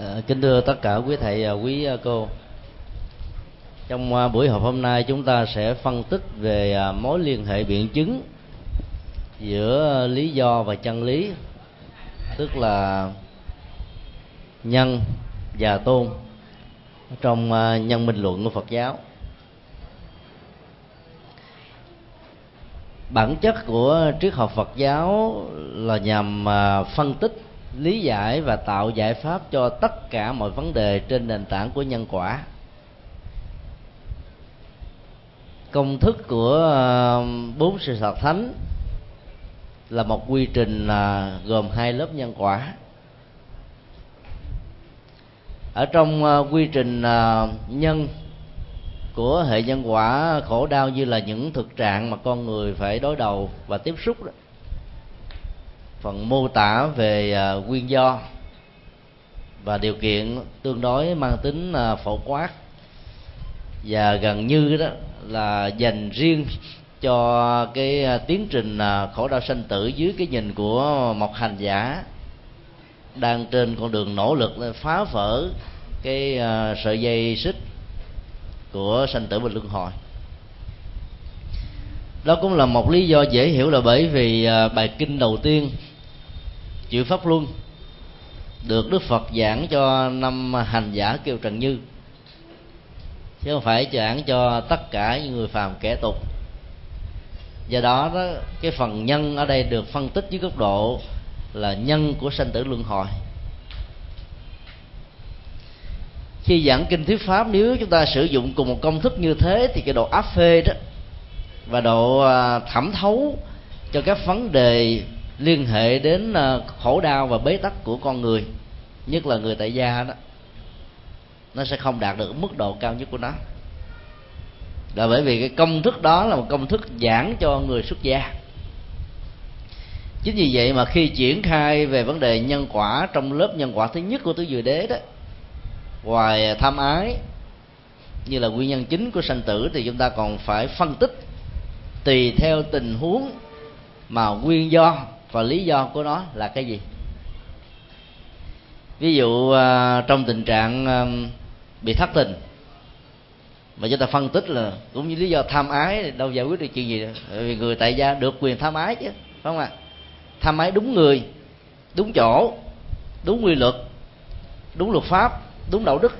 Ờ, kính thưa tất cả quý thầy và quý ờ, cô. Trong ờ, buổi họp hôm nay chúng ta sẽ phân tích về mối liên hệ biện chứng giữa lý do và chân lý, tức là nhân và tôn trong nhân minh luận của Phật giáo. Bản chất của triết học Phật giáo là nhằm phân tích lý giải và tạo giải pháp cho tất cả mọi vấn đề trên nền tảng của nhân quả. Công thức của ờ, bốn sự thật thánh là một quy trình là gồm hai lớp nhân quả. Ở trong ờ, quy trình nhân của hệ nhân quả khổ đau như là những thực trạng mà con người phải đối đầu và tiếp xúc đó phần mô tả về à, nguyên do và điều kiện tương đối mang tính à, phổ quát. Và gần như đó là dành riêng cho cái à, tiến trình khổ đau sanh tử dưới cái nhìn của một hành giả đang trên con đường nỗ lực phá vỡ cái sợi dây xích của sanh tử và luân hồi. Đó cũng là một lý do dễ hiểu là bởi vì bài kinh đầu tiên chữ pháp luân được đức phật giảng cho năm hành giả kêu trần như. Chứ không phải giảng cho tất cả những người phàm kẻ tục. Do đó, đó cái phần nhân ở đây được phân tích dưới góc độ là nhân của sanh tử luân hồi. Khi giảng kinh thuyết pháp nếu chúng ta sử dụng cùng một công thức như thế thì cái độ áp phê đó và độ à, thẩm thấu cho các vấn đề liên hệ đến ờ, khổ đau và bế tắc của con người, nhất là người tại gia đó, nó sẽ không đạt được mức độ cao nhất của nó. Là bởi vì cái công thức đó là một công thức giảng cho người xuất gia. Chính vì vậy mà khi triển khai về vấn đề nhân quả trong lớp nhân quả thứ nhất của tứ diệu đế đó, ngoài tham ái như là nguyên nhân chính của sanh tử thì chúng ta còn phải phân tích tùy theo tình huống mà nguyên do và lý do của nó là cái gì? Ví dụ à, trong tình trạng à, bị thất tình, mà chúng ta phân tích là cũng như lý do tham ái, đâu giải quyết được chuyện gì vì người tại gia được quyền tham ái chứ, phải không ạ? Tham ái đúng người, đúng chỗ, đúng quy luật, đúng luật pháp, đúng đạo đức.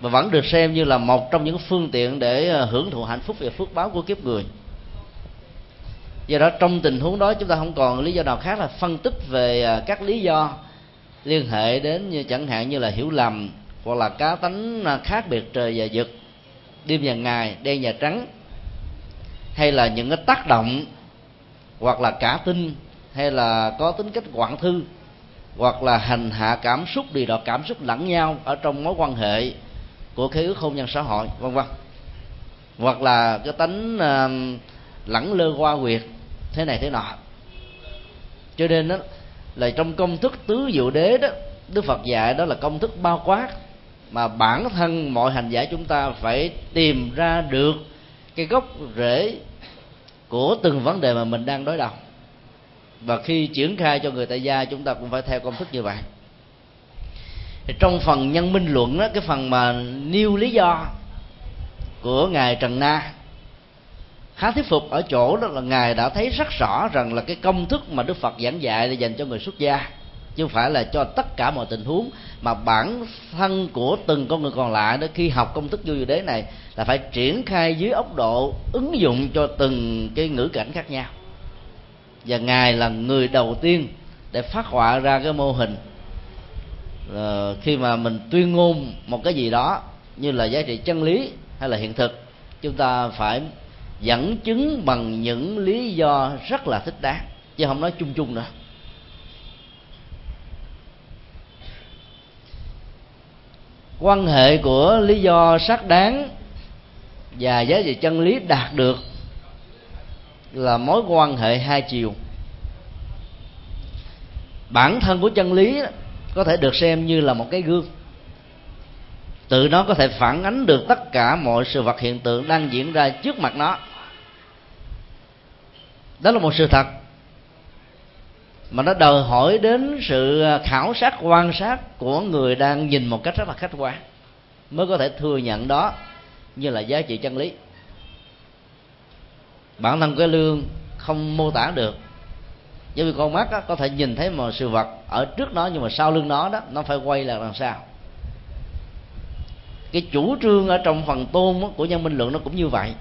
Và vẫn được xem như là một trong những phương tiện để à, hưởng thụ hạnh phúc và phước báo của kiếp người do đó trong tình huống đó chúng ta không còn lý do nào khác là phân tích về à, các lý do liên hệ đến như chẳng hạn như là hiểu lầm hoặc là cá tánh à, khác biệt trời và vực đêm và ngày đen và trắng hay là những cái tác động hoặc là cả tin hay là có tính cách quản thư hoặc là hành hạ cảm xúc đi đọt cảm xúc lẫn nhau ở trong mối quan hệ của khế ước hôn nhân xã hội vân vân. Hoặc là cái tánh uh, à, lẳng lơ qua quyệt thế này thế nọ. Cho nên đó là trong công thức tứ diệu đế đó, đức phật dạy đó là công thức bao quát, mà bản thân mọi hành giả chúng ta phải tìm ra được cái gốc rễ của từng vấn đề mà mình đang đối đầu. Và khi triển khai cho người tại gia, chúng ta cũng phải theo công thức như vậy. Trong phần nhân minh luận đó, cái phần mà nêu lý do của ngài trần na khá thuyết phục ở chỗ đó là ngài đã thấy rất rõ rằng là cái công thức mà đức phật giảng dạy là dành cho người xuất gia chứ không phải là cho tất cả mọi tình huống mà bản thân của từng con người còn lại đó khi học công thức vô diệu đế này là phải triển khai dưới ốc độ ứng dụng cho từng cái ngữ cảnh khác nhau. Và ngài là người đầu tiên để phát họa ra cái mô hình. Uh, khi mà mình tuyên ngôn một cái gì đó như là giá trị chân lý hay là hiện thực chúng ta phải dẫn chứng bằng những lý do rất là thích đáng, chứ không nói chung chung nữa. Quan hệ của lý do xác đáng và giá trị chân lý đạt được là mối quan hệ hai chiều. Bản thân của chân lý có thể được xem như là một cái gương. Tự nó có thể phản ánh được tất cả mọi sự vật hiện tượng đang diễn ra trước mặt nó đó là một sự thật. Mà nó đòi hỏi đến sự khảo sát quan sát của người đang nhìn một cách rất là khách quan mới có thể thừa nhận đó như là giá trị chân lý. Bản thân cái lương không mô tả được bởi vì con mắt đó, có thể nhìn thấy một sự vật ở trước nó nhưng mà sau lưng nó đó nó phải quay là làm sao cái chủ trương ở trong phần tôn của nhân minh lượng nó cũng như vậy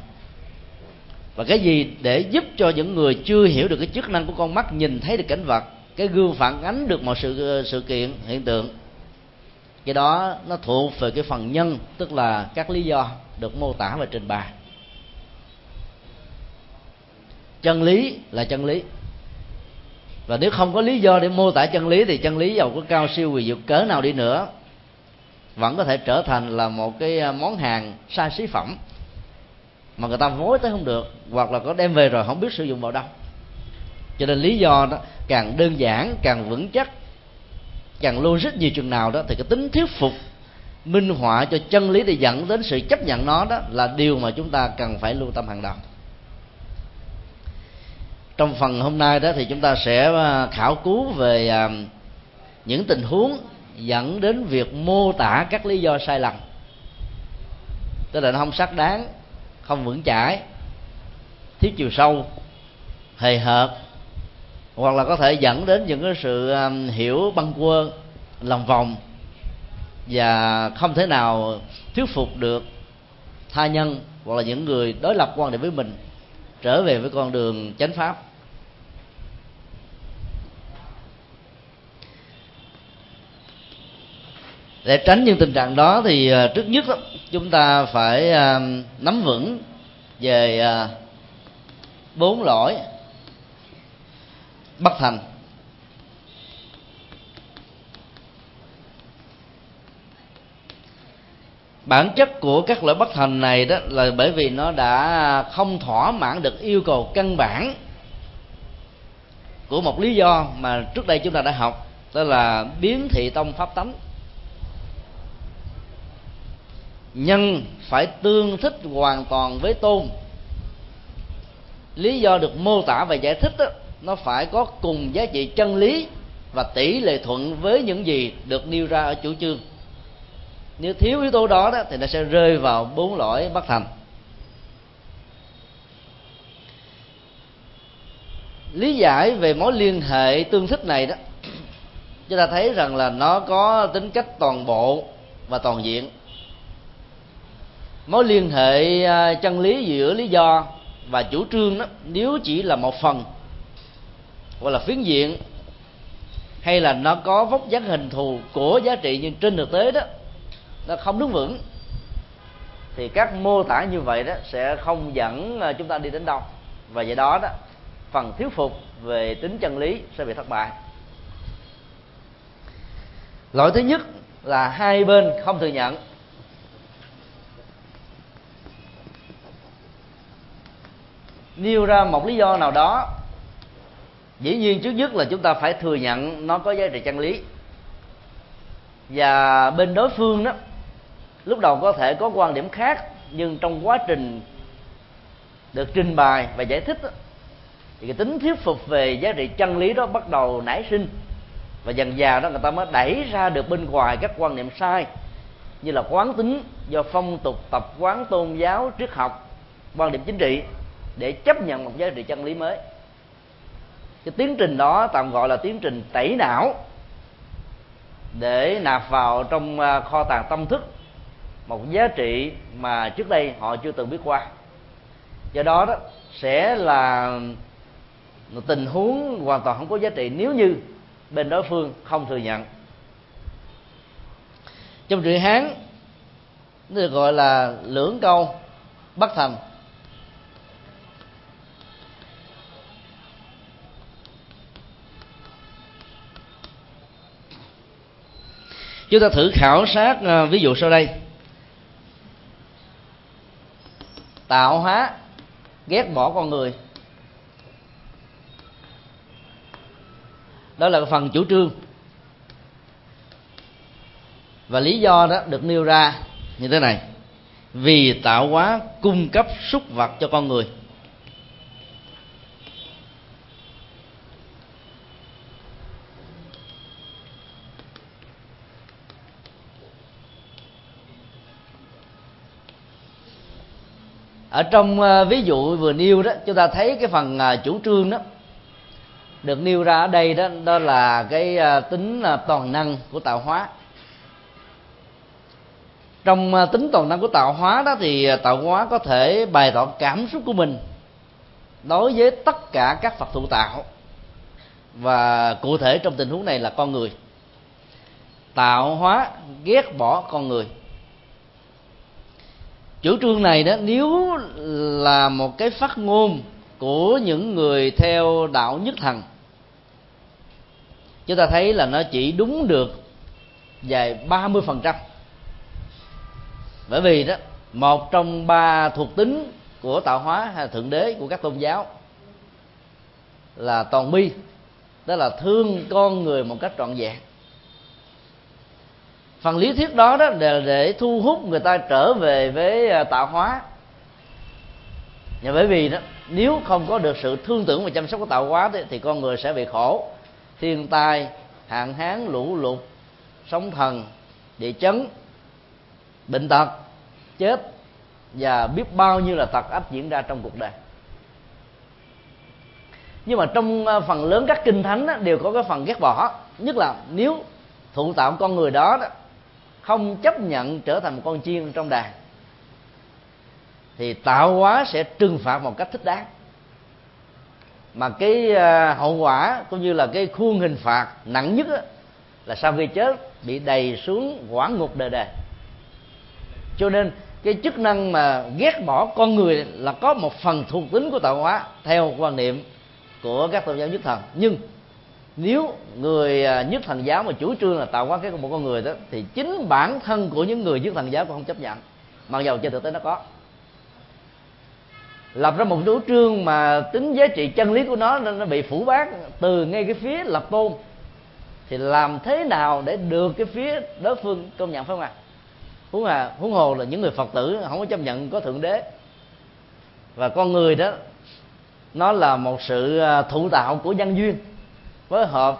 và cái gì để giúp cho những người chưa hiểu được cái chức năng của con mắt nhìn thấy được cảnh vật, cái gương phản ánh được mọi sự ờ, sự kiện, hiện tượng. Cái đó nó thuộc về cái phần nhân, tức là các lý do được mô tả và trình bày. Chân lý là chân lý. Và nếu không có lý do để mô tả chân lý thì chân lý giàu có cao siêu quỳ diệu cỡ nào đi nữa, vẫn có thể trở thành là một cái ờ, món hàng sai xí phẩm mà người ta vối tới không được, hoặc là có đem về rồi không biết sử dụng vào đâu. Cho nên lý do đó, càng đơn giản, càng vững chắc, càng logic nhiều chừng nào đó, thì cái tính thuyết phục, minh họa cho chân lý để dẫn đến sự chấp nhận nó đó là điều mà chúng ta cần phải lưu tâm hàng đầu. Trong phần hôm nay đó thì chúng ta sẽ à, khảo cứu về à, những tình huống dẫn đến việc mô tả các lý do sai lầm. Tức là nó không xác đáng không vững chãi, thiếu chiều sâu, hề hợt, hoặc là có thể dẫn đến những cái sự um, hiểu băng quơ, lòng vòng và không thể nào thuyết phục được tha nhân hoặc là những người đối lập quan điểm với mình trở về với con đường chánh pháp. Để tránh những tình trạng đó thì à, trước nhất đó, chúng ta phải à, nắm vững về à, bốn lỗi bất thành. Bản chất của các lỗi bất thành này đó là bởi vì nó đã không thỏa mãn được yêu cầu căn bản của một lý do mà trước đây chúng ta đã học đó là biến thị tông pháp tánh nhân phải tương thích hoàn toàn với tôn. Lý do được mô tả và giải thích đó, nó phải có cùng giá trị chân lý và tỷ lệ thuận với những gì được nêu ra ở chủ trương nếu thiếu yếu tố đó, đó thì nó sẽ rơi vào bốn lỗi bất thành. Lý giải về mối liên hệ tương thích này đó chúng ta thấy rằng là nó có tính cách toàn bộ và toàn diện mối liên hệ à, chân lý giữa lý do và chủ trương đó, nếu chỉ là một phần hoặc là phiến diện, hay là nó có vóc dáng hình thù của giá trị nhưng trên thực tế đó, nó không đứng vững, thì các mô tả như vậy đó sẽ không dẫn à, chúng ta đi đến đâu. Và do đó đó, phần thuyết phục về tính chân lý sẽ bị thất bại. Lỗi thứ nhất là hai bên không thừa nhận. Nêu ra một lý do nào đó dĩ nhiên trước nhất là chúng ta phải thừa nhận nó có giá trị chân lý. Và bên đối phương đó lúc đầu có thể có quan điểm khác nhưng trong quá trình được trình bày và giải thích đó, thì cái tính thuyết phục về giá trị chân lý đó bắt đầu nảy sinh. Và dần dà đó người ta mới đẩy ra được bên ngoài các quan niệm sai như là quán tính do phong tục tập quán tôn giáo triết học quan điểm chính trị để chấp nhận một giá trị chân lý mới. Cái tiến trình đó tạm gọi là tiến trình tẩy não, để nạp vào trong à, kho tàng tâm thức một giá trị mà trước đây họ chưa từng biết qua. Do đó đó, sẽ là một tình huống hoàn toàn không có giá trị nếu như bên đối phương không thừa nhận. Trong truyện hán, nó được gọi là lưỡng câu bất thành. Chúng ta thử khảo sát uh, ví dụ sau đây. Tạo hóa ghét bỏ con người. Đó là phần chủ trương. Và lý do đó được nêu ra như thế này. Vì tạo hóa cung cấp súc vật cho con người. Ở trong ờ, ví dụ vừa nêu đó, chúng ta thấy cái phần ờ, chủ trương đó, được nêu ra ở đây đó đó là cái ờ, tính toàn năng của tạo hóa. Trong tính toàn năng của tạo hóa đó thì tạo hóa có thể bày tỏ cảm xúc của mình đối với tất cả các phật thụ tạo. Và cụ thể trong tình huống này là con người. Tạo hóa ghét bỏ con người chủ trương này đó, nếu là một cái phát ngôn của những người theo đạo nhất thần, chúng ta thấy là nó chỉ đúng được về ba mươi phần trăm. Bởi vì đó, một trong ba thuộc tính của tạo hóa hay thượng đế của các tôn giáo là toàn bi, đó là thương con người một cách trọn vẹn phần lý thuyết đó đó là để thu hút người ta trở về với à, tạo hóa. Và bởi vì đó nếu không có được sự thương tưởng và chăm sóc của tạo hóa thì, thì con người sẽ bị khổ. Thiên tai hạn hán lũ lụt sóng thần địa chấn bệnh tật chết và biết bao nhiêu là tật ách diễn ra trong cuộc đời. Nhưng mà trong à, phần lớn các kinh thánh đó, đều có cái phần ghét bỏ nhất là nếu thụ tạo con người đó, đó không chấp nhận trở thành một con chiên trong đàn, thì tạo hóa sẽ trừng phạt một cách thích đáng. Mà cái ờ, hậu quả cũng như là cái khuôn hình phạt nặng nhất là sau khi chết bị đầy xuống quả ngục đời đời. Cho nên cái chức năng mà ghét bỏ con người là có một phần thuộc tính của tạo hóa theo quan niệm của các tôn giáo nhất thần. Nhưng nếu người à, nhất thần giáo mà chủ trương là tạo hóa cái một con người đó, thì chính bản thân của những người nhất thần giáo cũng không chấp nhận. Mặc dầu trên thực tế nó có. Lập ra một chủ trương mà tính giá trị chân lý của nó nên nó bị phủ bác từ ngay cái phía lập tôn. Thì làm thế nào để được cái phía đối phương công nhận phải không ạ? À? huống à huống hồ là những người phật tử không có chấp nhận có thượng đế. Và con người đó, nó là một sự à, thụ tạo của nhân duyên phối hợp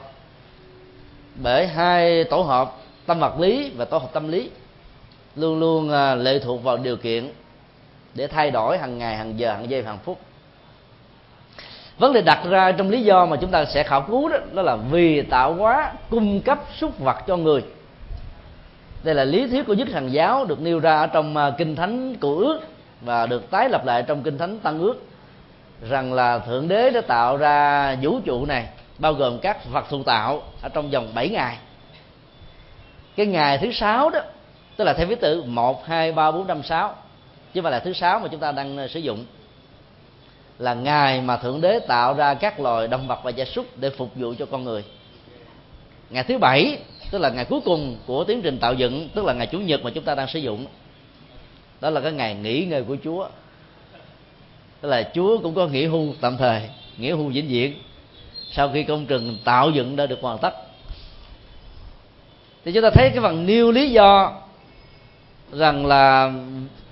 bởi hai tổ hợp tâm vật lý và tổ hợp tâm lý luôn luôn à, lệ thuộc vào điều kiện để thay đổi hàng ngày hàng giờ hàng giây hàng phút. Vấn đề đặt ra trong lý do mà chúng ta sẽ khảo cứu đó, đó là vì tạo hóa cung cấp súc vật cho người. Đây là lý thuyết của nhất thần giáo được nêu ra ở trong à, kinh thánh cựu ước và được tái lập lại trong kinh thánh tăng ước rằng là thượng đế đã tạo ra vũ trụ này bao gồm các vật thụ tạo ở trong vòng 7 ngày. Cái ngày thứ sáu đó, tức là theo thứ tự một, hai, ba, bốn, năm, sáu, chứ không phải là thứ sáu mà chúng ta đang ờ, sử dụng, là ngày mà thượng đế tạo ra các loài động vật và gia súc để phục vụ cho con người. Ngày thứ bảy, tức là ngày cuối cùng của tiến trình tạo dựng, tức là ngày chủ nhật mà chúng ta đang sử dụng. Đó là cái ngày nghỉ ngơi của chúa. Tức là chúa cũng có nghỉ hưu tạm thời nghỉ hưu vĩnh viễn sau khi công trình tạo dựng đã được hoàn tất. Thì chúng ta thấy cái phần nêu lý do rằng là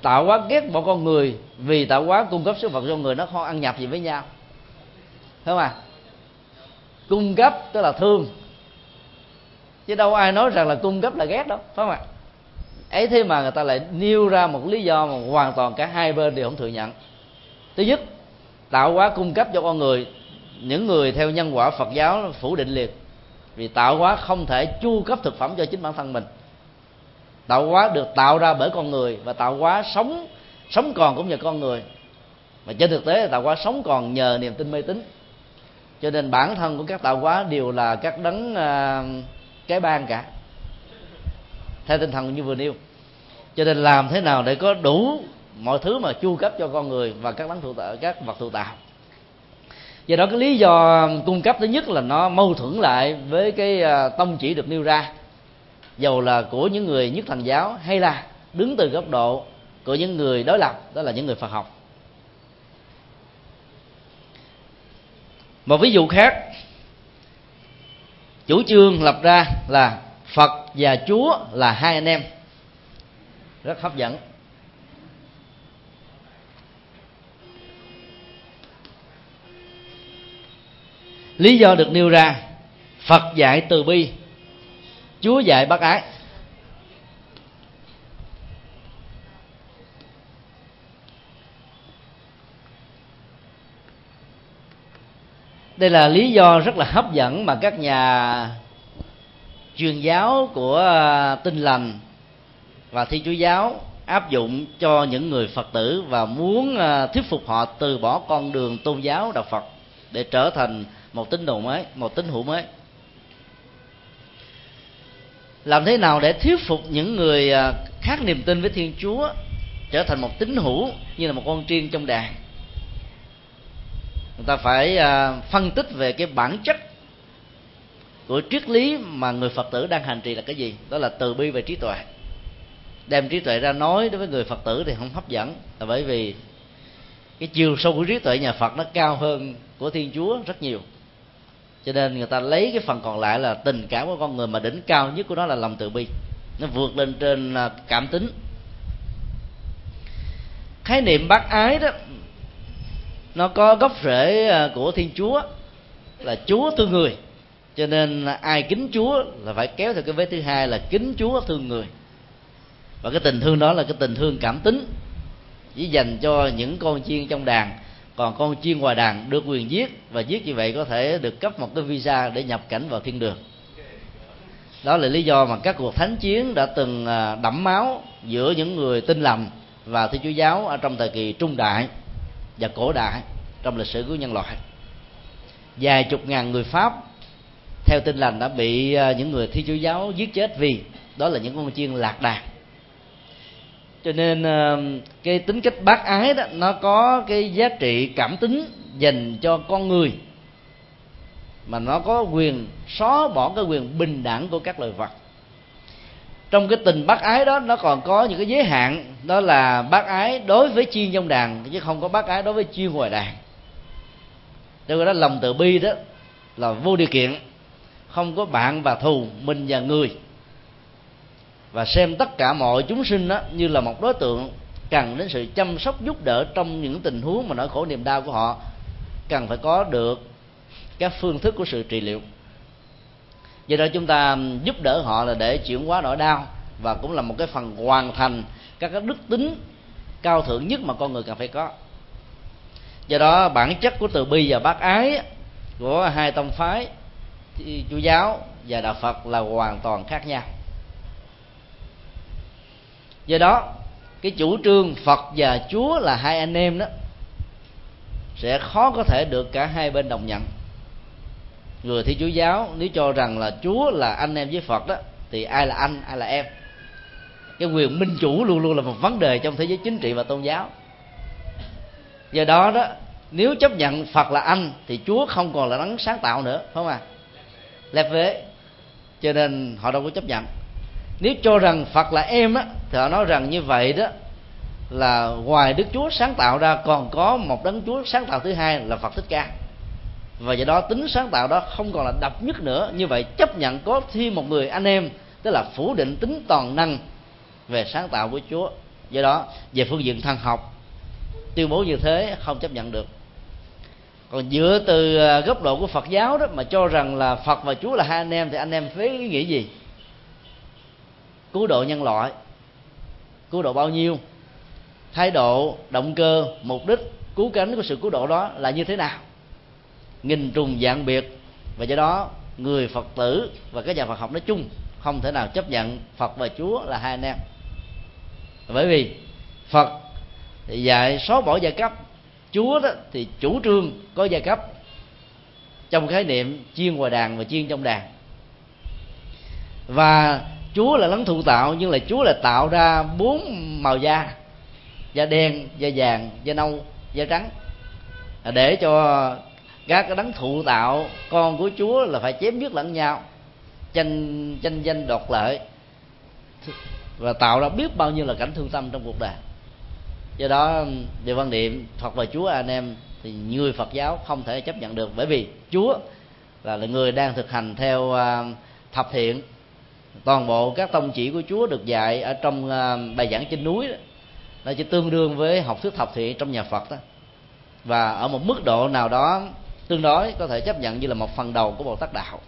tạo hóa ghét bỏ con người, vì tạo hóa cung cấp sức vật cho người nó không ăn nhập gì với nhau. Không à cung cấp tức là thương. Chứ đâu ai nói rằng là cung cấp là ghét đâu, phải không ạ? Ấy thế mà người ta lại nêu ra một lý do mà hoàn toàn cả hai bên đều không thừa nhận. Thứ nhất, tạo hóa cung cấp cho con người những người theo nhân quả phật giáo phủ định liệt vì tạo hóa không thể chu cấp thực phẩm cho chính bản thân mình. Tạo hóa được tạo ra bởi con người và tạo hóa sống sống còn cũng nhờ con người. Mà trên thực tế là tạo hóa sống còn nhờ niềm tin mê tín. Cho nên bản thân của các tạo hóa đều là các đấng uh, cái ban cả. Theo tinh thần như vừa nêu. Cho nên làm thế nào để có đủ mọi thứ mà chu cấp cho con người và các đấng thụ tạo các vật thụ tạo do đó cái lý do cung cấp thứ nhất là nó mâu thuẫn lại với cái à, tông chỉ được nêu ra. Dầu là của những người nhất thành giáo hay là đứng từ góc độ của những người đối lập, đó là những người phật học. Một ví dụ khác, chủ trương lập ra là phật và chúa là hai anh em. Rất hấp dẫn. lý do được nêu ra, phật dạy từ bi, chúa dạy bác ái. Đây là lý do rất là hấp dẫn mà các nhà truyền giáo của uh, tinh lành và thiên chúa giáo áp dụng cho những người phật tử và muốn uh, thuyết phục họ từ bỏ con đường tôn giáo đạo phật để trở thành một tín đồ mới, một tín hữu mới. Làm thế nào để thuyết phục những người à, khác niềm tin với thiên chúa trở thành một tín hữu như là một con chiên trong đàn? Người ta phải à, phân tích về cái bản chất của triết lý mà người phật tử đang hành trì là cái gì. Đó là từ bi và trí tuệ. Đem trí tuệ ra nói đối với người phật tử thì không hấp dẫn. Là bởi vì cái chiều sâu của trí tuệ nhà phật nó cao hơn của thiên chúa rất nhiều cho nên người ta lấy cái phần còn lại là tình cảm của con người mà đỉnh cao nhất của nó là lòng từ bi. Nó vượt lên trên à, cảm tính. Khái niệm bác ái đó, nó có gốc rễ à, của thiên chúa là chúa thương người. Cho nên ai kính chúa là phải kéo theo cái vế thứ hai là kính chúa thương người. Và cái tình thương đó là cái tình thương cảm tính. Chỉ dành cho những con chiên trong đàn còn con chiên hòa đàn được quyền giết và giết như vậy có thể được cấp một cái visa để nhập cảnh vào thiên đường. Đó là lý do mà các cuộc thánh chiến đã từng à, đẫm máu giữa những người tin lầm và thiên chúa giáo ở trong thời kỳ trung đại và cổ đại trong lịch sử của nhân loại. Vài chục ngàn người pháp, theo tin lành, đã bị à, những người thi chúa giáo giết chết vì đó là những con chiên lạc đàn cho nên ờ, cái tính cách bác ái đó, nó có cái giá trị cảm tính dành cho con người. Mà nó có quyền xóa bỏ cái quyền bình đẳng của các loài vật. Trong cái tình bác ái đó, nó còn có những cái giới hạn. Đó là bác ái đối với chiên trong đàn, chứ không có bác ái đối với chiên ngoài đàn. Cho đó lòng từ bi đó là vô điều kiện. Không có bạn và thù, mình và người và xem tất cả mọi chúng sinh đó như là một đối tượng cần đến sự chăm sóc giúp đỡ trong những tình huống mà nỗi khổ niềm đau của họ, cần phải có được các phương thức của sự trị liệu. Do đó chúng ta giúp đỡ họ là để chuyển hóa nỗi đau và cũng là một cái phần hoàn thành các cái đức tính cao thượng nhất mà con người cần phải có. Do đó bản chất của từ bi và bác ái của hai tông phái chúa giáo và đạo phật là hoàn toàn khác nhau do đó, cái chủ trương phật và chúa là hai anh em đó, sẽ khó có thể được cả hai bên đồng nhận. Người thi chúa giáo nếu cho rằng là chúa là anh em với phật đó, thì ai là anh, ai là em? Cái quyền minh chủ luôn luôn là một vấn đề trong thế giới chính trị và tôn giáo. Do đó đó, nếu chấp nhận phật là anh, thì chúa không còn là đấng sáng tạo nữa, phải không à lép vế cho nên họ đâu có chấp nhận nếu cho rằng phật là em á, thì họ nói rằng như vậy đó, là ngoài đức chúa sáng tạo ra, còn có một đấng chúa sáng tạo thứ hai là phật thích ca. Và do đó tính sáng tạo đó không còn là độc nhất nữa. Như vậy chấp nhận có thêm một người anh em, tức là phủ định tính toàn năng về sáng tạo của chúa. Do đó, về phương diện thần học, tuyên bố như thế không chấp nhận được. Còn dựa từ à, góc độ của phật giáo đó mà cho rằng là phật và chúa là hai anh em, thì anh em phế ý nghĩa gì? Cứu độ nhân loại. Cứu độ bao nhiêu? Thái độ, động cơ, mục đích, cứu cánh của sự cứu độ đó là như thế nào? Nghìn trùng dạng biệt. Và do đó, người phật tử và các nhà phật học nói chung không thể nào chấp nhận phật và chúa là hai anh em. Bởi vì phật thì dạy xóa bỏ giai cấp, chúa đó thì chủ trương có giai cấp trong khái niệm chiên ngoài đàn và chiên trong đàn. Và chúa là lắng thụ tạo nhưng là chúa là tạo ra bốn màu da. Da đen da vàng da nâu da trắng. Để cho các cái đấng thụ tạo con của chúa là phải chém giết lẫn nhau tranh tranh danh đoạt lợi và tạo ra biết bao nhiêu là cảnh thương tâm trong cuộc đời. Do đó về quan niệm phật và chúa anh em thì người phật giáo không thể chấp nhận được. Bởi vì chúa là, là người đang thực hành theo à, thập thiện toàn bộ các tông chỉ của chúa được dạy ở trong à, bài giảng trên núi đó, nó chỉ tương đương với học thuyết thập thiện trong nhà phật đó. Và ở một mức độ nào đó tương đối có thể chấp nhận như là một phần đầu của bồ tát đạo.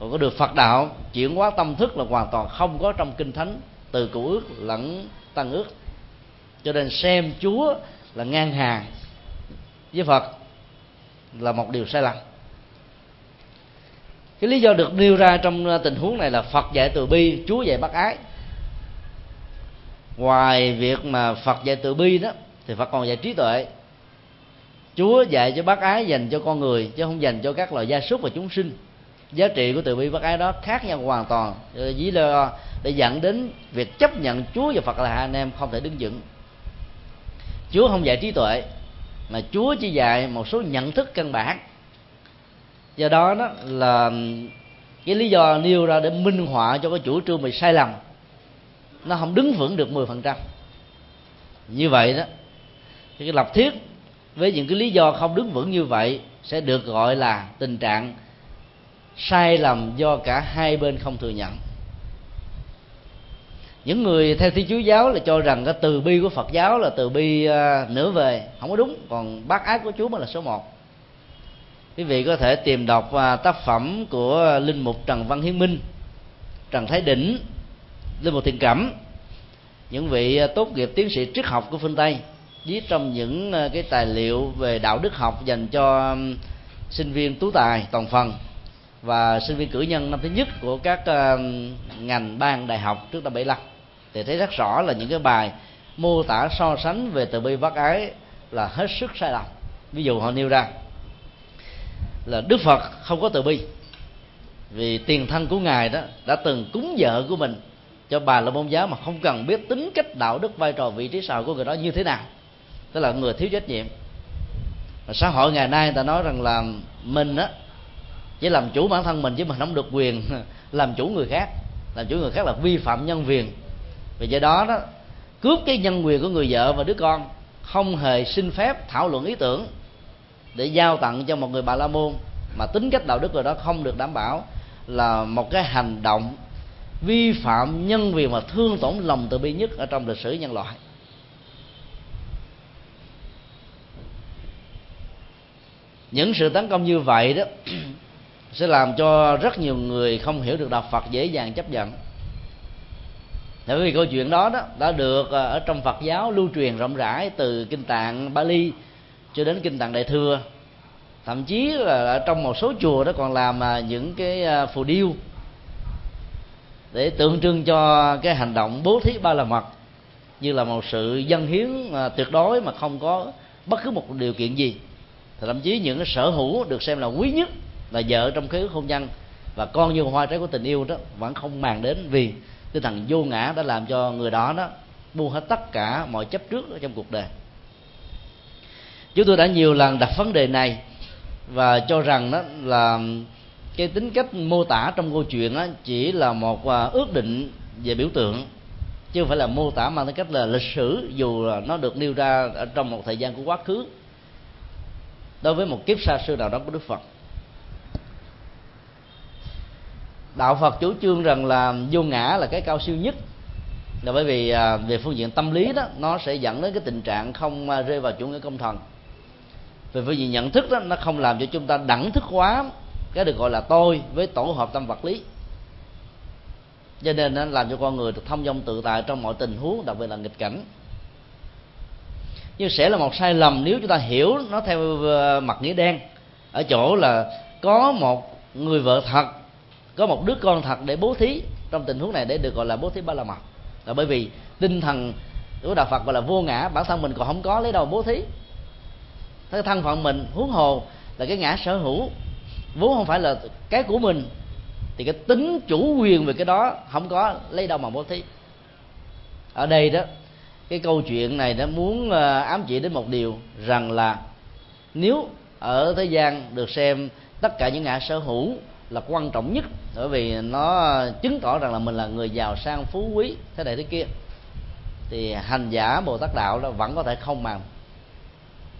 Còn có được phật đạo chuyển hóa tâm thức là hoàn toàn không có trong kinh thánh từ cựu ước lẫn tăng ước. Cho nên xem chúa là ngang hàng với phật là một điều sai lầm cái lý do được nêu ra trong ờ, tình huống này là phật dạy từ bi, chúa dạy bác ái. Ngoài việc mà phật dạy từ bi đó, thì phật còn dạy trí tuệ. Chúa dạy cho bác ái dành cho con người, chứ không dành cho các loài gia súc và chúng sinh. Giá trị của từ bi bác ái đó khác nhau hoàn toàn. Dĩ do để dẫn đến việc chấp nhận chúa và phật là hai anh em không thể đứng vững. Chúa không dạy trí tuệ, mà chúa chỉ dạy một số nhận thức căn bản do đó đó là cái lý do nêu ra để minh họa cho cái chủ trương bị sai lầm nó không đứng vững được 10% như vậy đó thì cái lập thiết với những cái lý do không đứng vững như vậy sẽ được gọi là tình trạng sai lầm do cả hai bên không thừa nhận. Những người theo thiên chúa giáo là cho rằng cái từ bi của phật giáo là từ bi uh, nửa về không có đúng còn bác ái của chúa mới là số một quý vị có thể tìm đọc à, tác phẩm của linh mục trần văn hiến minh, trần thái đỉnh, linh mục Thiện cẩm những vị à, tốt nghiệp tiến sĩ triết học của phương tây, viết trong những à, cái tài liệu về đạo đức học dành cho sinh viên tú tài toàn phần và sinh viên cử nhân năm thứ nhất của các ngành ban đại học trước năm 75 thì thấy rất rõ là những cái bài mô tả so sánh về từ bi bác ái là hết sức sai lầm. Ví dụ họ nêu ra là đức phật không có từ bi. Vì tiền thân của ngài đó đã từng cúng vợ của mình cho bà là môn giáo mà không cần biết tính cách, đạo đức, vai trò, vị trí xã của người đó như thế nào. Tức là người thiếu trách nhiệm. Và xã hội ngày nay người ta nói rằng là mình á, chỉ làm chủ bản thân mình chứ mình không được quyền làm chủ người khác. Làm chủ người khác là vi phạm nhân quyền. Vì do đó đó, cướp cái nhân quyền của người vợ và đứa con không hề xin phép thảo luận ý tưởng để giao tặng cho một người bà la môn. Mà tính cách đạo đức rồi đó không được đảm bảo là một cái hành động vi phạm nhân quyền mà thương tổn lòng từ bi nhất ở trong lịch sử nhân loại. Những sự tấn công như vậy đó sẽ làm cho rất nhiều người không hiểu được đạo Phật dễ dàng chấp nhận. Bởi vì câu chuyện đó đó, đã được à, ở trong Phật giáo lưu truyền rộng rãi từ kinh tạng Bali cho đến kinh tạng Đại thừa. Thậm chí là ở trong một số chùa đó còn làm à, những cái à, phù điêu. Để tượng trưng cho cái hành động bố thí ba la mật. Như là một sự dân hiến à, tuyệt đối mà không có bất cứ một điều kiện gì. Thì thậm chí những cái sở hữu được xem là quý nhất là vợ trong khứ hôn nhân. Và con như hoa trái của tình yêu đó vẫn không màng đến vì tinh thần vô ngã đã làm cho người đó đó buông hết tất cả mọi chấp trước ở trong cuộc đời chúng tôi đã nhiều lần đặt vấn đề này và cho rằng đó là cái tính cách mô tả trong câu chuyện đó chỉ là một à, ước định về biểu tượng, chứ không phải là mô tả mang tính cách là lịch sử, dù là nó được nêu ra ở trong một thời gian của quá khứ. Đối với một kiếp xa xưa nào đó của đức phật. Đạo phật chủ trương rằng là vô ngã là cái cao siêu nhất. Là bởi vì à, về phương diện tâm lý đó, nó sẽ dẫn đến cái tình trạng không à, rơi vào chủ nghĩa công thần về phương diện nhận thức đó, nó không làm cho chúng ta đẳng thức hóa cái được gọi là tôi với tổ hợp tâm vật lý. Cho nên nó làm cho con người được thông dong tự tại trong mọi tình huống, đặc biệt là nghịch cảnh. Nhưng sẽ là một sai lầm nếu chúng ta hiểu nó theo ờ, mặt nghĩa đen. Ở chỗ là có một người vợ thật, có một đứa con thật để bố thí trong tình huống này để được gọi là bố thí ba la mật. Là bởi vì tinh thần của đạo phật gọi là vô ngã, bản thân mình còn không có, lấy đâu bố thí? Cái thân phận mình, huống hồ là cái ngã sở hữu. Vốn không phải là cái của mình, thì cái tính chủ quyền về cái đó không có lấy đâu mà bố thí. Ở đây đó, cái câu chuyện này nó muốn ờ, ám chỉ đến một điều, rằng là nếu ở thế gian được xem tất cả những ngã sở hữu là quan trọng nhất, bởi vì nó chứng tỏ rằng là mình là người giàu sang phú quý, thế này thế kia, thì hành giả bồ tát đạo đó vẫn có thể không màng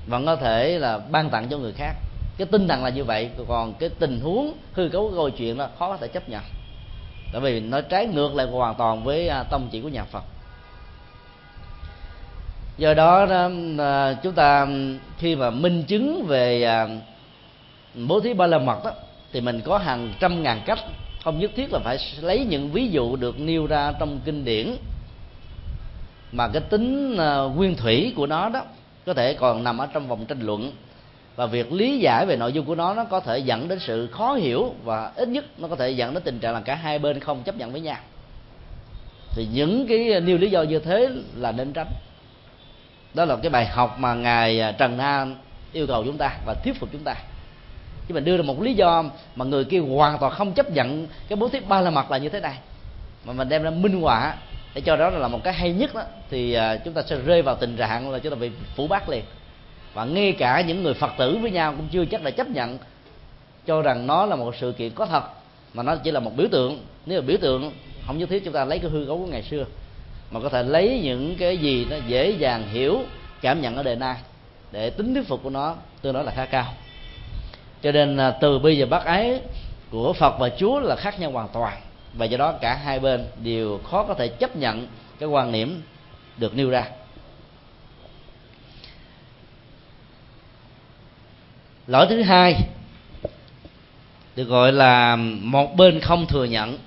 vẫn có thể là ban tặng cho người khác. Cái tinh thần là như vậy còn cái tình huống hư cấu câu chuyện đó khó có thể chấp nhận. Tại vì nó trái ngược lại hoàn toàn với à, tâm tông chỉ của nhà phật. Do đó, à, chúng ta khi mà minh chứng về à, bố thí ba la mật đó thì mình có hàng trăm ngàn cách. Không nhất thiết là phải lấy những ví dụ được nêu ra trong kinh điển mà cái tính nguyên thủy của nó đó có thể còn nằm ở trong vòng tranh luận. Và việc lý giải về nội dung của nó nó có thể dẫn đến sự khó hiểu và ít nhất nó có thể dẫn đến tình trạng là cả hai bên không chấp nhận với nhau. Thì những cái nêu lý do như thế là nên tránh. Đó là cái bài học mà ngài trần Na yêu cầu chúng ta và thuyết phục chúng ta. Chứ mình đưa ra một lý do mà người kia hoàn toàn không chấp nhận cái bố thí ba la mật là như thế này. Mà mình đem ra minh họa để cho đó là một cái hay nhất đó, thì à, chúng ta sẽ rơi vào tình trạng là chúng ta bị phủ bác liền. Và ngay cả những người phật tử với nhau cũng chưa chắc là chấp nhận cho rằng nó là một sự kiện có thật, mà nó chỉ là một biểu tượng. Nếu là biểu tượng, không nhất thiết chúng ta lấy cái hư cấu của ngày xưa, mà có thể lấy những cái gì nó dễ dàng hiểu, cảm nhận ở đời nay để tính thuyết phục của nó tương đối là khá cao. Cho nên à, từ bây giờ bác ái của phật và chúa là khác nhau hoàn toàn và do đó cả hai bên đều khó có thể chấp nhận cái quan niệm được nêu ra. Lỗi thứ hai được gọi là một bên không thừa nhận.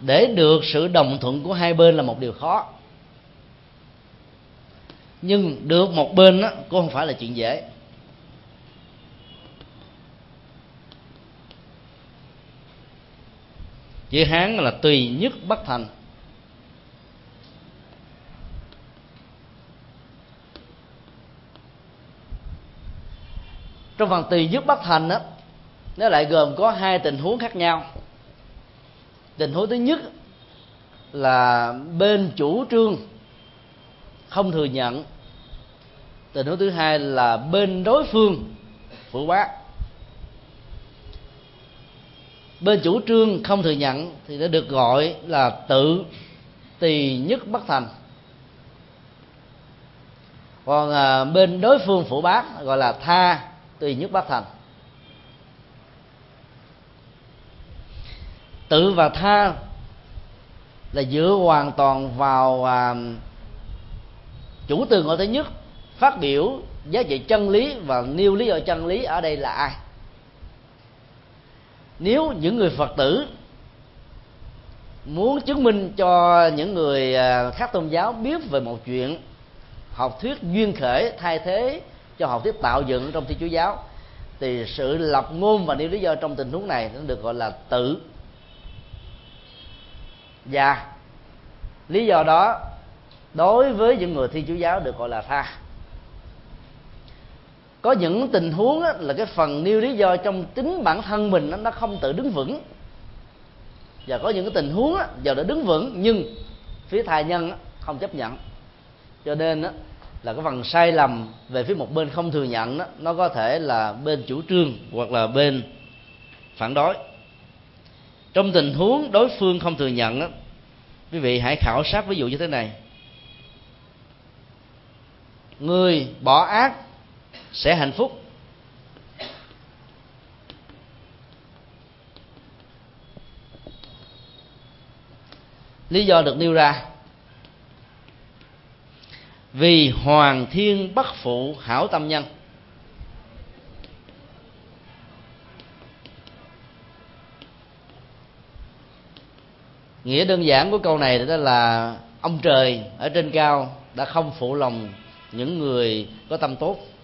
Để được sự đồng thuận của hai bên là một điều khó. Nhưng được một bên đó, cũng không phải là chuyện dễ. Chữ hán là tùy nhất bất thành. Trong phần tùy nhất bất thành đó nó lại gồm có hai tình huống khác nhau. Tình huống thứ nhất là bên chủ trương không thừa nhận. Tình huống thứ hai là bên đối phương phủ bác bên chủ trương không thừa nhận thì nó được gọi là tự tỳ nhất bất thành. Còn à, bên đối phương phủ bác gọi là tha tùy nhất bất thành. Tự và tha là dựa hoàn toàn vào à, chủ từ ngồi thứ nhất phát biểu giá trị chân lý và nêu lý do chân lý ở đây là ai? Nếu những người phật tử muốn chứng minh cho những người à, khác tôn giáo biết về một chuyện, học thuyết duyên khởi thay thế cho học thuyết tạo dựng trong thiên chúa giáo, thì sự lập ngôn và nêu lý do trong tình huống này nó được gọi là tự. Và lý do đó đối với những người thiên chúa giáo được gọi là tha có những tình huống á, là cái phần nêu lý do trong chính bản thân mình nó, nó không tự đứng vững. Và có những cái tình huống á, giờ đã đứng vững nhưng phía thai nhân á, không chấp nhận. Cho nên á, là cái phần sai lầm về phía một bên không thừa nhận đó, nó có thể là bên chủ trương hoặc là bên phản đối. Trong tình huống đối phương không thừa nhận đó, quý vị hãy khảo sát ví dụ như thế này. Người bỏ ác sẽ hạnh phúc. Lý do được nêu ra, vì hoàng thiên bất phụ hảo tâm nhân. Nghĩa đơn giản của câu này đó là ông trời ở trên cao đã không phụ lòng những người có tâm tốt.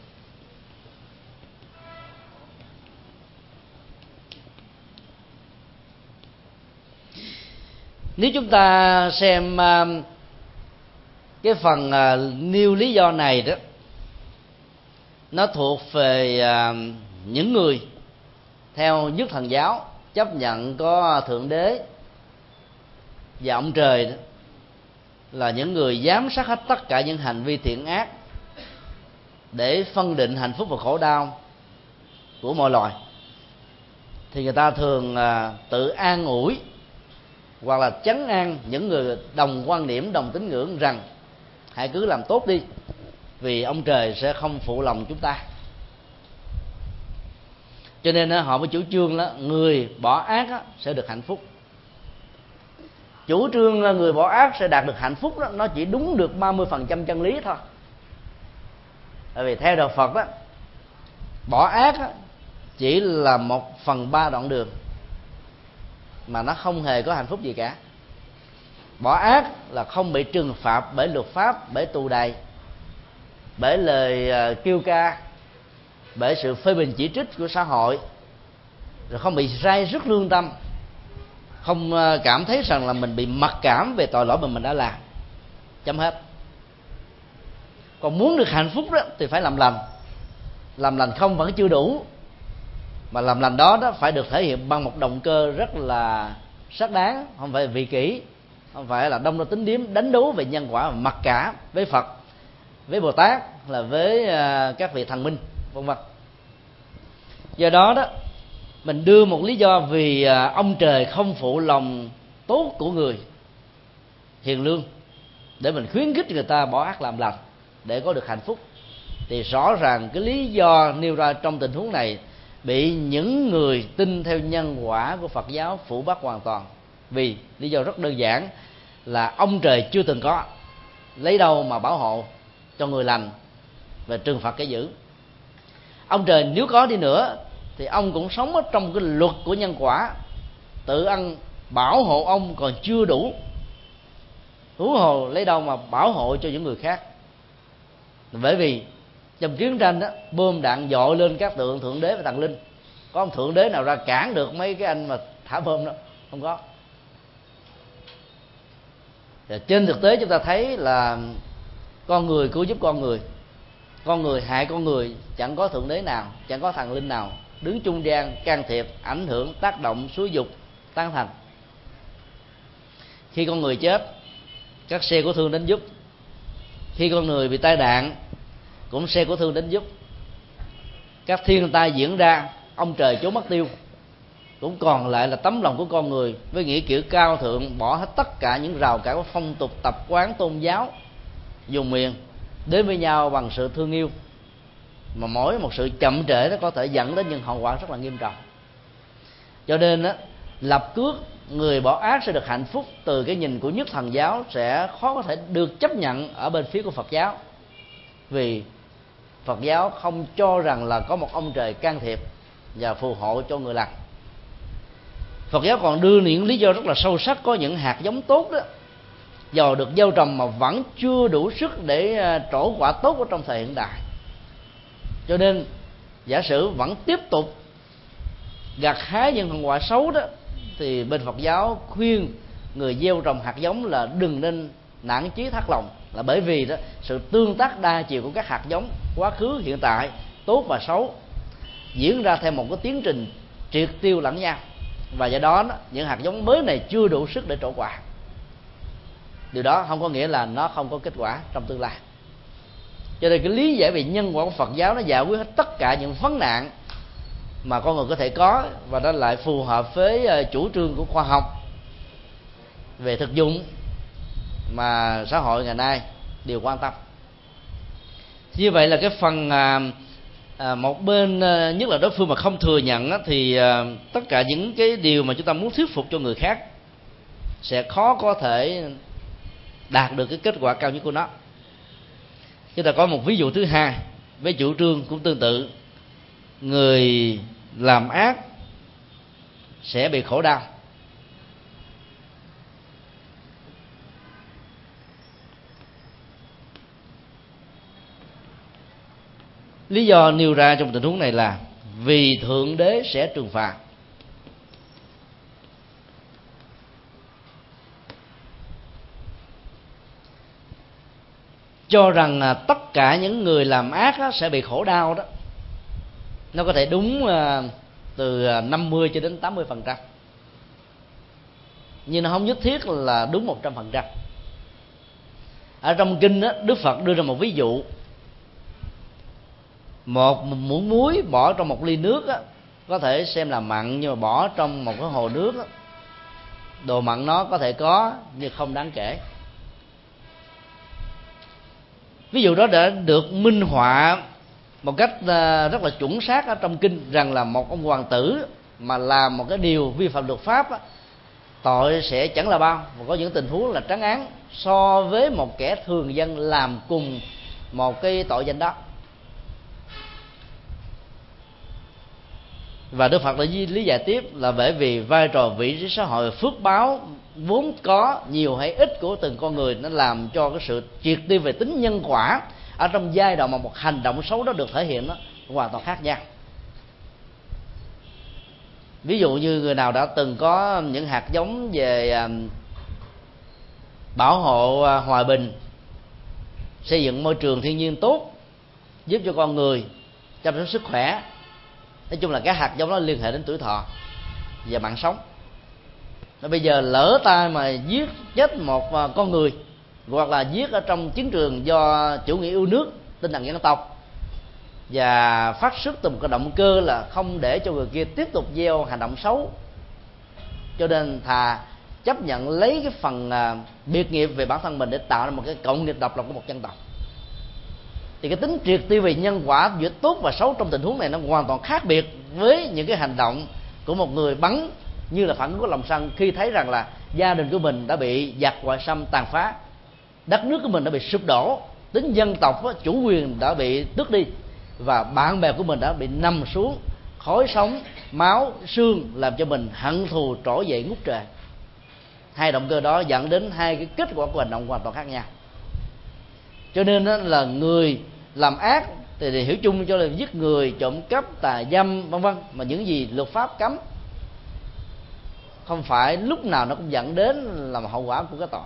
Nếu chúng ta xem uh, cái phần uh, nêu lý do này đó nó thuộc về uh, những người theo nhất thần giáo chấp nhận có thượng đế và ông trời đó là những người giám sát hết tất cả những hành vi thiện ác để phân định hạnh phúc và khổ đau của mọi loài. Thì người ta thường tự an ủi hoặc là chấn an những người đồng quan điểm đồng tín ngưỡng rằng hãy cứ làm tốt đi vì ông trời sẽ không phụ lòng chúng ta. Cho nên họ mới chủ trương đó người bỏ ác sẽ được hạnh phúc. Chủ trương người bỏ ác sẽ đạt được hạnh phúc đó nó chỉ đúng được 30% chân lý thôi. Tại vì theo đạo Phật đó bỏ ác đó, chỉ là một phần ba đoạn đường mà nó không hề có hạnh phúc gì cả. Bỏ ác là không bị trừng phạt bởi luật pháp, bởi tù đầy bởi lời ờ, kêu ca, bởi sự phê bình chỉ trích của xã hội, rồi không bị rai rất lương tâm, không ờ, cảm thấy rằng là mình bị mặc cảm về tội lỗi mà mình đã làm. Chấm hết. Còn muốn được hạnh phúc đó thì phải làm lành. Làm lành không vẫn chưa đủ mà làm lành đó đó phải được thể hiện bằng một động cơ rất là xác đáng, không phải vị kỷ, không phải là đông đo tính điếm đánh đố về nhân quả mà mặc cả với phật, với bồ tát, là với à, các vị thần minh, vân vân. Do đó đó, mình đưa một lý do vì à, ông trời không phụ lòng tốt của người hiền lương để mình khuyến khích người ta bỏ ác làm lành để có được hạnh phúc, thì rõ ràng cái lý do nêu ra trong tình huống này bị những người tin theo nhân quả của Phật giáo phủ bắt hoàn toàn. Vì lý do rất đơn giản là ông trời chưa từng có, lấy đâu mà bảo hộ cho người lành và trừng phạt cái dữ. Ông trời nếu có đi nữa thì ông cũng sống ở trong cái luật của nhân quả, tự ăn bảo hộ ông còn chưa đủ hú hồ lấy đâu mà bảo hộ cho những người khác. Bởi vì trong chiến tranh đó, bom đạn dội lên các tượng thượng đế và thần linh. Có ông thượng đế nào ra cản được mấy cái anh mà thả bom đó? Không có. Và trên thực tế chúng ta thấy là con người cứu giúp con người con người hại con người, chẳng có thượng đế nào, chẳng có thần linh nào đứng trung gian, can thiệp, ảnh hưởng, tác động, xúi dục tan thành. Khi con người chết, các xe của thương đến giúp. Khi con người bị tai nạn cũng xe của thương đến giúp. Các thiên tai diễn ra, ông trời chốn mất tiêu. Cũng còn lại là tấm lòng của con người, với nghĩa kiểu cao thượng, bỏ hết tất cả những rào cản của phong tục, tập quán, tôn giáo dùng miền, đến với nhau bằng sự thương yêu. Mà mỗi một sự chậm trễ nó có thể dẫn đến những hậu quả rất là nghiêm trọng. Cho nên á, lập cước, người bỏ ác sẽ được hạnh phúc từ cái nhìn của nhất thần giáo sẽ khó có thể được chấp nhận ở bên phía của phật giáo. Vì phật giáo không cho rằng là có một ông trời can thiệp và phù hộ cho người làm phật giáo còn đưa những lý do rất là sâu sắc, có những hạt giống tốt đó giờ được gieo trồng mà vẫn chưa đủ sức để à, trổ quả tốt ở trong thời hiện đại. Cho nên, giả sử vẫn tiếp tục gặt hái những hậu quả xấu đó, thì bên Phật giáo khuyên người gieo trồng hạt giống là đừng nên nản chí thắt lòng, là bởi vì đó, sự tương tác đa chiều của các hạt giống quá khứ hiện tại tốt và xấu diễn ra theo một cái tiến trình triệt tiêu lẫn nhau. Và do đó, những hạt giống mới này chưa đủ sức để trổ quả. Điều đó không có nghĩa là nó không có kết quả trong tương lai. Cho nên cái lý giải về nhân quả của Phật giáo nó giải quyết hết tất cả những vấn nạn mà con người có thể có và nó lại phù hợp với ờ, chủ trương của khoa học về thực dụng mà xã hội ngày nay đều quan tâm như vậy là cái phần à, à, một bên à, nhất là đối phương mà không thừa nhận á, thì à, tất cả những cái điều mà chúng ta muốn thuyết phục cho người khác sẽ khó có thể đạt được cái kết quả cao nhất của nó. Chúng ta có một ví dụ thứ hai với chủ trương cũng tương tự. Người làm ác sẽ bị khổ đau. Lý do nêu ra trong tình huống này là vì thượng đế sẽ trừng phạt. Cho rằng là tất cả những người làm ác á, sẽ bị khổ đau đó. Nó có thể đúng à, từ à, 50 cho đến 80 phần trăm. Nhưng nó không nhất thiết là đúng 100 phần trăm. Ở trong kinh đó, Đức Phật đưa ra một ví dụ một muỗng muối bỏ trong một ly nước á, có thể xem là mặn nhưng mà bỏ trong một cái hồ nước á, đồ mặn nó có thể có nhưng không đáng kể. Ví dụ đó đã được minh họa một cách ờ, rất là chuẩn xác ở trong kinh rằng là một ông hoàng tử mà làm một cái điều vi phạm luật pháp á, tội sẽ chẳng là bao. Và có những tình huống là trắng án so với một kẻ thường dân làm cùng một cái tội danh đó. Và đức phật đã lý giải tiếp là bởi vì vai trò vị trí xã hội phước báo vốn có, nhiều hay ít của từng con người nó làm cho cái sự triệt tiêu về tính nhân quả ở trong giai đoạn mà một hành động xấu đó được thể hiện nó hoàn toàn khác nhau. Ví dụ như người nào đã từng có những hạt giống về à, bảo hộ à, hòa bình, xây dựng môi trường thiên nhiên tốt, giúp cho con người chăm sóc sức khỏe nói chung là cái hạt giống nó liên hệ đến tuổi thọ và mạng sống. Nó bây giờ lỡ tay mà giết chết một à, con người, hoặc là giết ở trong chiến trường do chủ nghĩa yêu nước tinh thần dân tộc và phát xuất từ một cái động cơ là không để cho người kia tiếp tục gieo hành động xấu, cho nên thà chấp nhận lấy cái phần à, biệt nghiệp về bản thân mình để tạo ra một cái cộng nghiệp độc lập của một dân tộc thì cái tính triệt tiêu về nhân quả giữa tốt và xấu trong tình huống này nó hoàn toàn khác biệt với những cái hành động của một người bắn như là phản ứng của lòng sân khi thấy rằng là gia đình của mình đã bị giặc ngoại xâm tàn phá, đất nước của mình đã bị sụp đổ, tính dân tộc chủ quyền đã bị tước đi và bạn bè của mình đã bị nằm xuống khói sống máu xương làm cho mình hận thù, trỗi dậy ngút trời. Hai động cơ đó dẫn đến hai cái kết quả của hành động hoàn toàn khác nhau. Cho nên đó là người làm ác thì, thì hiểu chung cho là giết người trộm cắp tà dâm vân vân. Mà những gì luật pháp cấm không phải lúc nào nó cũng dẫn đến làm hậu quả của cái tội.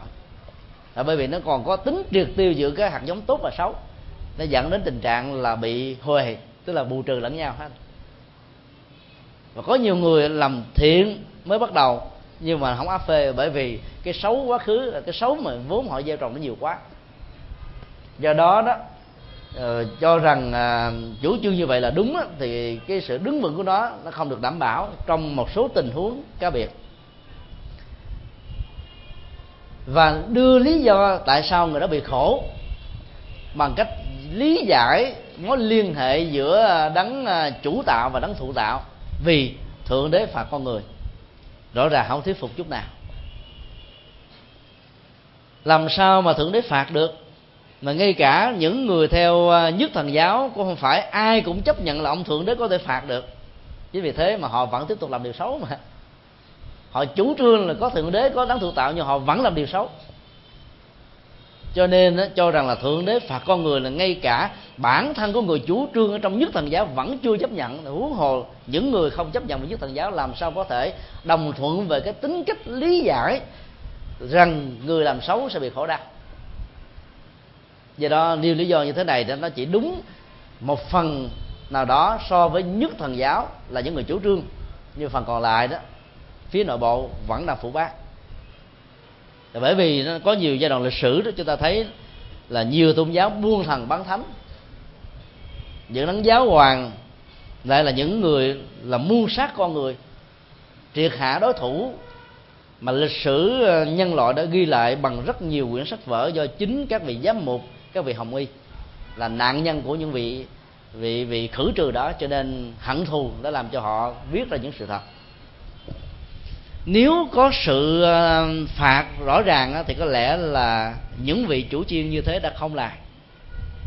Là bởi vì nó còn có tính triệt tiêu giữa cái hạt giống tốt và xấu. Nó dẫn đến tình trạng là bị huề tức là bù trừ lẫn nhau hết. Và có nhiều người làm thiện mới bắt đầu nhưng mà không áp phê bởi vì cái xấu quá khứ cái xấu mà vốn họ gieo trồng nó nhiều quá. Do đó đó uh, cho rằng uh, chủ trương như vậy là đúng á, thì cái sự đứng vững của nó nó không được đảm bảo trong một số tình huống cá biệt. Và đưa lý do tại sao người đó bị khổ bằng cách lý giải mối liên hệ giữa đấng à, chủ tạo và đấng thụ tạo vì thượng đế phạt con người. Rõ ràng không thuyết phục chút nào. Làm sao mà thượng đế phạt được? Mà ngay cả những người theo à, nhất thần giáo cũng không phải ai cũng chấp nhận là ông thượng đế có thể phạt được. Chính vì thế mà họ vẫn tiếp tục làm điều xấu mà. Họ chủ trương là có thượng đế, có đáng thụ tạo, nhưng họ vẫn làm điều xấu. Cho nên cho rằng là thượng đế phạt con người là ngay cả bản thân của người chủ trương ở trong nhất thần giáo vẫn chưa chấp nhận. Huống hồ những người không chấp nhận nhất thần giáo làm sao có thể đồng thuận về cái tính cách lý giải rằng người làm xấu sẽ bị khổ đau do đó nhiều lý do như thế này nó chỉ đúng một phần nào đó so với nhất thần giáo là những người chủ trương. Nhưng phần còn lại đó, phía nội bộ vẫn là phủ bác. Bởi vì nó có nhiều giai đoạn lịch sử đó, chúng ta thấy là nhiều tôn giáo buông thần bán thánh. Những đấng giáo hoàng lại là những người là muôn sát con người, triệt hạ đối thủ mà lịch sử ờ, nhân loại đã ghi lại bằng rất nhiều quyển sách vở do chính các vị giám mục các vị hồng y, là nạn nhân của những vị vị vị khử trừ đó, cho nên hận thù đã làm cho họ viết ra những sự thật. Nếu có sự ờ, phạt rõ ràng thì có lẽ là những vị chủ chiên như thế đã không làm.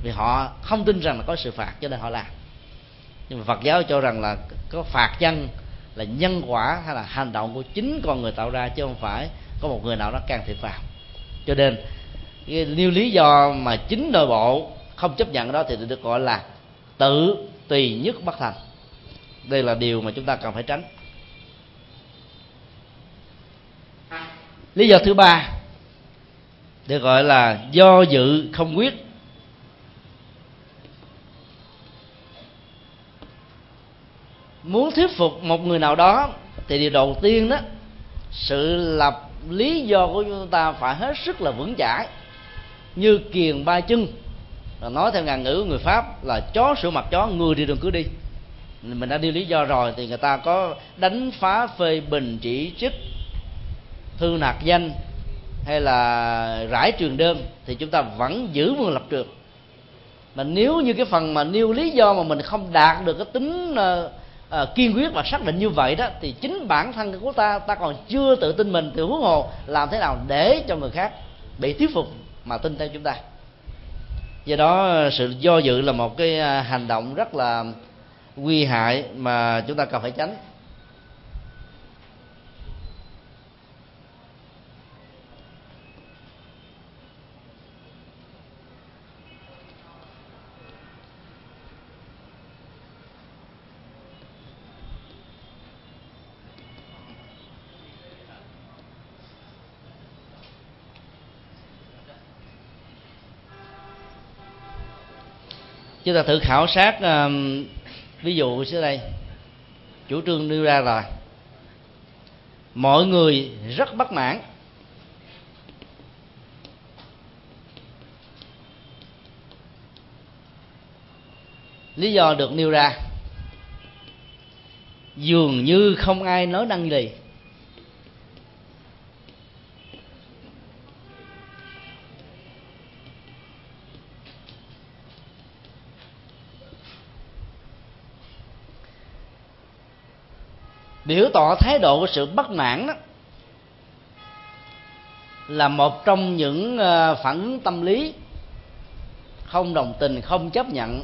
Vì họ không tin rằng là có sự phạt, cho nên họ làm. Nhưng mà phật giáo cho rằng là có phạt nhân là nhân quả hay là hành động của chính con người tạo ra, chứ không phải có một người nào đó can thiệp vào. Cho nên nêu lý do mà chính nội bộ không chấp nhận đó thì được gọi là tự tùy nhất bất thành. Đây là điều mà chúng ta cần phải tránh. Lý do thứ ba được gọi là do dự không quyết. Muốn thuyết phục một người nào đó thì điều đầu tiên đó, sự lập lý do của chúng ta phải hết sức là vững chãi như kiền ba chân. Nói theo ngàn ngữ của người pháp là chó sửa mặt chó người đi đường cứ đi. Mình đã đưa lý do rồi thì người ta có đánh phá phê bình chỉ trích thư nạc danh hay là rải trường đơn thì chúng ta vẫn giữ vững lập trường. Mà nếu như cái phần mà nêu lý do mà mình không đạt được cái tính uh, uh, kiên quyết và xác định như vậy đó thì chính bản thân của ta ta còn chưa tự tin mình thì huống hồ làm thế nào để cho người khác bị thuyết phục mà tin theo chúng ta. Do đó, sự do dự là một cái à, hành động rất là à, nguy hại mà chúng ta cần phải tránh. Chúng ta thử khảo sát um, ví dụ dưới đây chủ trương đưa ra rồi, mọi người rất bất mãn. Lý do được nêu ra dường như không ai nói năng gì. Biểu tỏ thái độ của sự bất mãn đó, là một trong những ờ, phản ứng tâm lý không đồng tình, không chấp nhận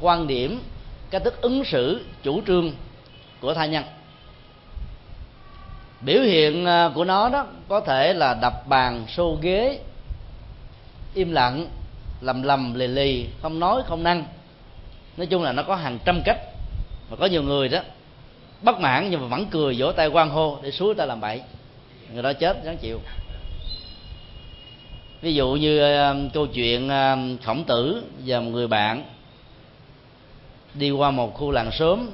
quan điểm, cách thức ứng xử, chủ trương của tha nhân. Biểu hiện ờ, của nó đó có thể là đập bàn, xô ghế, im lặng, lầm lầm, lì lì, không nói, không năng. Nói chung là nó có hàng trăm cách và có nhiều người đó bất mãn nhưng mà vẫn cười vỗ tay quan hô để suối ta làm bậy. Người đó chết ráng chịu. Ví dụ như um, câu chuyện um, khổng tử và một người bạn đi qua một khu làng sớm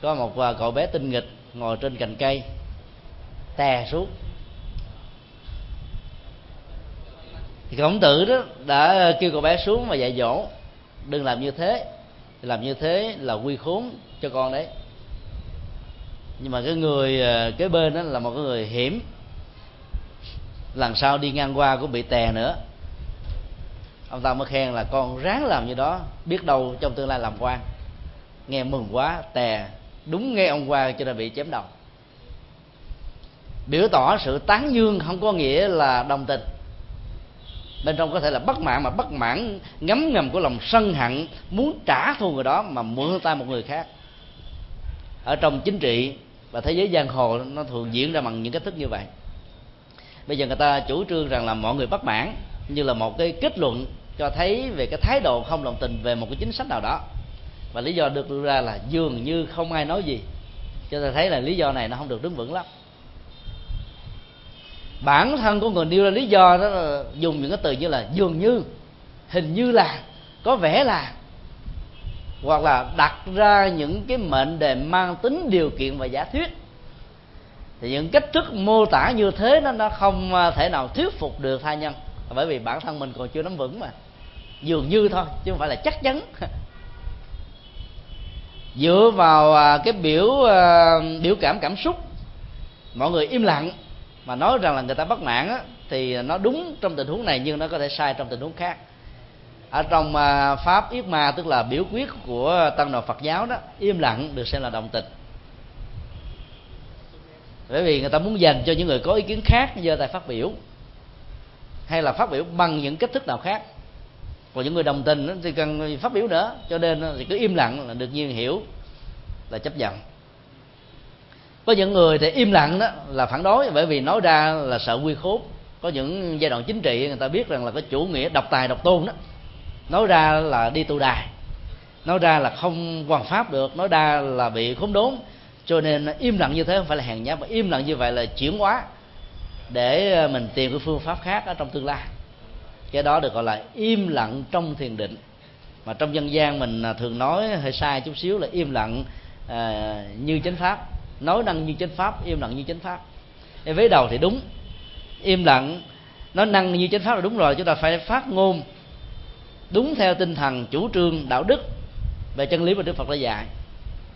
có một uh, cậu bé tinh nghịch ngồi trên cành cây tè xuống. Thì khổng tử đó đã kêu cậu bé xuống và dạy dỗ đừng làm như thế làm như thế là quy khốn cho con đấy nhưng mà cái người ờ, kế bên đó là một cái người hiểm. Lần sau đi ngang qua cũng bị tè nữa. Ông ta mới khen là con ráng làm như đó, biết đâu trong tương lai làm quan. Nghe mừng quá, tè. Đúng nghe ông qua cho nên bị chém đầu. Biểu tỏ sự tán dương không có nghĩa là đồng tình. Bên trong có thể là bất mãn mà bất mãn, ngấm ngầm của lòng sân hận, muốn trả thù người đó mà mượn tay một người khác ở trong chính trị và thế giới giang hồ, nó thường diễn ra bằng những cách thức như vậy. Bây giờ người ta chủ trương rằng là mọi người bất mãn, như là một cái kết luận cho thấy về cái thái độ không đồng tình về một cái chính sách nào đó. Và lý do được đưa ra là dường như không ai nói gì. Cho ta thấy là lý do này nó không được đứng vững lắm. Bản thân của người nêu ra lý do đó là dùng những cái từ như là dường như, hình như là, có vẻ là hoặc là đặt ra những cái mệnh đề mang tính điều kiện và giả thuyết. Thì những cách thức mô tả như thế nó nó không à, thể nào thuyết phục được tha nhân. Bởi vì bản thân mình còn chưa nắm vững mà. Dường như thôi chứ không phải là chắc chắn. Dựa vào à, cái biểu à, biểu cảm cảm xúc mọi người im lặng mà nói rằng là người ta bất mãn á, thì nó đúng trong tình huống này nhưng nó có thể sai trong tình huống khác ở trong à, pháp yết ma, tức là biểu quyết của tăng đoàn phật giáo đó, im lặng được xem là đồng tình bởi vì người ta muốn dành cho những người có ý kiến khác giơ tay phát biểu, hay là phát biểu bằng những cách thức nào khác. Còn những người đồng tình thì cần phát biểu nữa, cho nên thì cứ im lặng là được nhiên hiểu, là chấp nhận. Có những người thì im lặng đó là phản đối, bởi vì nói ra là sợ quy khốn có những giai đoạn chính trị người ta biết rằng là cái chủ nghĩa độc tài, độc tôn đó nói ra là đi tu đài. Nói ra là không hoàn pháp được. Nói ra là bị khốn đốn. Cho nên im lặng như thế không phải là hèn nhát mà im lặng như vậy là chuyển hóa để ờ, mình tìm cái phương pháp khác ở trong tương lai. Cái đó được gọi là im lặng trong thiền định. Mà trong dân gian mình à, thường nói hơi sai chút xíu là im lặng à, như chánh pháp. Nói năng như chánh pháp im lặng như chánh pháp. Vế đầu thì đúng. Im lặng nói năng như chánh pháp là đúng rồi chúng ta phải phát ngôn đúng theo tinh thần chủ trương, đạo đức về chân lý mà đức phật đã dạy.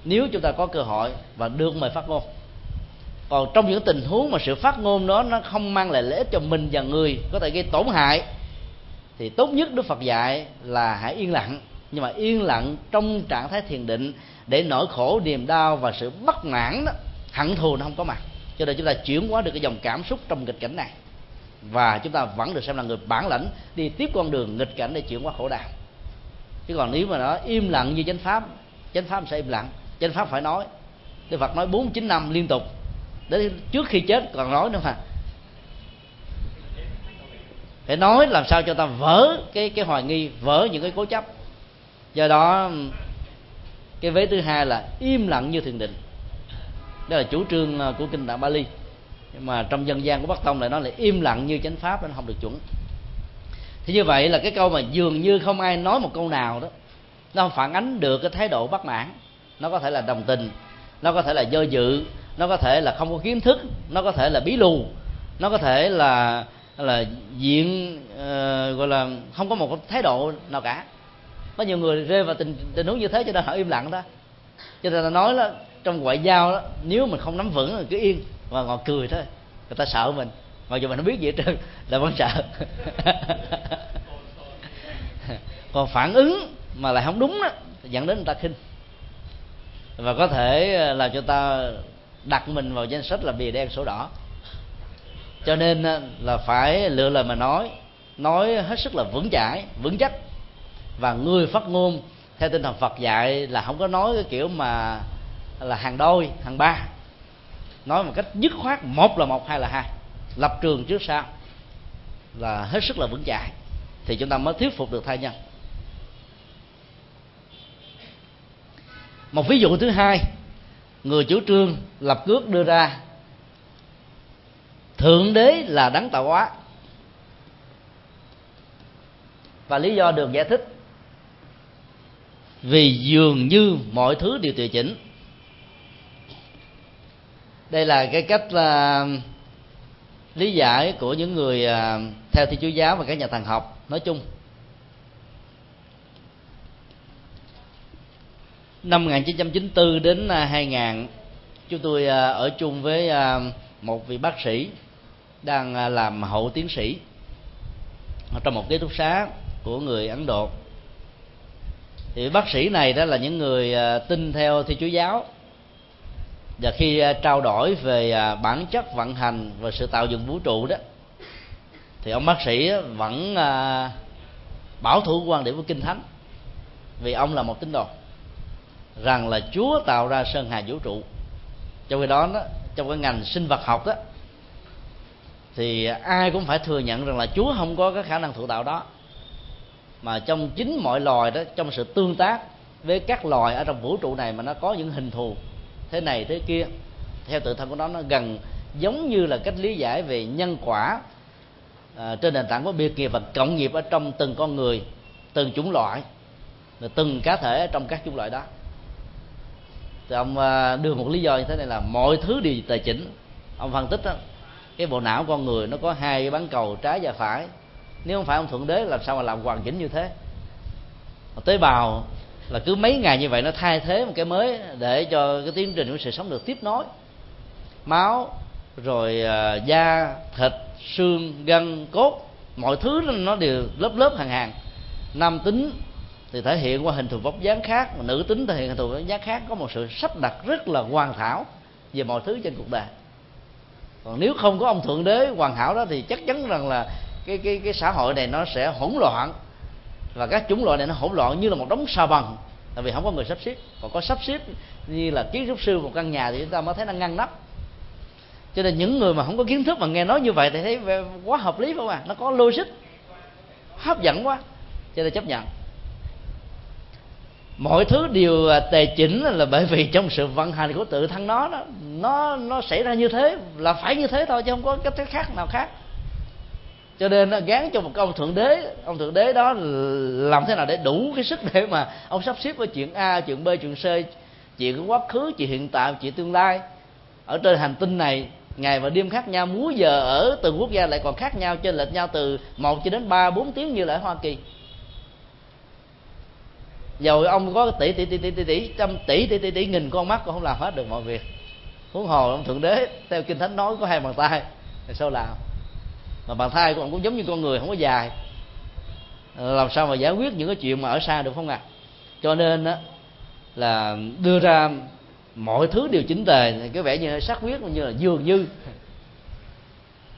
Nếu chúng ta có cơ hội và được mời phát ngôn. Còn trong những tình huống mà sự phát ngôn đó nó không mang lại lợi ích cho mình và người, có thể gây tổn hại, thì tốt nhất đức phật dạy là hãy yên lặng. Nhưng mà yên lặng trong trạng thái thiền định để nỗi khổ, niềm đau và sự bất mãn đó, hận thù nó không có mặt. Cho nên chúng ta chuyển hóa được cái dòng cảm xúc trong nghịch cảnh này và chúng ta vẫn được xem là người bản lãnh đi tiếp con đường nghịch cảnh để chuyển qua khổ đau. Chứ còn nếu mà nó im lặng như chánh pháp chánh pháp sẽ im lặng, chánh pháp phải nói. Đức phật nói bốn chín năm liên tục. Đến trước khi chết còn nói nữa mà. Phải nói làm sao cho ta vỡ cái cái hoài nghi, vỡ những cái cố chấp. Do đó, cái vế thứ hai là im lặng như thiền định. Đó là chủ trương à, của kinh tạng Bali nhưng mà trong dân gian của Bắc Tông lại nói là im lặng như chánh pháp nó không được chuẩn. Thì như vậy là cái câu mà dường như không ai nói một câu nào đó nó không phản ánh được cái thái độ bất mãn. Nó có thể là đồng tình nó có thể là do dự nó có thể là không có kiến thức nó có thể là bí lù nó có thể là là diện uh, gọi là không có một thái độ nào cả. Có nhiều người rơi vào tình tình huống như thế cho nên họ im lặng đó. Cho nên là nói là trong ngoại giao đó nếu mình không nắm vững thì cứ yên và ngồi cười thôi. Người ta sợ mình. Mặc dù mình không biết gì hết trơn là vẫn sợ. Còn phản ứng mà lại không đúng đó dẫn đến người ta khinh. Và có thể ờ, làm cho ta đặt mình vào danh sách là bìa đen sổ đỏ. Cho nên ờ, là phải lựa lời mà nói. Nói hết sức là vững chãi vững chắc. Và người phát ngôn theo tinh thần Phật dạy là không có nói cái kiểu mà là hàng đôi hàng ba nói một cách dứt khoát, một là một, hai là hai. Lập trường trước sau là hết sức là vững chãi. Thì chúng ta mới thuyết phục được thai nhân. Một ví dụ thứ hai, người chủ trương lập cước đưa ra, thượng đế là đấng tạo hóa. Và lý do được giải thích, vì dường như mọi thứ đều tùy chỉnh đây là cái cách là lý giải của những người ờ, theo thiên chúa giáo và các nhà thần học. Nói chung, năm 1994 đến ờ, 2000 chúng tôi ở chung với một vị bác sĩ đang làm hậu tiến sĩ trong một ký túc xá của người Ấn Độ. Thì bác sĩ này đó là những người tin theo thiên chúa giáo và khi à, trao đổi về à, bản chất vận hành và sự tạo dựng vũ trụ đó thì ông bác sĩ vẫn à, bảo thủ quan điểm của kinh thánh. Vì ông là một tín đồ rằng là Chúa tạo ra sơn hà vũ trụ. Trong khi đó, đó trong cái ngành sinh vật học đó thì ai cũng phải thừa nhận rằng là Chúa không có cái khả năng thụ tạo đó. Mà trong chính mọi loài đó trong sự tương tác với các loài ở trong vũ trụ này mà nó có những hình thù thế này thế kia. Theo tự thân của nó nó gần giống như là cách lý giải về nhân quả à, trên nền tảng của biệt nghiệp và cộng nghiệp ở trong từng con người từng chủng loại từng cá thể ở trong các chủng loại đó. Thì ông à, đưa một lý do như thế này là mọi thứ đều tài chỉnh. Ông phân tích đó, cái bộ não con người nó có hai cái bán cầu trái và phải. Nếu không phải ông thượng đế làm sao mà làm hoàn chỉnh như thế? Tế bào là cứ mấy ngày như vậy nó thay thế một cái mới để cho cái tiến trình của sự sống được tiếp nối. Máu rồi uh, da thịt xương gân cốt mọi thứ nó đều lớp lớp hàng hàng. Nam tính thì thể hiện qua hình thù vóc dáng khác mà nữ tính thể hiện hình thù vóc dáng khác có một sự sắp đặt rất là hoàn hảo về mọi thứ trên cuộc đời. Còn nếu không có ông thượng đế hoàn hảo đó thì chắc chắn rằng là cái cái cái xã hội này nó sẽ hỗn loạn và các chủng loại này nó hỗn loạn như là một đống sa bằng. Tại vì không có người sắp xếp. Còn có sắp xếp như là kiến trúc sư một căn nhà thì chúng ta mới thấy nó ngăn nắp. Cho nên những người mà không có kiến thức mà nghe nói như vậy thì thấy quá hợp lý phải không à nó có logic. Hấp dẫn quá. Cho nên chấp nhận. Mọi thứ đều à, tề chỉnh là bởi vì trong sự vận hành của tự thân nó đó nó nó xảy ra như thế, là phải như thế thôi, chứ không có cách khác nào khác cho nên nó gán cho một ông thượng đế. Ông thượng đế đó làm thế nào để đủ cái sức để mà ông sắp xếp với chuyện a, chuyện b, chuyện c chuyện quá khứ chuyện hiện tại chuyện tương lai. Ở trên hành tinh này, ngày và đêm khác nhau, múa giờ ở từng quốc gia lại còn khác nhau trên lệch nhau từ một cho đến ba, bốn tiếng như là ở hoa kỳ. Dầu ông có tỷ tỷ tỷ tỷ tỷ tỷ, trăm tỷ tỷ tỷ tỷ, nghìn con mắt, cũng không làm hết được mọi việc. Huống hồ ông thượng đế, theo kinh thánh nói, có hai bàn tay, thì sao làm? Mà bàn thai của ông cũng giống như con người, không có dài ờ, làm sao mà giải quyết những cái chuyện mà ở xa được không ạ à? cho nên á, là đưa ra mọi thứ đều chỉnh tề, cái vẻ như sắc quyết như là dường như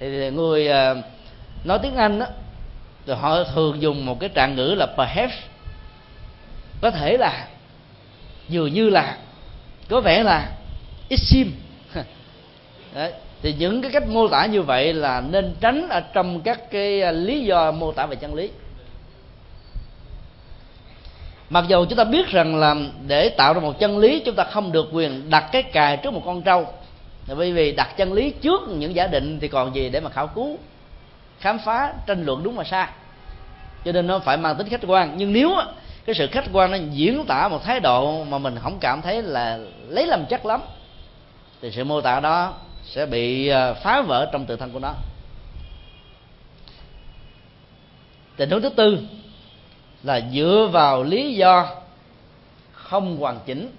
thì người ờ, nói tiếng anh á, thì họ thường dùng một cái trạng ngữ là perhaps có thể là, dường như là, có vẻ là ít sim Đấy thì những cái cách mô tả như vậy là nên tránh ở trong các cái à, lý do mô tả về chân lý. Mặc dù chúng ta biết rằng là để tạo ra một chân lý, chúng ta không được quyền đặt cái cài trước một con trâu. Bởi vì đặt chân lý trước những giả định thì còn gì để mà khảo cứu, khám phá tranh luận đúng và sai. Cho nên nó phải mang tính khách quan. Nhưng nếu cái sự khách quan nó diễn tả một thái độ mà mình không cảm thấy là lấy làm chắc lắm, thì sự mô tả đó sẽ bị à, phá vỡ trong tự thân của nó. Tình huống thứ tư là dựa vào lý do không hoàn chỉnh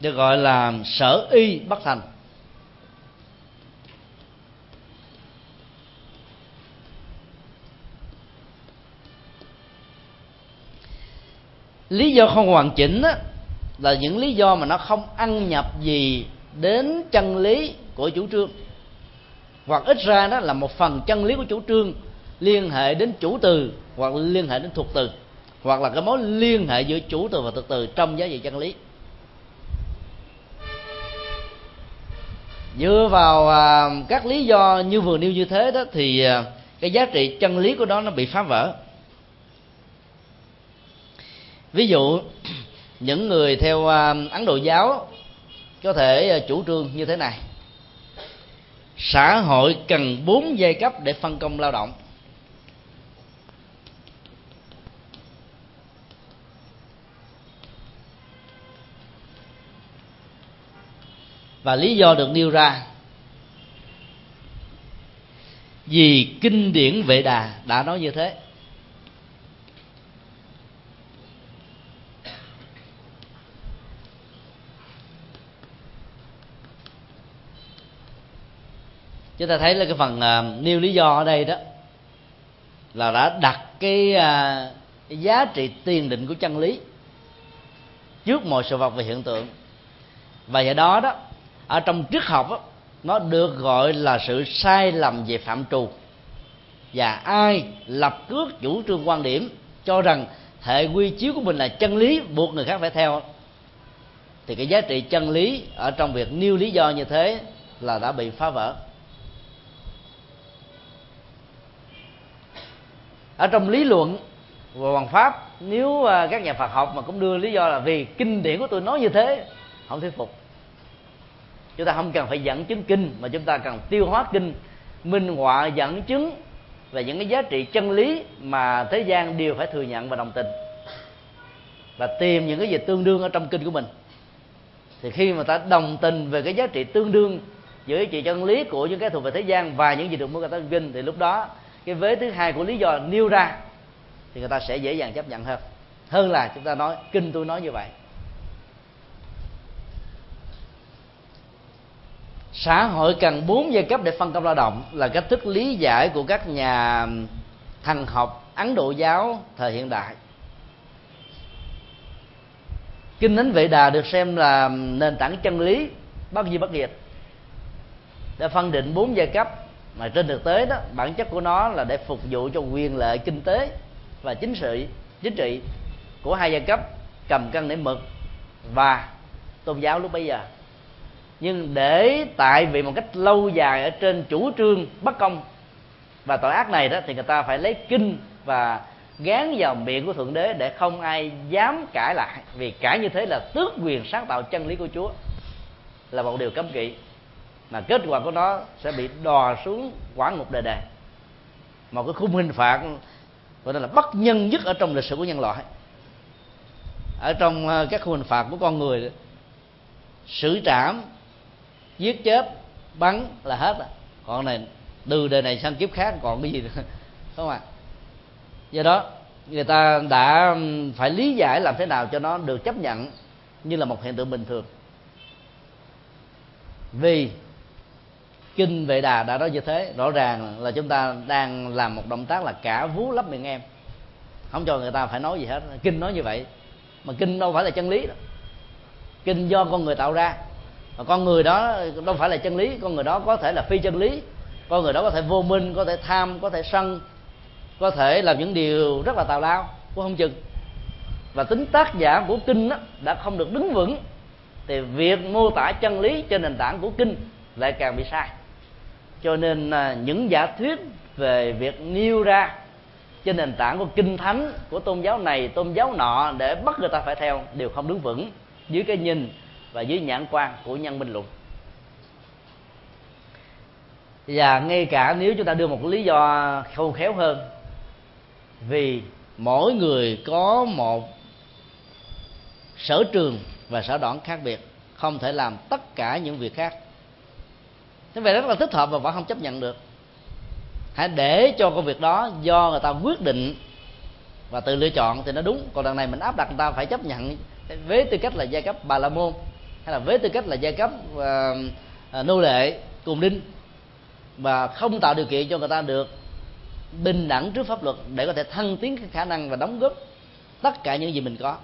được gọi là sở y bất thành. Lý do không hoàn chỉnh á, là những lý do mà nó không ăn nhập gì đến chân lý của chủ trương. Hoặc ít ra đó là một phần chân lý của chủ trương liên hệ đến chủ từ hoặc liên hệ đến thuộc từ. Hoặc là cái mối liên hệ giữa chủ từ và thực từ trong giá trị chân lý. Dựa vào à, các lý do như vừa nêu như thế đó thì à, cái giá trị chân lý của nó nó bị phá vỡ. Ví dụ những người theo à, ấn độ giáo có thể à, chủ trương như thế này. Xã hội cần bốn giai cấp để phân công lao động. Và lý do được nêu ra, vì kinh điển vệ đà đã nói như thế. Chúng ta thấy là cái phần uh, nêu lý do ở đây đó là đã đặt cái, uh, giá trị tiền định của chân lý trước mọi sự vật và hiện tượng. Và do đó đó ở trong triết học đó, nó được gọi là sự sai lầm về phạm trù. Và ai lập cước chủ trương quan điểm cho rằng hệ quy chiếu của mình là chân lý buộc người khác phải theo thì cái giá trị chân lý ở trong việc nêu lý do như thế là đã bị phá vỡ. Ở trong lý luận và bằng pháp, nếu à, các nhà Phật học mà cũng đưa lý do là vì kinh điển của tôi nói như thế, không thuyết phục. Chúng ta không cần phải dẫn chứng kinh, mà chúng ta cần tiêu hóa kinh, minh họa, dẫn chứng về những cái giá trị chân lý mà thế gian đều phải thừa nhận và đồng tình. Và tìm những cái gì tương đương ở trong kinh của mình. Thì khi mà ta đồng tình về cái giá trị tương đương giữa giá trị chân lý của những cái thuộc về thế gian và những gì được mô tả trong kinh thì lúc đó cái vế thứ hai của lý do nêu ra thì người ta sẽ dễ dàng chấp nhận hơn. Hơn là chúng ta nói, kinh tôi nói như vậy. Xã hội cần bốn giai cấp để phân công lao động là cách thức lý giải của các nhà thần học, ấn độ giáo thời hiện đại. Kinh thánh vệ đà được xem là nền tảng chân lý bất di bất diệt. Để phân định bốn giai cấp mà trên thực tế đó, bản chất của nó là để phục vụ cho quyền lợi kinh tế và chính sự, chính trị của hai giai cấp cầm cân để mực và tôn giáo lúc bây giờ. Nhưng để tại vì một cách lâu dài ở trên chủ trương bất công và tội ác này đó, thì người ta phải lấy kinh và gán vào miệng của thượng đế để không ai dám cãi lại. Vì cãi như thế là tước quyền sáng tạo chân lý của chúa là một điều cấm kỵ mà kết quả của nó sẽ bị đò xuống quả ngục đời đời. Một cái khung hình phạt, gọi là bất nhân nhất ở trong lịch sử của nhân loại. Ở trong ờ, các khung hình phạt của con người xử trảm, giết chết, bắn là hết rồi. Còn này, từ đời này sang kiếp khác, còn cái gì nữa? Không ạ à? do đó, người ta đã phải lý giải làm thế nào cho nó được chấp nhận như là một hiện tượng bình thường. Vì kinh vệ đà đã nói như thế. Rõ ràng là chúng ta đang làm một động tác là cả vú lấp miệng em. Không cho người ta phải nói gì hết. Kinh nói như vậy. Mà kinh đâu phải là chân lý đâu. Kinh do con người tạo ra. Mà con người đó đâu phải là chân lý. Con người đó có thể là phi chân lý. Con người đó có thể vô minh có thể tham có thể sân có thể làm những điều rất là tào lao cũng không chừng. Và tính tác giả của kinh đó, đã không được đứng vững thì việc mô tả chân lý trên nền tảng của kinh lại càng bị sai cho nên à, những giả thuyết về việc nêu ra trên nền tảng của kinh thánh của tôn giáo này, tôn giáo nọ để bắt người ta phải theo đều không đứng vững dưới cái nhìn và dưới nhãn quan của nhân minh luận và ngay cả nếu chúng ta đưa một lý do khôn khéo hơn, vì mỗi người có một sở trường và sở đoản khác biệt, không thể làm tất cả những việc khác thế vậy rất là thích hợp và vẫn không chấp nhận được. Hãy để cho công việc đó do người ta quyết định và tự lựa chọn thì nó đúng. Còn đằng này mình áp đặt người ta phải chấp nhận. Với tư cách là giai cấp bà la môn hay là với tư cách là giai cấp uh, uh, nô lệ cùng đinh và không tạo điều kiện cho người ta được bình đẳng trước pháp luật để có thể thăng tiến cái khả năng và đóng góp tất cả những gì mình có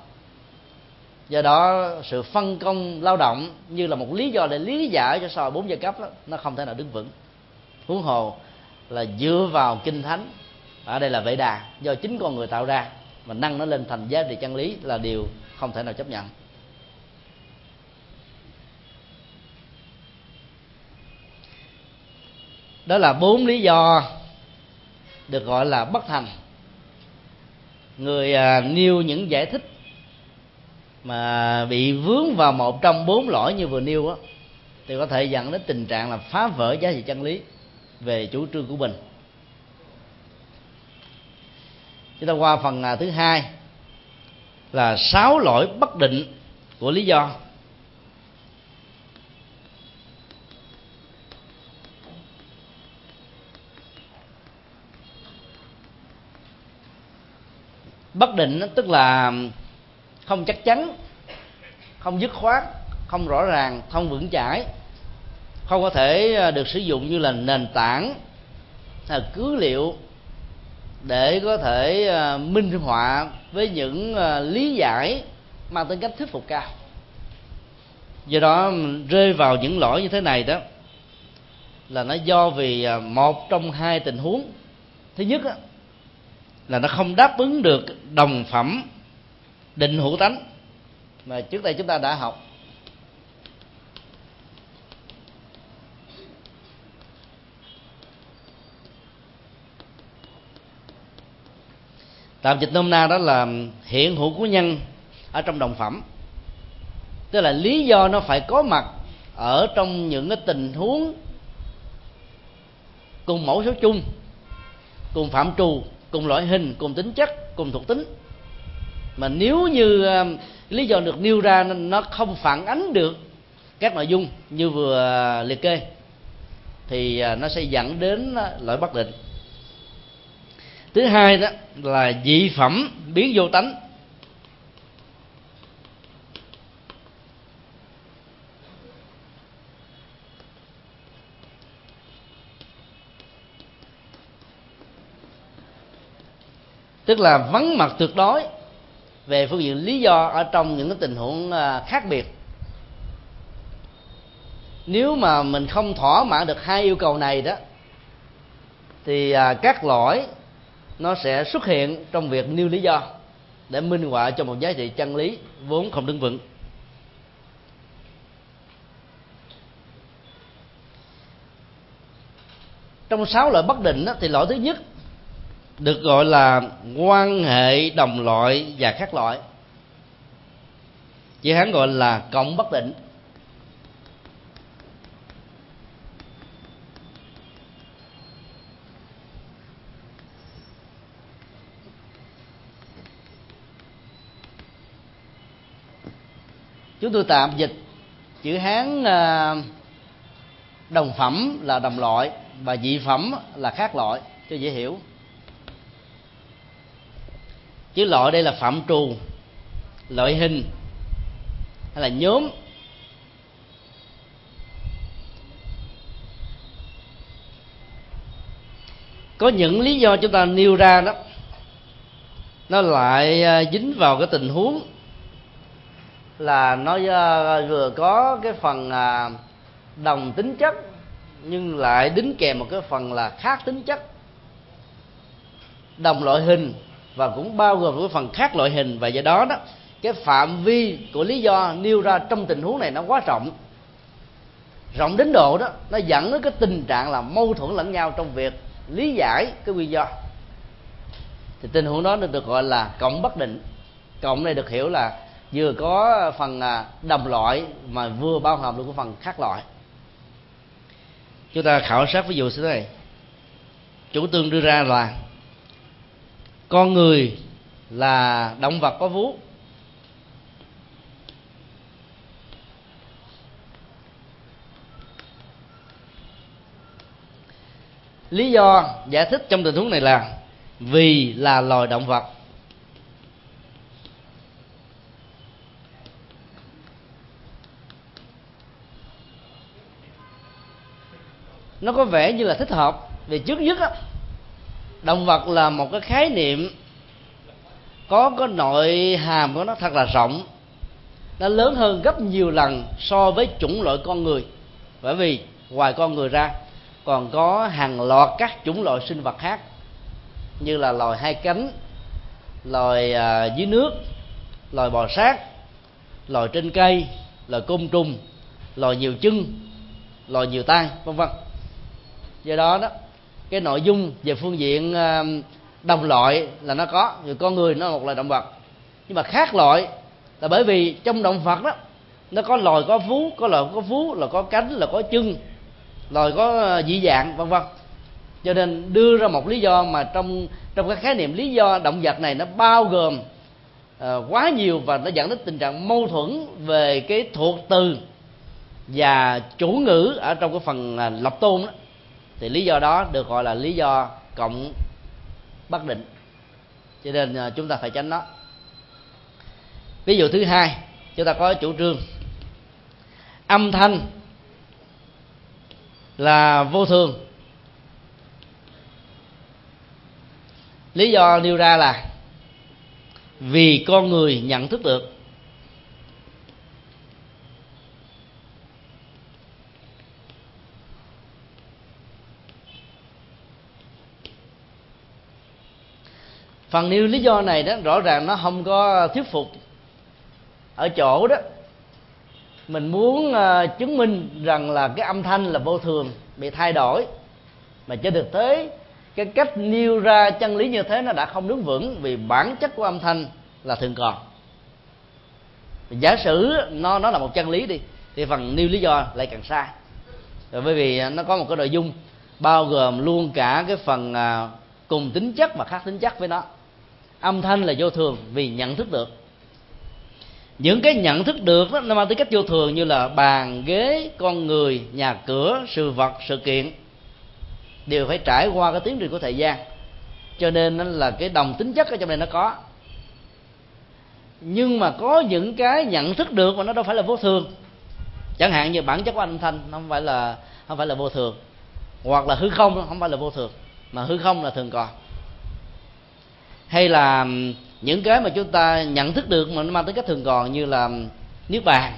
do đó sự phân công lao động như là một lý do để lý giải cho soi bốn giai cấp đó, nó không thể nào đứng vững. Huống hồ là dựa vào kinh thánh ở đây là vệ đà do chính con người tạo ra mà nâng nó lên thành giá trị chân lý là điều không thể nào chấp nhận. Đó là bốn lý do được gọi là bất thành. Người à, nêu những giải thích mà bị vướng vào một trong bốn lỗi như vừa nêu á, thì có thể dẫn đến tình trạng là phá vỡ giá trị chân lý về chủ trương của mình. Chúng ta qua phần à, thứ hai là sáu lỗi bất định của lý do. Bất định tức là không chắc chắn, không dứt khoát, không rõ ràng, không vững chãi. Không có thể à, được sử dụng như là nền tảng là cứ liệu để có thể à, minh họa với những à, lý giải mang tính cách thuyết phục cao. Do đó rơi vào những lỗi như thế này đó, là nó do vì một trong hai tình huống. Thứ nhất là nó không đáp ứng được đồng phẩm định hữu tánh. Mà trước đây chúng ta đã học. Tạm dịch nôm na đó là hiện hữu của nhân ở trong đồng phẩm. Tức là lý do nó phải có mặt ở trong những cái tình huống cùng mẫu số chung, cùng phạm trù, cùng loại hình, cùng tính chất, cùng thuộc tính mà nếu như um, lý do được nêu ra nó không phản ánh được các nội dung như vừa uh, liệt kê, thì uh, nó sẽ dẫn đến uh, lỗi bất định. Thứ hai đó là dị phẩm biến vô tánh. Tức là vắng mặt tuyệt đối về phương diện lý do ở trong những cái tình huống à, khác biệt. Nếu mà mình không thỏa mãn được hai yêu cầu này đó thì à, các lỗi nó sẽ xuất hiện trong việc nêu lý do để minh họa cho một giá trị chân lý vốn không đứng vững. Trong sáu loại bất định đó, thì lỗi thứ nhất được gọi là quan hệ đồng loại và khác loại. Chữ hán gọi là cộng bất định. Chúng tôi tạm dịch chữ hán à, đồng phẩm là đồng loại và dị phẩm là khác loại cho dễ hiểu chữ loại đây là phạm trù loại hình, hay là nhóm. Có những lý do chúng ta nêu ra đó, nó lại à, dính vào cái tình huống là nó à, vừa có cái phần à, đồng tính chất, nhưng lại đính kèm một cái phần là khác tính chất. Đồng loại hình và cũng bao gồm cái phần khác loại hình. Và do đó đó, cái phạm vi của lý do nêu ra trong tình huống này nó quá rộng. Rộng đến độ đó, nó dẫn đến cái tình trạng là mâu thuẫn lẫn nhau trong việc lý giải cái nguyên do. Thì tình huống đó được gọi là cộng bất định. Cộng này được hiểu là vừa có phần à, đồng loại mà vừa bao hàm được cái phần khác loại. Chúng ta khảo sát ví dụ như thế này. Chủ tương đưa ra là con người là động vật có vú. Lý do giải thích trong tình huống này là vì là loài động vật. Nó có vẻ như là thích hợp vì trước nhất á động vật là một cái khái niệm có cái nội hàm của nó thật là rộng. Nó lớn hơn gấp nhiều lần so với chủng loại con người. Bởi vì ngoài con người ra còn có hàng loạt các chủng loại sinh vật khác như là loài hai cánh loài à, dưới nước loài bò sát loài trên cây loài côn trùng loài nhiều chân loài nhiều tay vân vân. Do đó đó cái nội dung về phương diện ờ, đồng loại là nó có người con người nó là một loài động vật. Nhưng mà khác loại là bởi vì trong động vật đó nó có loài có vú có loài có vú là có cánh là có chân loài có ờ, dị dạng vân vân. Cho nên đưa ra một lý do mà trong trong cái khái niệm lý do động vật này nó bao gồm uh, quá nhiều và nó dẫn đến tình trạng mâu thuẫn về cái thuộc từ và chủ ngữ ở trong cái phần uh, lập tôn đó thì lý do đó được gọi là lý do cộng bất định. Cho nên à, chúng ta phải tránh nó. Ví dụ thứ hai, chúng ta có chủ trương. Âm thanh là vô thường. Lý do nêu ra là vì con người nhận thức được. Phần nêu lý do này đó rõ ràng nó không có thuyết phục. Ở chỗ đó mình muốn uh, chứng minh rằng là cái âm thanh là vô thường bị thay đổi. Mà trên thực tế cái cách nêu ra chân lý như thế nó đã không đứng vững vì bản chất của âm thanh là thường còn. Giả sử nó nó là một chân lý đi thì phần nêu lý do lại càng sai. Rồi bởi vì nó có một cái nội dung bao gồm luôn cả cái phần à, cùng tính chất và khác tính chất với nó âm thanh là vô thường vì nhận thức được. Những cái nhận thức được đó, nó mang tính cách vô thường như là bàn ghế con người nhà cửa sự vật sự kiện đều phải trải qua cái tiến trình của thời gian. Cho nên nó là cái đồng tính chất ở trong này nó có. Nhưng mà có những cái nhận thức được mà nó đâu phải là vô thường. Chẳng hạn như bản chất của âm thanh không phải là không phải là vô thường. Hoặc là hư không không phải là vô thường. Mà hư không là thường còn hay là những cái mà chúng ta nhận thức được mà nó mang tới cách thường còn như là niết bàn.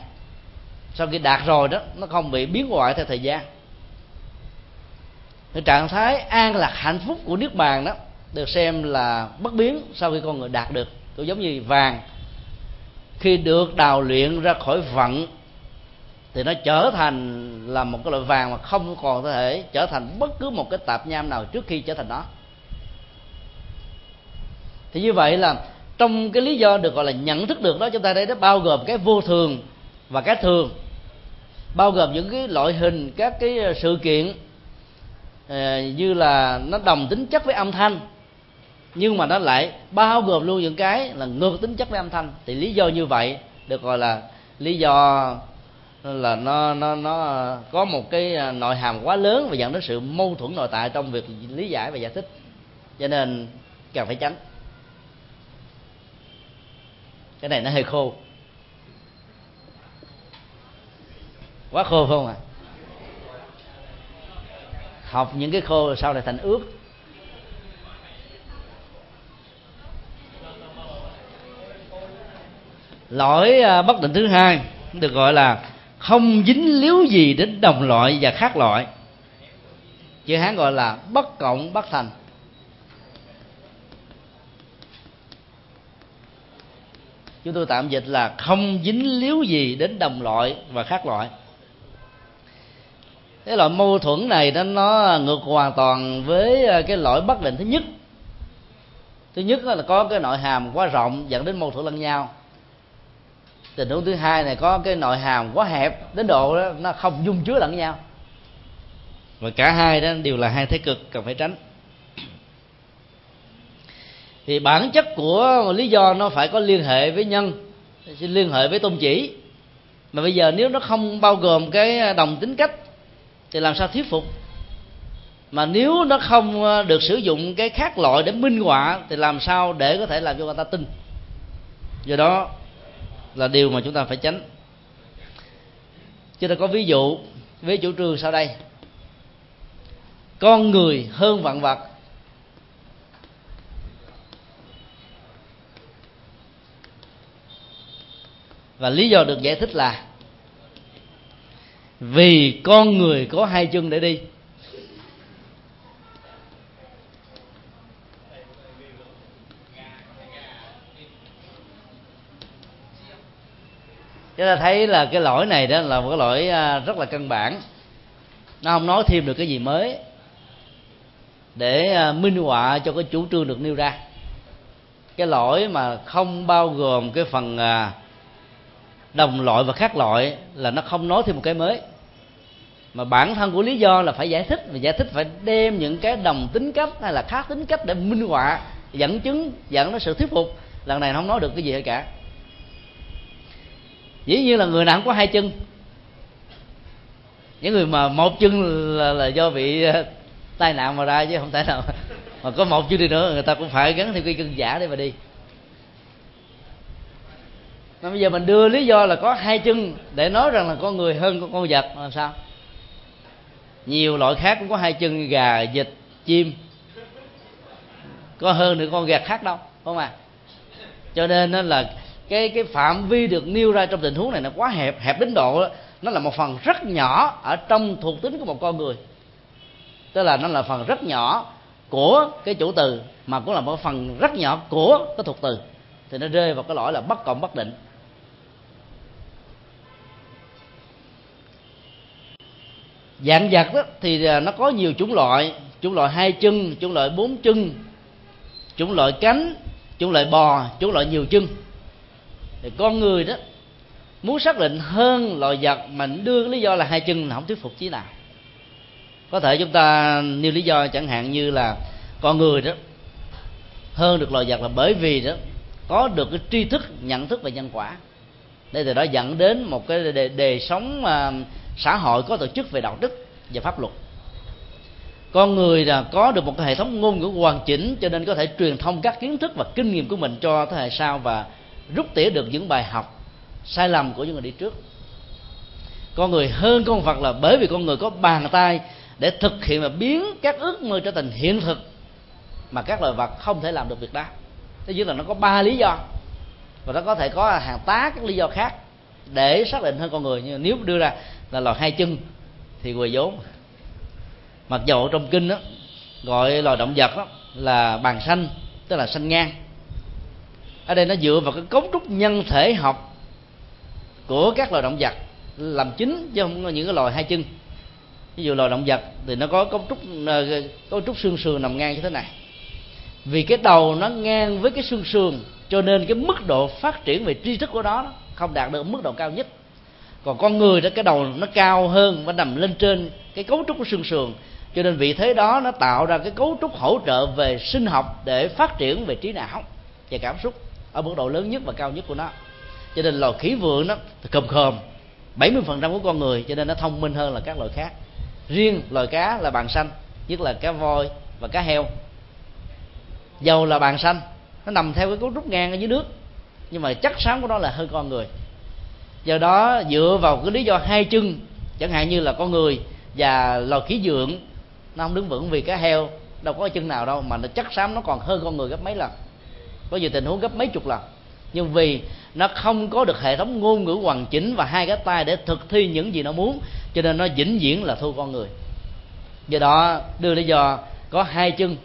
Sau khi đạt rồi đó, nó không bị biến hoại theo thời gian. Cái trạng thái an lạc hạnh phúc của niết bàn đó được xem là bất biến sau khi con người đạt được. Cũng giống như vàng. Khi được đào luyện ra khỏi vận, thì nó trở thành là một cái loại vàng mà không còn có thể trở thành bất cứ một cái tạp nham nào trước khi trở thành nó thì như vậy là trong cái lý do được gọi là nhận thức được đó, chúng ta đây nó bao gồm cái vô thường và cái thường. Bao gồm những cái loại hình, các cái ờ, sự kiện ờ, như là nó đồng tính chất với âm thanh, nhưng mà nó lại bao gồm luôn những cái là ngược tính chất với âm thanh. Thì lý do như vậy được gọi là lý do là nó nó nó có một cái ờ, nội hàm quá lớn và dẫn đến sự mâu thuẫn nội tại trong việc lý giải và giải thích. Cho nên cần phải tránh cái này nó hơi khô. Quá khô không ạ? À? học những cái khô sau này thành ướt lỗi à, bất định thứ hai được gọi là không dính líu gì đến đồng loại và khác loại. Chữ hán gọi là bất cộng, bất thành. Chúng tôi tạm dịch là không dính líu gì đến đồng loại và khác loại. Cái loại mâu thuẫn này nó nó ngược hoàn toàn với ờ, cái lỗi bất định thứ nhất. Thứ nhất là có cái nội hàm quá rộng, dẫn đến mâu thuẫn lẫn nhau. Tình huống thứ hai này có cái nội hàm quá hẹp, đến độ đó nó không dung chứa lẫn nhau. Và cả hai đó đều là hai thế cực cần phải tránh thì bản chất của lý do nó phải có liên hệ với nhân liên hệ với tôn chỉ. Mà bây giờ nếu nó không bao gồm cái đồng tính cách, thì làm sao thuyết phục? Mà nếu nó không ờ, được sử dụng cái khác loại để minh họa, thì làm sao để có thể làm cho người ta tin? Do đó là điều mà chúng ta phải tránh. Chúng ta có ví dụ với chủ trương sau đây. Con người hơn vạn vật và lý do được giải thích là vì con người có hai chân để đi. Chúng ta thấy là cái lỗi này đó là một cái lỗi à, rất là căn bản. Nó không nói thêm được cái gì mới để à, minh họa cho cái chủ trương được nêu ra. Cái lỗi mà không bao gồm cái phần à, đồng loại và khác loại là nó không nói thêm một cái mới. Mà bản thân của lý do là phải giải thích và giải thích phải đem những cái đồng tính cách hay là khác tính cách để minh họa dẫn chứng dẫn đến sự thuyết phục. Lần này nó không nói được cái gì hết cả. Dĩ nhiên là người nào cũng có hai chân. Những người mà một chân là, là do bị ờ, tai nạn mà ra chứ không thể nào mà có một chân đi nữa người ta cũng phải gắn thêm cái chân giả để mà đi mà bây giờ mình đưa lý do là có hai chân để nói rằng là con người hơn con vật làm sao? Nhiều loại khác cũng có hai chân gà vịt chim. Có hơn được con gạt khác đâu không à cho nên nó là cái cái phạm vi được nêu ra trong tình huống này nó quá hẹp hẹp đến độ đó, nó là một phần rất nhỏ ở trong thuộc tính của một con người. Tức là nó là phần rất nhỏ của cái chủ từ mà cũng là một phần rất nhỏ của cái thuộc từ. Thì nó rơi vào cái lỗi là bất cộng bất định. Dạng vật đó thì à, nó có nhiều chủng loại. Chủng loại hai chân chủng loại bốn chân chủng loại cánh chủng loại bò chủng loại nhiều chân. Thì con người đó muốn xác định hơn loài vật mà đưa lý do là hai chân là không thuyết phục chí nào. Có thể chúng ta nêu lý do chẳng hạn như là con người đó hơn được loài vật là bởi vì đó có được cái tri thức nhận thức về nhân quả. Để từ đó dẫn đến một cái đề, đề sống mà xã hội có tổ chức về đạo đức và pháp luật. Con người là có được một cái hệ thống ngôn ngữ hoàn chỉnh cho nên có thể truyền thông các kiến thức và kinh nghiệm của mình cho thế hệ sau và rút tỉa được những bài học sai lầm của những người đi trước. Con người hơn con vật là bởi vì con người có bàn tay để thực hiện và biến các ước mơ trở thành hiện thực mà các loài vật không thể làm được việc đó. Thế nhưng là nó có ba lý do và nó có thể có hàng tá các lý do khác để xác định hơn con người. Nhưng nếu đưa ra là loài hai chân, thì quỳ vốn. Mặc dầu trong kinh đó gọi loài động vật đó là bàn xanh tức là xanh ngang. Ở đây nó dựa vào cái cấu trúc nhân thể học của các loài động vật làm chính, chứ không có những cái loài hai chân. Ví dụ loài động vật thì nó có cấu trúc ờ, cấu trúc xương sườn nằm ngang như thế này. Vì cái đầu nó ngang với cái xương sườn, cho nên cái mức độ phát triển về tri thức của nó không đạt được mức độ cao nhất còn con người đó, cái đầu nó cao hơn và nằm lên trên cái cấu trúc của xương sườn. Cho nên vị thế đó nó tạo ra cái cấu trúc hỗ trợ về sinh học để phát triển về trí não và cảm xúc ở mức độ lớn nhất và cao nhất của nó. Cho nên loài khỉ vượn nó cồm cồm 70% của con người, cho nên nó thông minh hơn là các loài khác. Riêng loài cá là bàn xanh, nhất là cá voi và cá heo. Dầu là bàn xanh, nó nằm theo cái cấu trúc ngang ở dưới nước, nhưng mà chắc sáng của nó là hơn con người do đó, dựa vào cái lý do hai chân, chẳng hạn như là con người và loài khí dưỡng, nó không đứng vững vì cá heo, đâu có chân nào đâu, mà nó chắc xám nó còn hơn con người gấp mấy lần. Có nhiều tình huống gấp mấy chục lần. Nhưng vì nó không có được hệ thống ngôn ngữ hoàn chỉnh và hai cái tay để thực thi những gì nó muốn, cho nên nó vĩnh viễn là thua con người. Do đó, đưa lý do có hai chân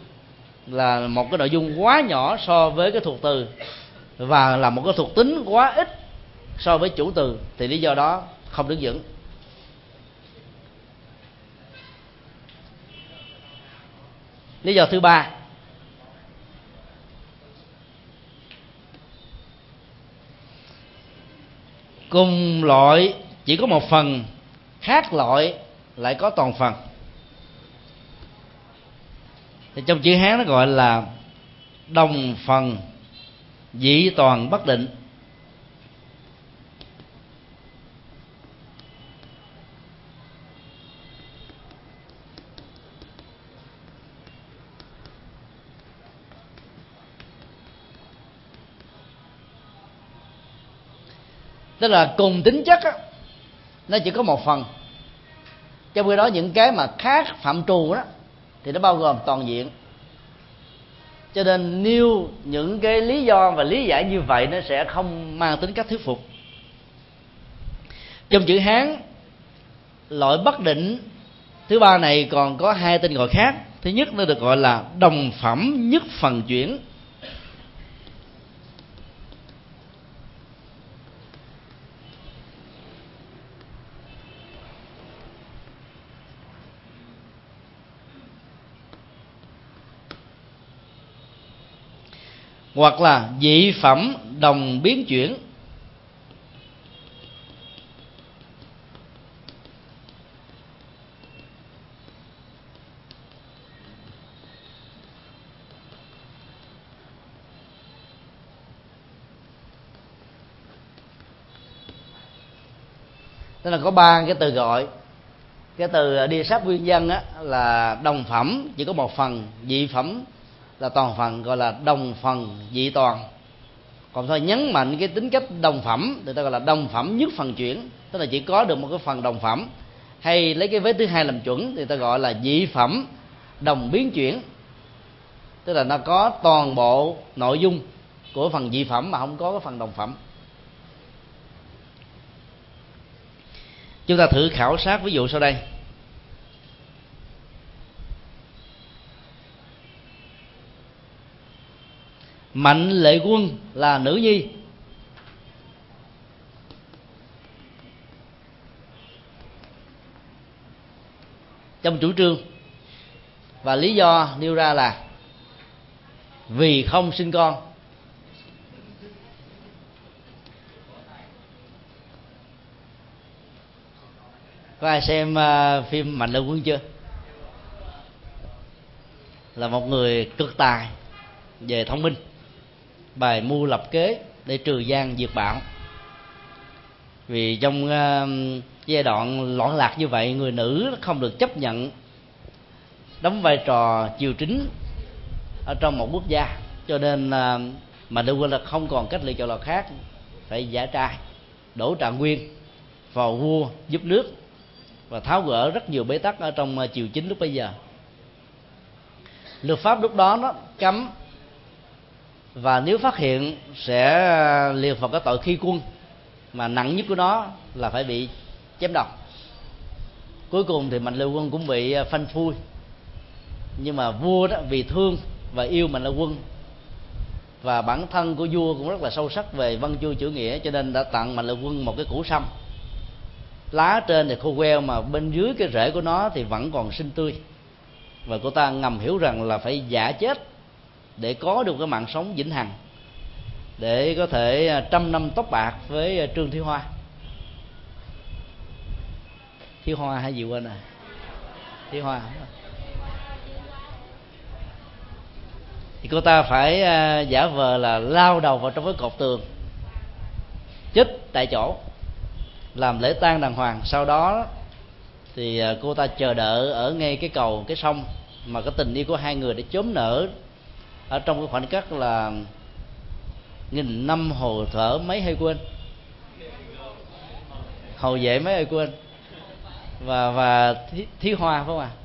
là một cái nội dung quá nhỏ so với cái thuộc từ và là một cái thuộc tính quá ít so với chủ từ thì lý do đó không đứng vững. Lý do thứ ba, cùng loại chỉ có một phần, khác loại lại có toàn phần. Thì trong chữ hán nó gọi là đồng phần dị toàn bất định. Tức là cùng tính chất á, nó chỉ có một phần. Trong khi đó những cái mà khác phạm trù đó thì nó bao gồm toàn diện. Cho nên nêu những cái lý do và lý giải như vậy nó sẽ không mang tính cách thuyết phục. Trong chữ hán loại bất định thứ ba này còn có hai tên gọi khác. Thứ nhất nó được gọi là đồng phẩm nhất phần chuyển. Hoặc là dị phẩm đồng biến chuyển. Tức là có ba cái từ gọi. Cái từ à, đi sát nguyên dân á, là đồng phẩm chỉ có một phần dị phẩm là toàn phần gọi là đồng phần dị toàn. Còn thôi, nhấn mạnh cái tính cách đồng phẩm thì ta gọi là đồng phẩm nhất phần chuyển, tức là chỉ có được một cái phần đồng phẩm. Hay lấy cái vế thứ hai làm chuẩn, thì ta gọi là dị phẩm đồng biến chuyển. Tức là nó có toàn bộ nội dung của phần dị phẩm mà không có cái phần đồng phẩm. Chúng ta thử khảo sát ví dụ sau đây. Mạnh lệ quân là nữ nhi. Trong chủ trương và lý do nêu ra là vì không sinh con. Có ai xem uh, phim mạnh lệ quân chưa? Là một người cực tài về thông minh bài mưu lập kế để trừ gian diệt bạo. Vì trong uh, giai đoạn loạn lạc như vậy người nữ không được chấp nhận đóng vai trò chiều chính ở trong một quốc gia. Cho nên uh, mà đưa là không còn cách lựa chọn nào khác phải giả trai đổ trạng nguyên vào vua giúp nước và tháo gỡ rất nhiều bế tắc ở trong ờ, triều chính lúc bây giờ. Luật pháp lúc đó nó cấm và nếu phát hiện sẽ ờ, liệt vào cái tội khi quân, mà nặng nhất của nó là phải bị chém đầu. Cuối cùng thì mạnh lưu quân cũng bị ờ, phanh phui. Nhưng mà vua đó vì thương và yêu mạnh lưu quân, và bản thân của vua cũng rất là sâu sắc về văn chương chữ nghĩa, cho nên đã tặng mạnh lưu quân một cái củ sâm. Lá trên thì khô queo mà bên dưới cái rễ của nó thì vẫn còn xinh tươi. Và cô ta ngầm hiểu rằng là phải giả chết để có được cái mạng sống vĩnh hằng, để có thể à, trăm năm tóc bạc với à, trương thiếu hoa. Thiếu hoa hay gì quên à thiếu hoa. Thì cô ta phải à, giả vờ là lao đầu vào trong cái cột tường, chết tại chỗ, làm lễ tang đàng hoàng. Sau đó thì cô ta chờ đợi ở ngay cái cầu, cái sông, mà cái tình yêu của hai người để chớm nở ở trong cái khoảnh khắc là nghìn năm hồ thở mấy hay quên? Hồ dễ mấy hay quên? Và và thí, thí hoa phải không ạ? À?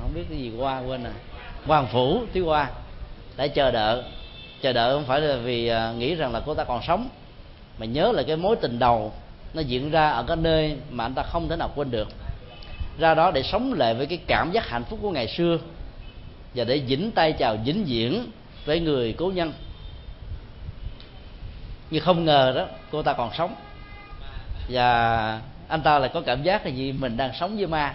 không biết cái gì qua quên à. Hoàng phủ thí hoa. Đã chờ đợi. Chờ đợi không phải là vì à, nghĩ rằng là cô ta còn sống. Mà nhớ là cái mối tình đầu nó diễn ra ở cái nơi mà anh ta không thể nào quên được. Ra đó để sống lại với cái cảm giác hạnh phúc của ngày xưa và để vĩnh tay chào vĩnh diễn với người cố nhân. Nhưng không ngờ đó, cô ta còn sống. Và anh ta lại có cảm giác là gì mình đang sống với ma.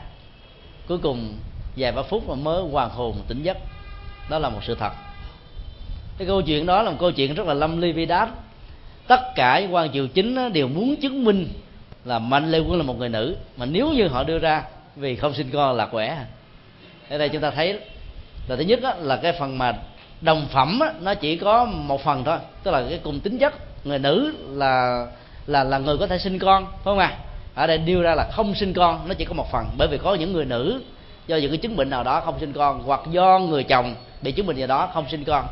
Cuối cùng, vài ba phút mà mới hoàn hồn tỉnh giấc. Đó là một sự thật. Cái câu chuyện đó là một câu chuyện rất là lâm ly vi đát tất cả những quan triều chính đều muốn chứng minh là mạnh lê quân là một người nữ. Mà nếu như họ đưa ra, vì không sinh con là khỏe ở đây chúng ta thấy là thứ nhất là cái phần mà đồng phẩm nó chỉ có một phần thôi, tức là cái cùng tính chất. Người nữ là là là người có thể sinh con, phải không ạ? Ở đây nêu ra là không sinh con, nó chỉ có một phần. Bởi vì có những người nữ, do những cái chứng bệnh nào đó không sinh con, hoặc do người chồng bị chứng bệnh gì đó không sinh con,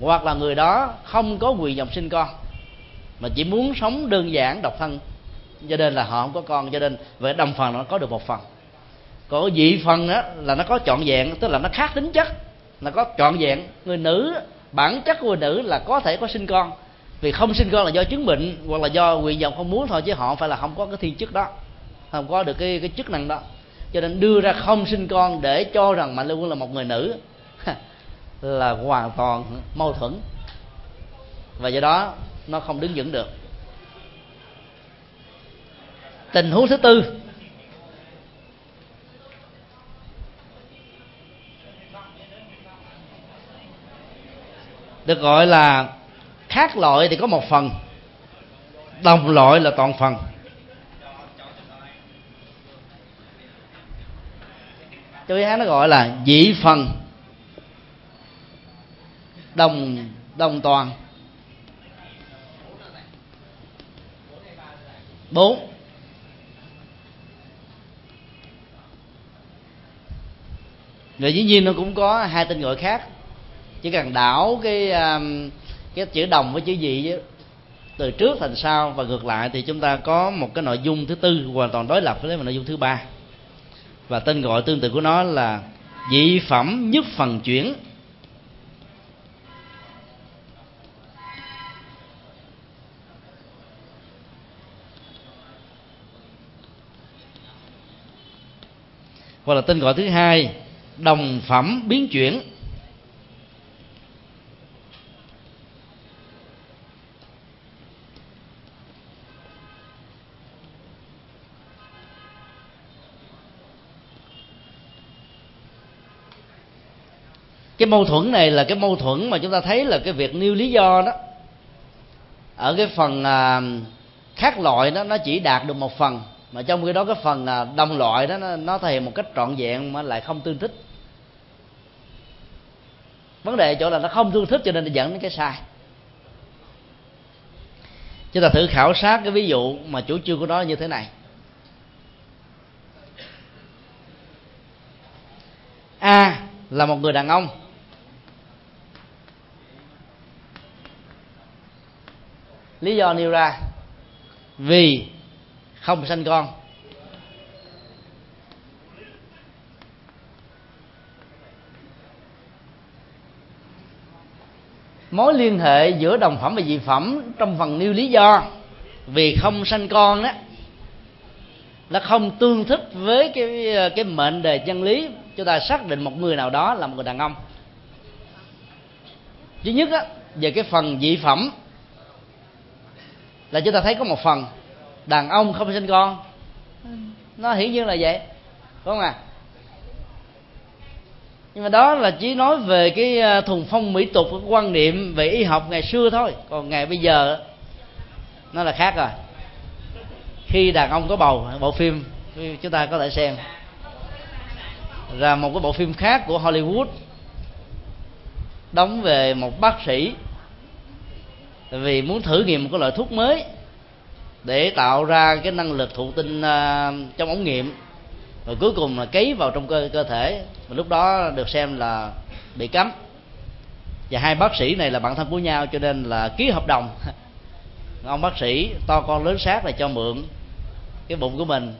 hoặc là người đó không có quyền dòng sinh con, mà chỉ muốn sống đơn giản, độc thân. Cho nên là họ không có con, cho nên về đồng phần nó có được một phần còn dị phần đó là nó có trọn vẹn, tức là nó khác tính chất, là có trọn vẹn. Người nữ, bản chất của người nữ là có thể có sinh con. Vì không sinh con là do chứng bệnh, hoặc là do nguyện vọng không muốn thôi, chứ họ phải là không có cái thiên chức đó, không có được cái cái chức năng đó. Cho nên đưa ra không sinh con để cho rằng mạnh lê quân là một người nữ là hoàn toàn mâu thuẫn. Và do đó, nó không đứng vững được. Tình huống thứ tư được gọi là khác loại thì có một phần, đồng loại là toàn phần. Cho hán nó gọi là dị phần, đồng đồng toàn. Bốn. Rồi dĩ nhiên nó cũng có hai tên gọi khác chỉ cần đảo cái um, cái chữ đồng với chữ dị từ trước thành sau và ngược lại thì chúng ta có một cái nội dung thứ tư, hoàn toàn đối lập với nội dung thứ ba. Và tên gọi tương tự của nó là dị phẩm nhất phần chuyển. Hoặc là tên gọi thứ hai, đồng phẩm biến chuyển. Cái mâu thuẫn này là cái mâu thuẫn mà chúng ta thấy là cái việc nêu lý do đó. Ở cái phần à, khác loại đó nó chỉ đạt được một phần mà trong cái đó cái phần à, đồng loại đó nó, nó thể hiện một cách trọn vẹn mà lại không tương thích. Vấn đề chỗ là nó không tương thích cho nên nó dẫn đến cái sai. Chúng ta thử khảo sát cái ví dụ mà chủ trương của nó như thế này. A là một người đàn ông. Lý do nêu ra vì không sanh con. Mối liên hệ giữa đồng phẩm và dị phẩm trong phần nêu lý do vì không sanh con đó nó không tương thích với cái cái mệnh đề chân lý. Chúng ta xác định một người nào đó là một người đàn ông. Thứ nhất á, về cái phần dị phẩm là chúng ta thấy có một phần đàn ông không sinh con. Nó hiển nhiên là vậy đúng không à nhưng mà đó là chỉ nói về cái à, thuần phong mỹ tục cái quan niệm về y học ngày xưa thôi. Còn ngày bây giờ nó là khác rồi. Khi đàn ông có bầu bộ phim chúng ta có thể xem. Ra một cái bộ phim khác của Hollywood đóng về một bác sĩ tại vì muốn thử nghiệm một cái loại thuốc mới để tạo ra cái năng lực thụ tinh uh, trong ống nghiệm rồi cuối cùng là cấy vào trong cơ cơ thể và lúc đó được xem là bị cấm. Và hai bác sĩ này là bạn thân của nhau cho nên là ký hợp đồng. Ông bác sĩ to con lớn xác là cho mượn cái bụng của mình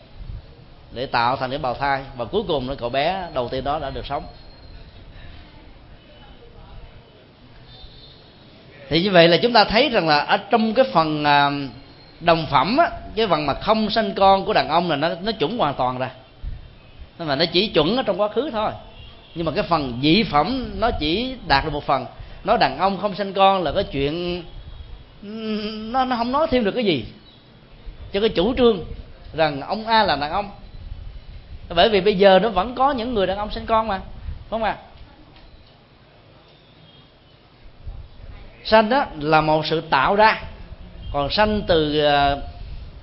để tạo thành cái bào thai và cuối cùng nó cậu bé đầu tiên đó đã được sống. Thì như vậy là chúng ta thấy rằng là ở trong cái phần à, đồng phẩm á, cái phần mà không sanh con của đàn ông là nó nó chuẩn hoàn toàn ra nhưng mà nó chỉ chuẩn ở trong quá khứ thôi. Nhưng mà cái phần dị phẩm nó chỉ đạt được một phần. Nói đàn ông không sanh con là cái chuyện nó nó không nói thêm được cái gì. Cho cái chủ trương rằng ông A là đàn ông. Bởi vì bây giờ nó vẫn có những người đàn ông sinh con mà đúng không ạ? à? Sanh đó là một sự tạo ra. Còn sanh từ ờ,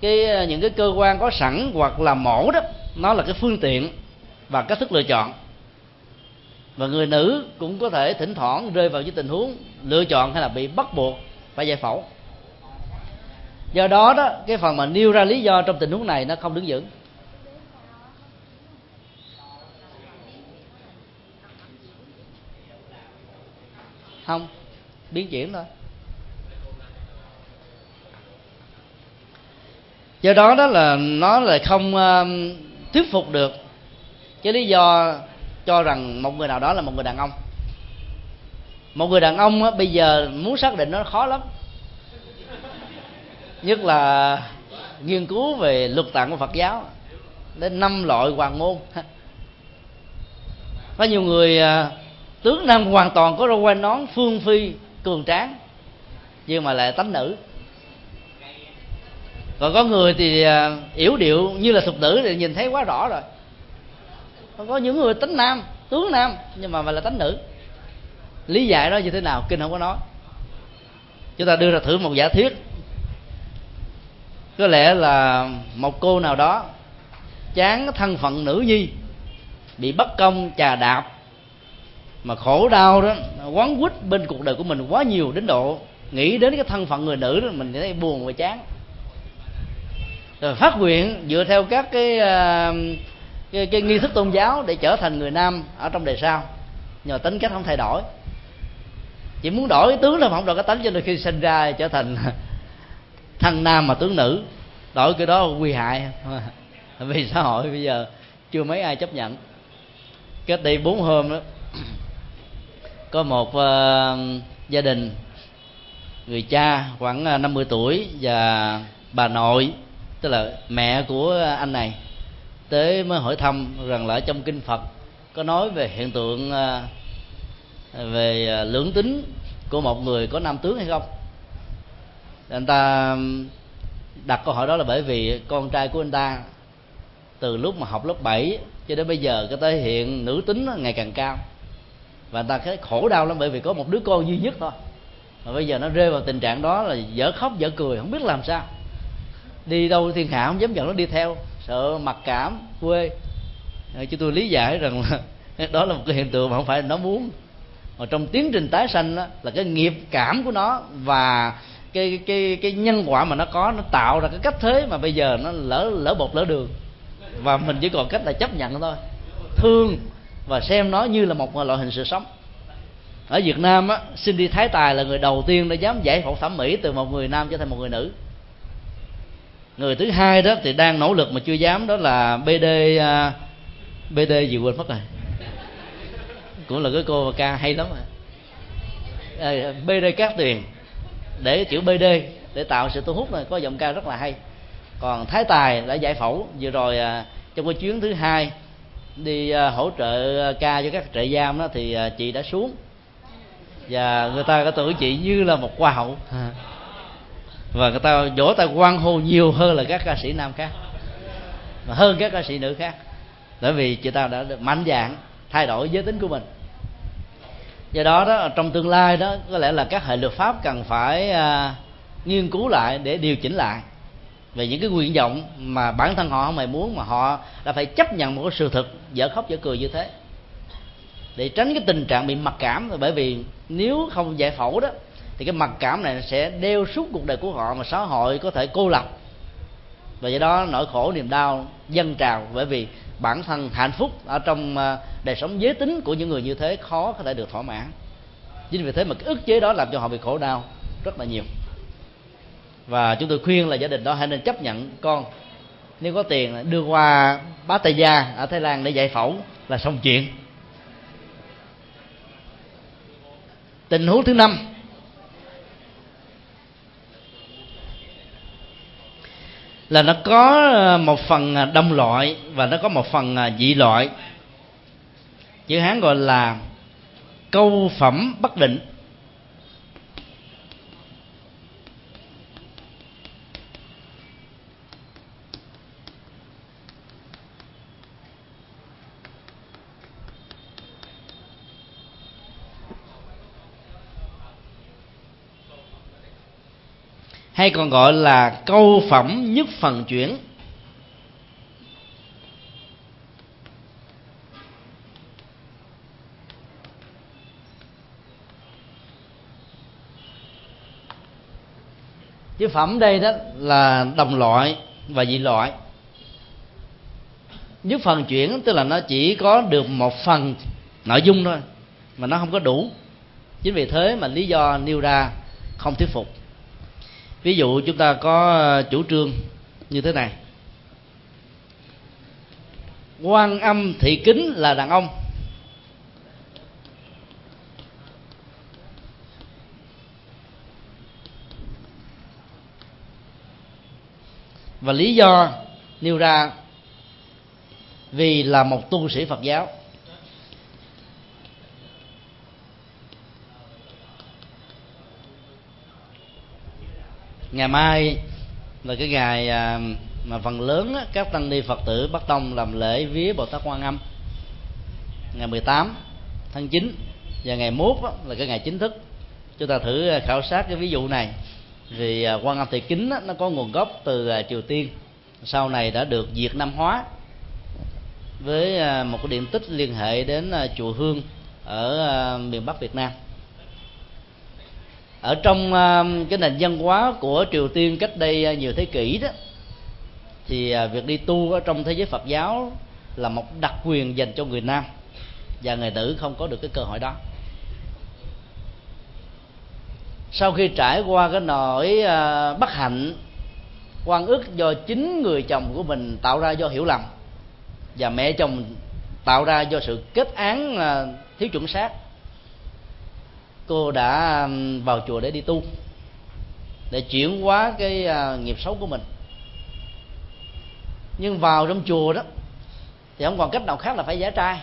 cái ờ, những cái cơ quan có sẵn hoặc là mổ đó, nó là cái phương tiện và cách thức lựa chọn. Và người nữ cũng có thể thỉnh thoảng rơi vào những tình huống lựa chọn hay là bị bắt buộc phải giải phẫu. Do đó đó, cái phần mà nêu ra lý do trong tình huống này nó không đứng vững. Không? Biến chuyển thôi. Do đó đó là nó là không uh, thuyết phục được. Cái lý do cho rằng một người nào đó là một người đàn ông. Một người đàn ông á, bây giờ muốn xác định nó khó lắm. Nhất là nghiên cứu về luật tạng của Phật giáo. Đến năm loại hoàng môn. Có nhiều người ờ, tướng nam hoàn toàn có râu quai nón phương phi cường tráng, nhưng mà lại tánh nữ. Còn có người thì yếu yểu điệu như là thục nữ thì nhìn thấy quá rõ rồi. Còn có những người tính nam, tướng nam, nhưng mà là tánh nữ. Lý giải đó như thế nào? Kinh không có nói. Chúng ta đưa ra thử một giả thuyết. Có lẽ là một cô nào đó chán thân phận nữ nhi, bị bất công chà đạp mà khổ đau đó quấn quýt bên cuộc đời của mình quá nhiều đến độ nghĩ đến cái thân phận người nữ đó mình thấy buồn và chán. Rồi phát nguyện dựa theo các cái, à, cái cái nghi thức tôn giáo để trở thành người nam ở trong đời sau. Nhờ tính cách không thay đổi. Chỉ muốn đổi cái tướng là không đổi cái tánh cho nên khi sinh ra trở thành thân nam mà tướng nữ. Đổi cái đó nguy hại. Vì xã hội bây giờ chưa mấy ai chấp nhận. Cách đây bốn hôm đó có một uh, gia đình người cha khoảng ờ, 50 tuổi và bà nội tức là mẹ của anh này tới mới hỏi thăm rằng là ở trong kinh Phật có nói về hiện tượng uh, về à, lưỡng tính của một người có nam tướng hay không? Anh ta đặt câu hỏi đó là bởi vì con trai của anh ta từ lúc mà học lớp 7 cho đến bây giờ cái thể hiện nữ tính ngày càng cao và ta thấy khổ đau lắm bởi vì có một đứa con duy nhất thôi. Mà bây giờ nó rơi vào tình trạng đó là dở khóc dở cười không biết làm sao. Đi đâu thiên hạ không dám dẫn nó đi theo. Sợ mặc cảm quê. Ờ, chứ tôi lý giải rằng là đó là một cái hiện tượng mà không phải nó muốn. Mà trong tiến trình tái sanh đó, là cái nghiệp cảm của nó và cái cái cái nhân quả mà nó có nó tạo ra cái cách thế mà bây giờ nó lỡ lỡ bột lỡ đường. Và mình chỉ còn cách là chấp nhận thôi. Thương và xem nó như là một loại hình sự sống. Ở Việt Nam á Cindy Thái Tài là người đầu tiên đã dám giải phẫu thẩm mỹ từ một người nam trở thành một người nữ. Người thứ hai đó thì đang nỗ lực mà chưa dám đó là BD uh, BD gì quên mất rồi cũng là cái cô ca hay lắm à, ờ, bd cát tuyền. Để chữ bd để tạo sự thu hút này có giọng ca rất là hay. Còn thái tài đã giải phẫu vừa rồi à, trong cái chuyến thứ hai đi à, hỗ trợ ca cho các trại giam đó thì à, chị đã xuống. Và người ta có tưởng chị như là một hoa hậu. Và người ta vỗ tay quan hô nhiều hơn là các ca sĩ nam khác. Mà hơn các ca sĩ nữ khác. Bởi vì chị ta đã được mạnh dạng thay đổi giới tính của mình. Do đó đó trong tương lai đó có lẽ là các hệ luật pháp cần phải à, nghiên cứu lại để điều chỉnh lại. Về những cái nguyện vọng mà bản thân họ không hề muốn mà họ đã phải chấp nhận một cái sự thực dở khóc dở cười như thế. Để tránh cái tình trạng bị mặc cảm, bởi vì nếu không giải phẫu đó, thì cái mặc cảm này sẽ đeo suốt cuộc đời của họ mà xã hội có thể cô lập. Và do đó nỗi khổ, niềm đau dân trào, bởi vì bản thân hạnh phúc ở trong à, đời sống giới tính của những người như thế khó có thể được thỏa mãn. Chính vì thế mà cái ức chế đó làm cho họ bị khổ đau rất là nhiều. Và chúng tôi khuyên là gia đình đó hãy nên chấp nhận con nếu có tiền, đưa qua bá tây gia ở thái lan để giải phẫu là xong chuyện. Tình huống thứ năm. Là nó có ờ, một phần ờ, đông loại và nó có một phần ờ, dị loại. Chữ hán gọi là câu phẩm bất định. Hay còn gọi là câu phẩm nhất phần chuyển. Chữ phẩm đây đó là đồng loại và dị loại. Nhất phần chuyển tức là nó chỉ có được một phần nội dung thôi, mà nó không có đủ. Chính vì thế mà lý do nêu ra không thuyết phục ví dụ chúng ta có ờ, chủ trương như thế này. Quan âm thị kính là đàn ông. Và lý do nêu ra vì là một tu sĩ phật giáo. Ngày mai là cái ngày à, mà phần lớn các tăng ni phật tử bắc tông làm lễ vía bồ tát quan âm. Ngày 18 tháng 9 và ngày mốt là cái ngày chính thức. Chúng ta thử khảo sát cái ví dụ này. Vì à, quan âm thị kính nó có nguồn gốc từ à, triều tiên. Sau này đã được việt nam hóa với một cái điện tích liên hệ đến chùa hương ở miền bắc việt nam ở trong um, cái nền văn hóa của triều tiên cách đây uh, nhiều thế kỷ đó, thì uh, việc đi tu ở trong thế giới phật giáo là một đặc quyền dành cho người nam, và người nữ không có được cái cơ hội đó. Sau khi trải qua cái nỗi uh, bất hạnh quan ức do chính người chồng của mình tạo ra do hiểu lầm, và mẹ chồng tạo ra do sự kết án thiếu chuẩn xác cô đã vào chùa để đi tu, để chuyển hóa cái à, nghiệp xấu của mình. Nhưng vào trong chùa đó, thì không còn cách nào khác là phải giả trai.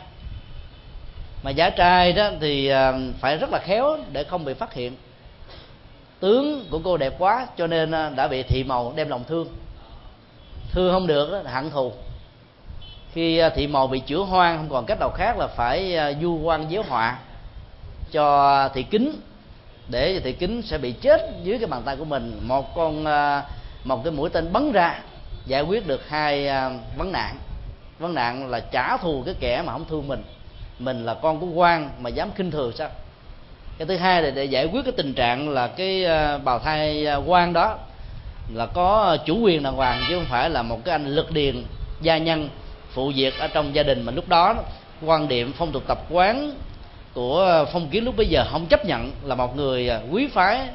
Mà giả trai đó thì à, phải rất là khéo để không bị phát hiện. Tướng của cô đẹp quá, cho nên à, đã bị thị màu đem lòng thương. Thương không được hận thù. Khi thị màu bị chữa hoang, không còn cách nào khác là phải du quan giới họa cho thị kính, để thị kính sẽ bị chết dưới cái bàn tay của mình. Một con à, một cái mũi tên bắn ra, giải quyết được hai à, vấn nạn. Vấn nạn là trả thù cái kẻ mà không thương mình. Mình là con của quan mà dám khinh thường sao? Cái thứ hai là để giải quyết cái tình trạng là cái à, bào thai quan đó, là có chủ quyền đàng hoàng, chứ không phải là một cái anh lực điền, gia nhân phụ việc ở trong gia đình. Mà lúc đó, quan điểm phong tục tập quán của ờ, phong kiến lúc bây giờ không chấp nhận là một người ờ, quý phái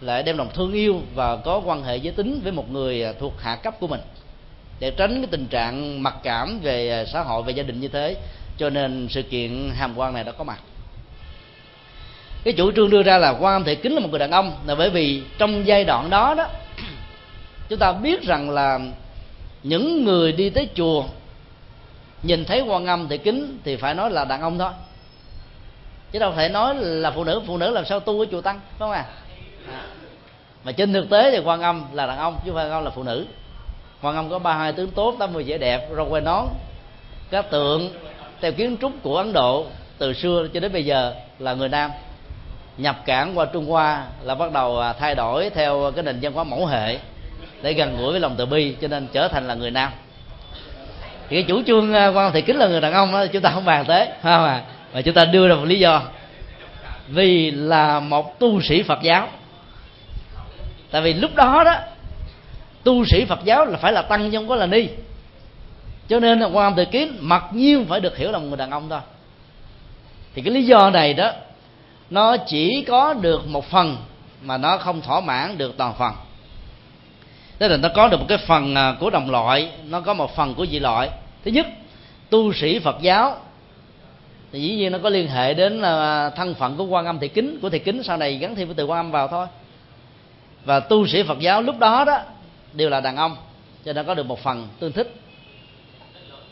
lại đem lòng thương yêu và có quan hệ giới tính với một người ờ, thuộc hạ cấp của mình. Để tránh cái tình trạng mặc cảm về xã hội về gia đình như thế, cho nên sự kiện hàm quan này đã có mặt. Cái chủ trương đưa ra là quan âm thị kính là một người đàn ông. Là bởi vì trong giai đoạn đó đó, chúng ta biết rằng là những người đi tới chùa, nhìn thấy quan âm thị kính thì phải nói là đàn ông thôi chứ đâu thể nói là phụ nữ phụ nữ làm sao tu ở chùa tăng phải không à? mà trên thực tế thì quan âm là đàn ông chứ quan âm là phụ nữ. Quan âm có ba hai tướng tốt tám mươi vẻ đẹp râu quai nón. Các tượng theo kiến trúc của ấn độ từ xưa cho đến bây giờ là người nam. Nhập cảng qua trung hoa là bắt đầu à, thay đổi theo cái nền văn hóa mẫu hệ để gần gũi với lòng từ bi cho nên trở thành là người nam. Thì cái chủ trương à, quan thị kính là người đàn ông đó chúng ta không bàn tới không à và chúng ta đưa ra một lý do. Vì là một tu sĩ phật giáo. Tại vì lúc đó đó, tu sĩ phật giáo là phải là tăng không có là ni. Cho nên là quan thị kiến mặc nhiên phải được hiểu là một người đàn ông thôi. Thì cái lý do này đó, nó chỉ có được một phần mà nó không thỏa mãn được toàn phần. Tức là nó có được một cái phần à, của đồng loại, nó có một phần của dị loại. Thứ nhất, tu sĩ phật giáo thì dĩ nhiên nó có liên hệ đến là thân phận của quan âm thị kính, của thị kính, sau này gắn thêm với từ quan âm vào thôi. Và tu sĩ phật giáo lúc đó đó đều là đàn ông, cho nên có được một phần tương thích.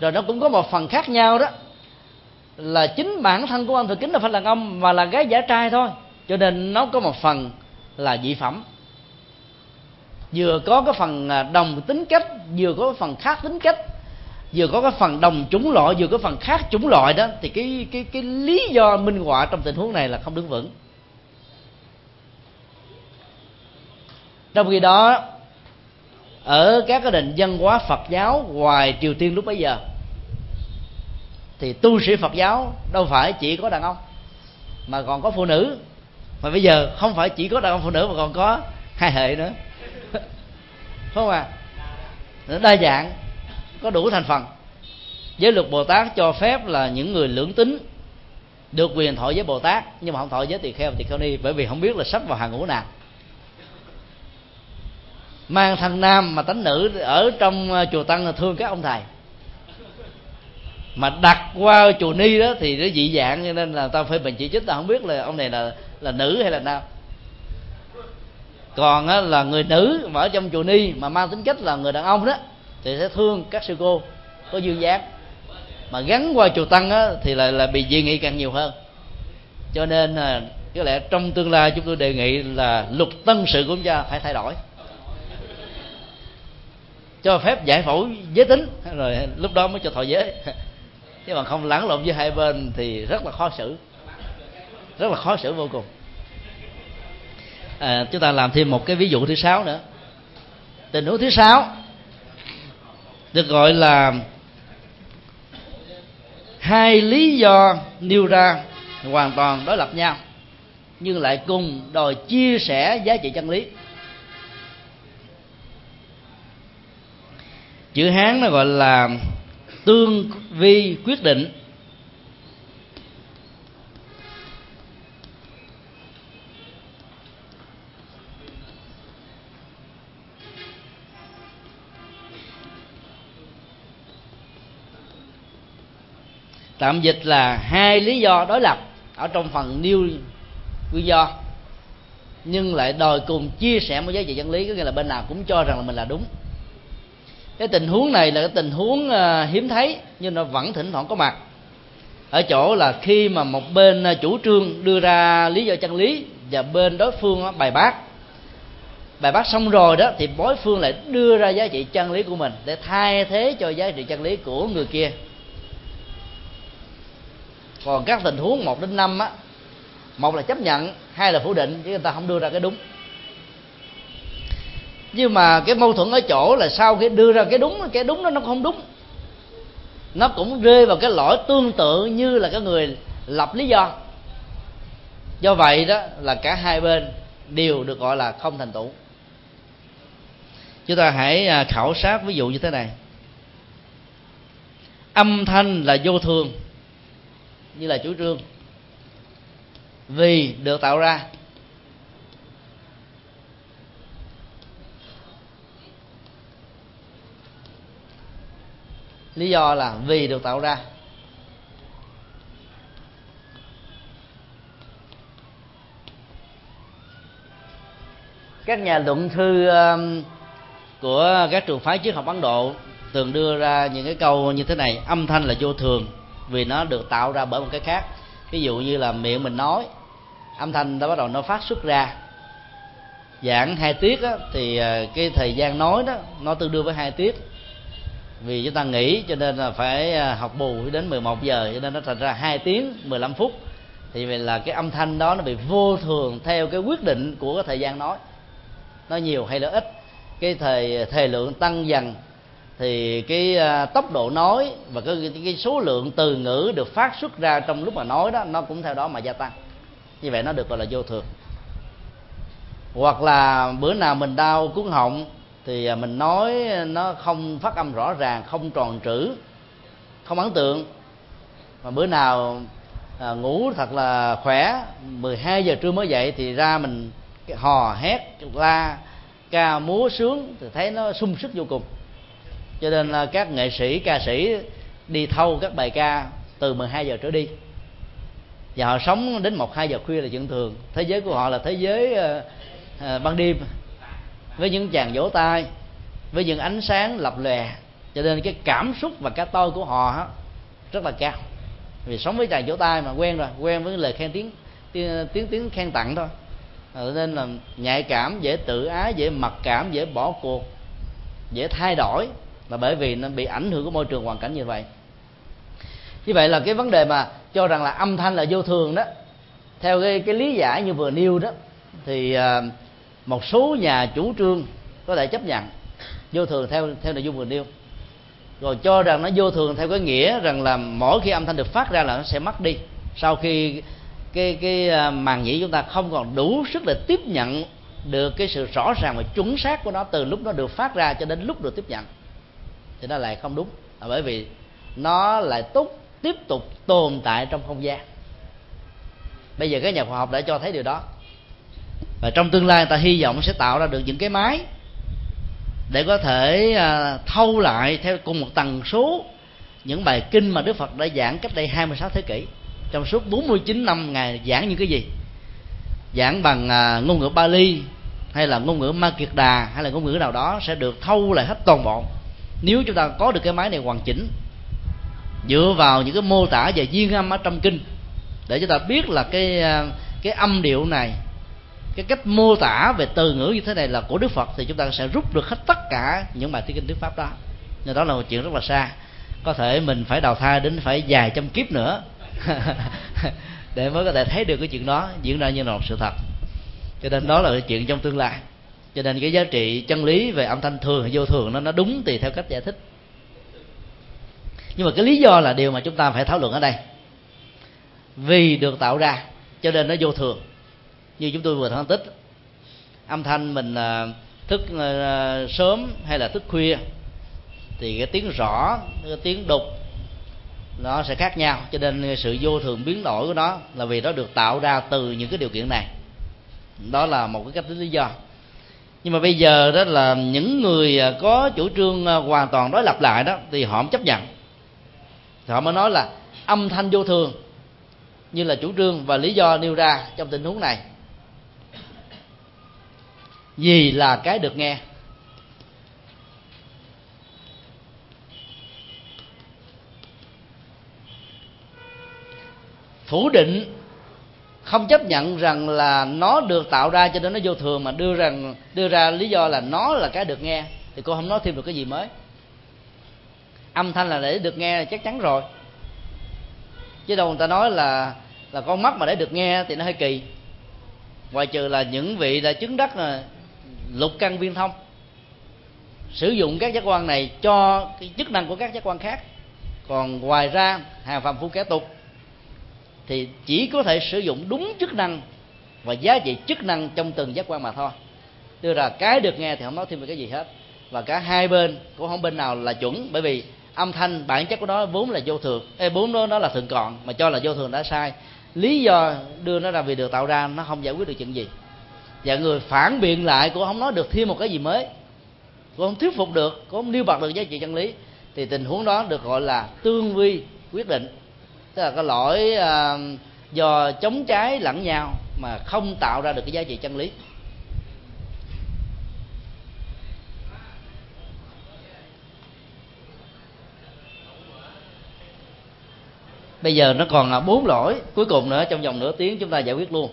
Rồi nó cũng có một phần khác nhau đó, là chính bản thân của ông thị kính là phải là ông mà là gái giả trai thôi. Cho nên nó có một phần là dị phẩm. Vừa có cái phần à, đồng tính cách, vừa có cái phần khác tính cách vừa có cái phần đồng chủng loại, vừa có phần khác chủng loại đó, thì cái cái cái lý do minh họa trong tình huống này là không đứng vững. Trong khi đó, ở các cái nền văn hóa Phật giáo ngoài Triều Tiên lúc bấy giờ, thì tu sĩ Phật giáo đâu phải chỉ có đàn ông, mà còn có phụ nữ. Mà bây giờ không phải chỉ có đàn ông phụ nữ mà còn có hai hệ nữa. Không à đa dạng có đủ thành phần. Giới luật bồ tát cho phép là những người lưỡng tính được quyền thọ với bồ tát nhưng mà không thọ với tỳ kheo tỳ kheo ni bởi vì không biết là sắp vào hàng ngũ nào. Mang thân nam mà tánh nữ ở trong ờ, chùa tăng là thương các ông thầy. Mà đặt qua chùa ni đó thì nó dị dạng cho nên là tao phải bình chỉ trích tao không biết là ông này là là nữ hay là nam. Còn á, là người nữ mà ở trong chùa ni mà mang tính cách là người đàn ông đó thì sẽ thương các sư cô có duyên dáng. Mà gắn qua chùa tăng á, thì là là bị dị nghị càng nhiều hơn. Cho nên là có lẽ trong tương lai chúng tôi đề nghị là luật tân sự của chúng ta phải thay đổi. Cho phép giải phẫu giới tính rồi lúc đó mới cho thọ giới. Chứ mà không lẫn lộn với hai bên thì rất là khó xử. Rất là khó xử vô cùng. À, chúng ta làm thêm một cái ví dụ thứ sáu nữa. Tình huống thứ sáu được gọi là hai lý do nêu ra hoàn toàn đối lập nhau, nhưng lại cùng đòi chia sẻ giá trị chân lý. Chữ hán nó gọi là tương vi quyết định. Tạm dịch là hai lý do đối lập ở trong phần nêu nguyên do nhưng lại đòi cùng chia sẻ một giá trị chân lý, có nghĩa là bên nào cũng cho rằng là mình là đúng. Cái tình huống này là cái tình huống ờ, hiếm thấy, nhưng nó vẫn thỉnh thoảng có mặt. Ở chỗ là khi mà một bên ờ, chủ trương đưa ra lý do chân lý và bên đối phương ờ, bài bác bài bác xong rồi đó thì đối phương lại đưa ra giá trị chân lý của mình để thay thế cho giá trị chân lý của người kia còn các tình huống một đến năm á, một là chấp nhận, hai là phủ định, chứ người ta không đưa ra cái đúng. Nhưng mà cái mâu thuẫn ở chỗ là sau khi đưa ra cái đúng cái đúng đó nó không đúng. Nó cũng rơi vào cái lỗi tương tự như là cái người lập lý do. Do vậy đó là cả hai bên đều được gọi là không thành tựu. Chúng ta hãy à, khảo sát ví dụ như thế này. Âm thanh là vô thường như là chủ trương. Vì được tạo ra. Lý do là vì được tạo ra. Các nhà luận thư um, của các trường phái triết học Ấn Độ thường đưa ra những cái câu như thế này, âm thanh là vô thường vì nó được tạo ra bởi một cái khác. Ví dụ như là miệng mình nói âm thanh nó bắt đầu nó phát xuất ra. Giảng hai tiết á, thì ờ, cái thời gian nói đó nó tương đương với hai tiết. Vì chúng ta nghỉ cho nên là phải ờ, học bù đến 11 giờ cho nên nó thành ra 2 tiếng 15 phút. Thì vậy là cái âm thanh đó nó bị vô thường theo cái quyết định của cái thời gian nói. Nó nhiều hay là ít. Cái thời ờ, thời lượng tăng dần thì cái à, tốc độ nói và cái, cái số lượng từ ngữ được phát xuất ra trong lúc mà nói đó nó cũng theo đó mà gia tăng. Như vậy nó được gọi là vô thường. Hoặc là bữa nào mình đau cuốn họng thì à, mình nói nó không phát âm rõ ràng không tròn trữ không ấn tượng. Mà bữa nào à, ngủ thật là khỏe 12 giờ trưa mới dậy thì ra mình hò hét la ca múa sướng thì thấy nó sung sức vô cùng cho nên là các nghệ sĩ ca sĩ đi thâu các bài ca từ 12 giờ trở đi. Và họ sống đến một hai giờ khuya là chuyện thường. Thế giới của họ là thế giới uh, uh, ban đêm với những chàng vỗ tay với những ánh sáng lập lòe. Cho nên cái cảm xúc và cái tôi của họ rất là cao. Vì sống với chàng vỗ tay mà quen rồi quen với lời khen tiếng tiếng tiếng, tiếng khen tặng thôi. Cho nên là nhạy cảm dễ tự ái dễ mặc cảm dễ bỏ cuộc dễ thay đổi là bởi vì nó bị ảnh hưởng của môi trường hoàn cảnh như vậy. Như vậy là cái vấn đề mà cho rằng là âm thanh là vô thường đó theo cái, cái lý giải như vừa nêu đó thì uh, một số nhà chủ trương có thể chấp nhận vô thường theo theo nội dung vừa nêu. Rồi cho rằng nó vô thường theo cái nghĩa rằng là mỗi khi âm thanh được phát ra là nó sẽ mất đi. Sau khi cái cái màn màng nhĩ chúng ta không còn đủ sức để tiếp nhận được cái sự rõ ràng và chuẩn xác của nó từ lúc nó được phát ra cho đến lúc được tiếp nhận thì nó lại không đúng. Là bởi vì nó lại tốt tiếp tục tồn tại trong không gian. Bây giờ các nhà khoa học đã cho thấy điều đó. Và trong tương lai ta hy vọng sẽ tạo ra được những cái máy để có thể à, thâu lại theo cùng một tần số những bài kinh mà Đức Phật đã giảng cách đây 26 thế kỷ. Trong suốt 49 năm ngài giảng những cái gì? Giảng bằng à, ngôn ngữ Bali hay là ngôn ngữ Ma Kiệt Đà hay là ngôn ngữ nào đó sẽ được thâu lại hết toàn bộ nếu chúng ta có được cái máy này hoàn chỉnh, dựa vào những cái mô tả về duyên âm ở trong kinh, để chúng ta biết là cái à, cái âm điệu này, cái cách mô tả về từ ngữ như thế này là của Đức Phật, thì chúng ta sẽ rút được hết tất cả những bài thi kinh thuyết pháp đó. Nên đó là một chuyện rất là xa. Có thể mình phải đào thai đến phải dài trăm kiếp nữa, để mới có thể thấy được cái chuyện đó, diễn ra như là một sự thật. Cho nên đó là cái chuyện trong tương lai cho nên cái giá trị chân lý về âm thanh thường hay vô thường nó nó đúng tùy theo cách giải thích. Nhưng mà cái lý do là điều mà chúng ta phải thảo luận ở đây. Vì được tạo ra, cho nên nó vô thường. Như chúng tôi vừa phân tích, âm thanh mình à, thức à, sớm hay là thức khuya, thì cái tiếng rõ, cái tiếng đục, nó sẽ khác nhau. Cho nên sự vô thường biến đổi của nó là vì nó được tạo ra từ những cái điều kiện này. Đó là một cái cách lý do nhưng mà bây giờ đó là những người à, có chủ trương à, hoàn toàn đối lập lại đó, thì họ không chấp nhận. Thì họ mới nói là âm thanh vô thường như là chủ trương và lý do nêu ra trong tình huống này. Gì là cái được nghe. Phủ định không chấp nhận rằng là nó được tạo ra cho nên nó vô thường mà đưa rằng, đưa ra lý do là nó là cái được nghe. Thì cô không nói thêm được cái gì mới. Âm thanh là để được nghe là chắc chắn rồi. Chứ đâu người ta nói là là con mắt mà để được nghe thì nó hơi kỳ. Ngoài trừ là những vị đã chứng đắc là lục căn viên thông. Sử dụng các giác quan này cho cái chức năng của các giác quan khác. Còn ngoài ra, hàng phàm phu kẻ tục thì chỉ có thể sử dụng đúng chức năng và giá trị chức năng trong từng giác quan mà thôi. Đưa ra cái được nghe thì không nói thêm về cái gì hết. Và cả hai bên cũng không bên nào là chuẩn bởi vì âm thanh bản chất của nó vốn là vô thường. Ê, vốn đó nó là thường còn mà cho là vô thường đã sai. Lý do đưa nó ra vì được tạo ra nó không giải quyết được chuyện gì. Và người phản biện lại cũng không nói được thêm một cái gì mới. Cũng không thuyết phục được cũng không nêu bật được giá trị chân lý. Thì tình huống đó được gọi là tương vi quyết định tức là cái lỗi ờ, do chống trái lẫn nhau mà không tạo ra được cái giá trị chân lý. Bây giờ nó còn là bốn lỗi cuối cùng nữa trong vòng nửa tiếng chúng ta giải quyết luôn.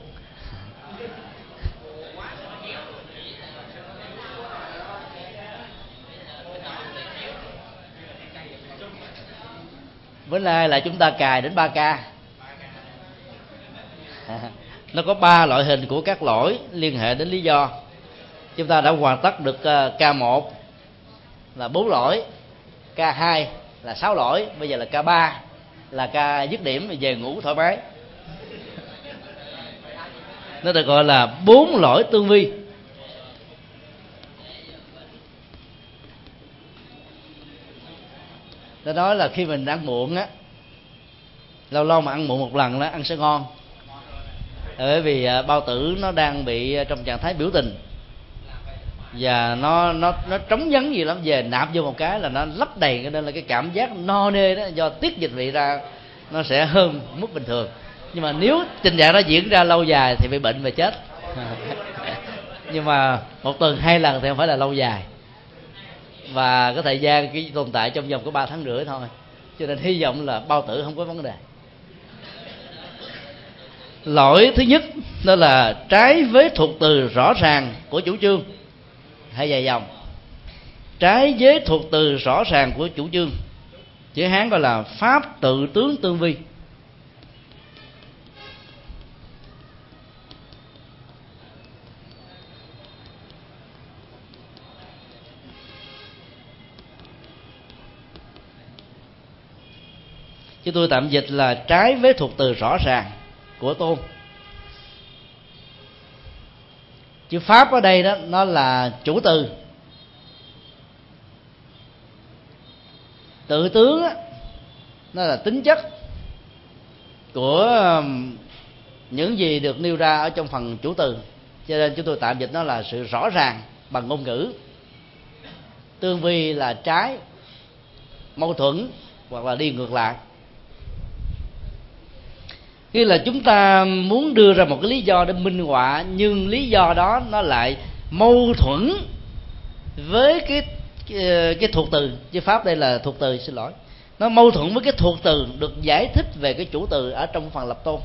Bữa nay là chúng ta cài đến 3 k nó có ba loại hình của các lỗi liên hệ đến lý do. Chúng ta đã hoàn tất được ờ, k 1 là bốn lỗi k 2 là sáu lỗi, bây giờ là k 3 là ca dứt điểm về ngủ thoải mái. Nó được gọi là bốn lỗi tương vi ta nói là khi mình ăn muộn á, lâu lâu mà ăn muộn một lần đó, ăn sẽ ngon. Ờ, bởi vì à, bao tử nó đang bị à, trong trạng thái biểu tình. Và nó nó nó trống vắng gì lắm, về nạp vô một cái là nó lấp đầy cho nên là cái cảm giác no nê đó, do tiết dịch vị ra, nó sẽ hơn mức bình thường. Nhưng mà nếu tình trạng nó diễn ra lâu dài thì bị bệnh và chết. Nhưng mà một tuần, hai lần thì không phải là lâu dài và cái thời gian, cái tồn tại trong vòng có ba tháng rưỡi thôi. Cho nên hy vọng là bao tử không có vấn đề. Lỗi thứ nhất, đó là trái với thuộc từ rõ ràng của chủ trương. Hay dài dòng. Trái với thuộc từ rõ ràng của chủ trương. Chữ hán gọi là pháp tự tướng tương vi. Chứ tôi tạm dịch là trái với thuộc từ rõ ràng của tôn. Chữ pháp ở đây đó nó là chủ từ. Tự tướng đó, nó là tính chất của um, những gì được nêu ra ở trong phần chủ từ. Cho nên chúng tôi tạm dịch nó là sự rõ ràng bằng ngôn ngữ. Tương vi là trái mâu thuẫn hoặc là đi ngược lại khi là chúng ta muốn đưa ra một cái lý do để minh họa nhưng lý do đó nó lại mâu thuẫn với cái cái, cái thuộc từ. Chứ pháp đây là thuộc từ xin lỗi. Nó mâu thuẫn với cái thuộc từ được giải thích về cái chủ từ ở trong phần lập tôn.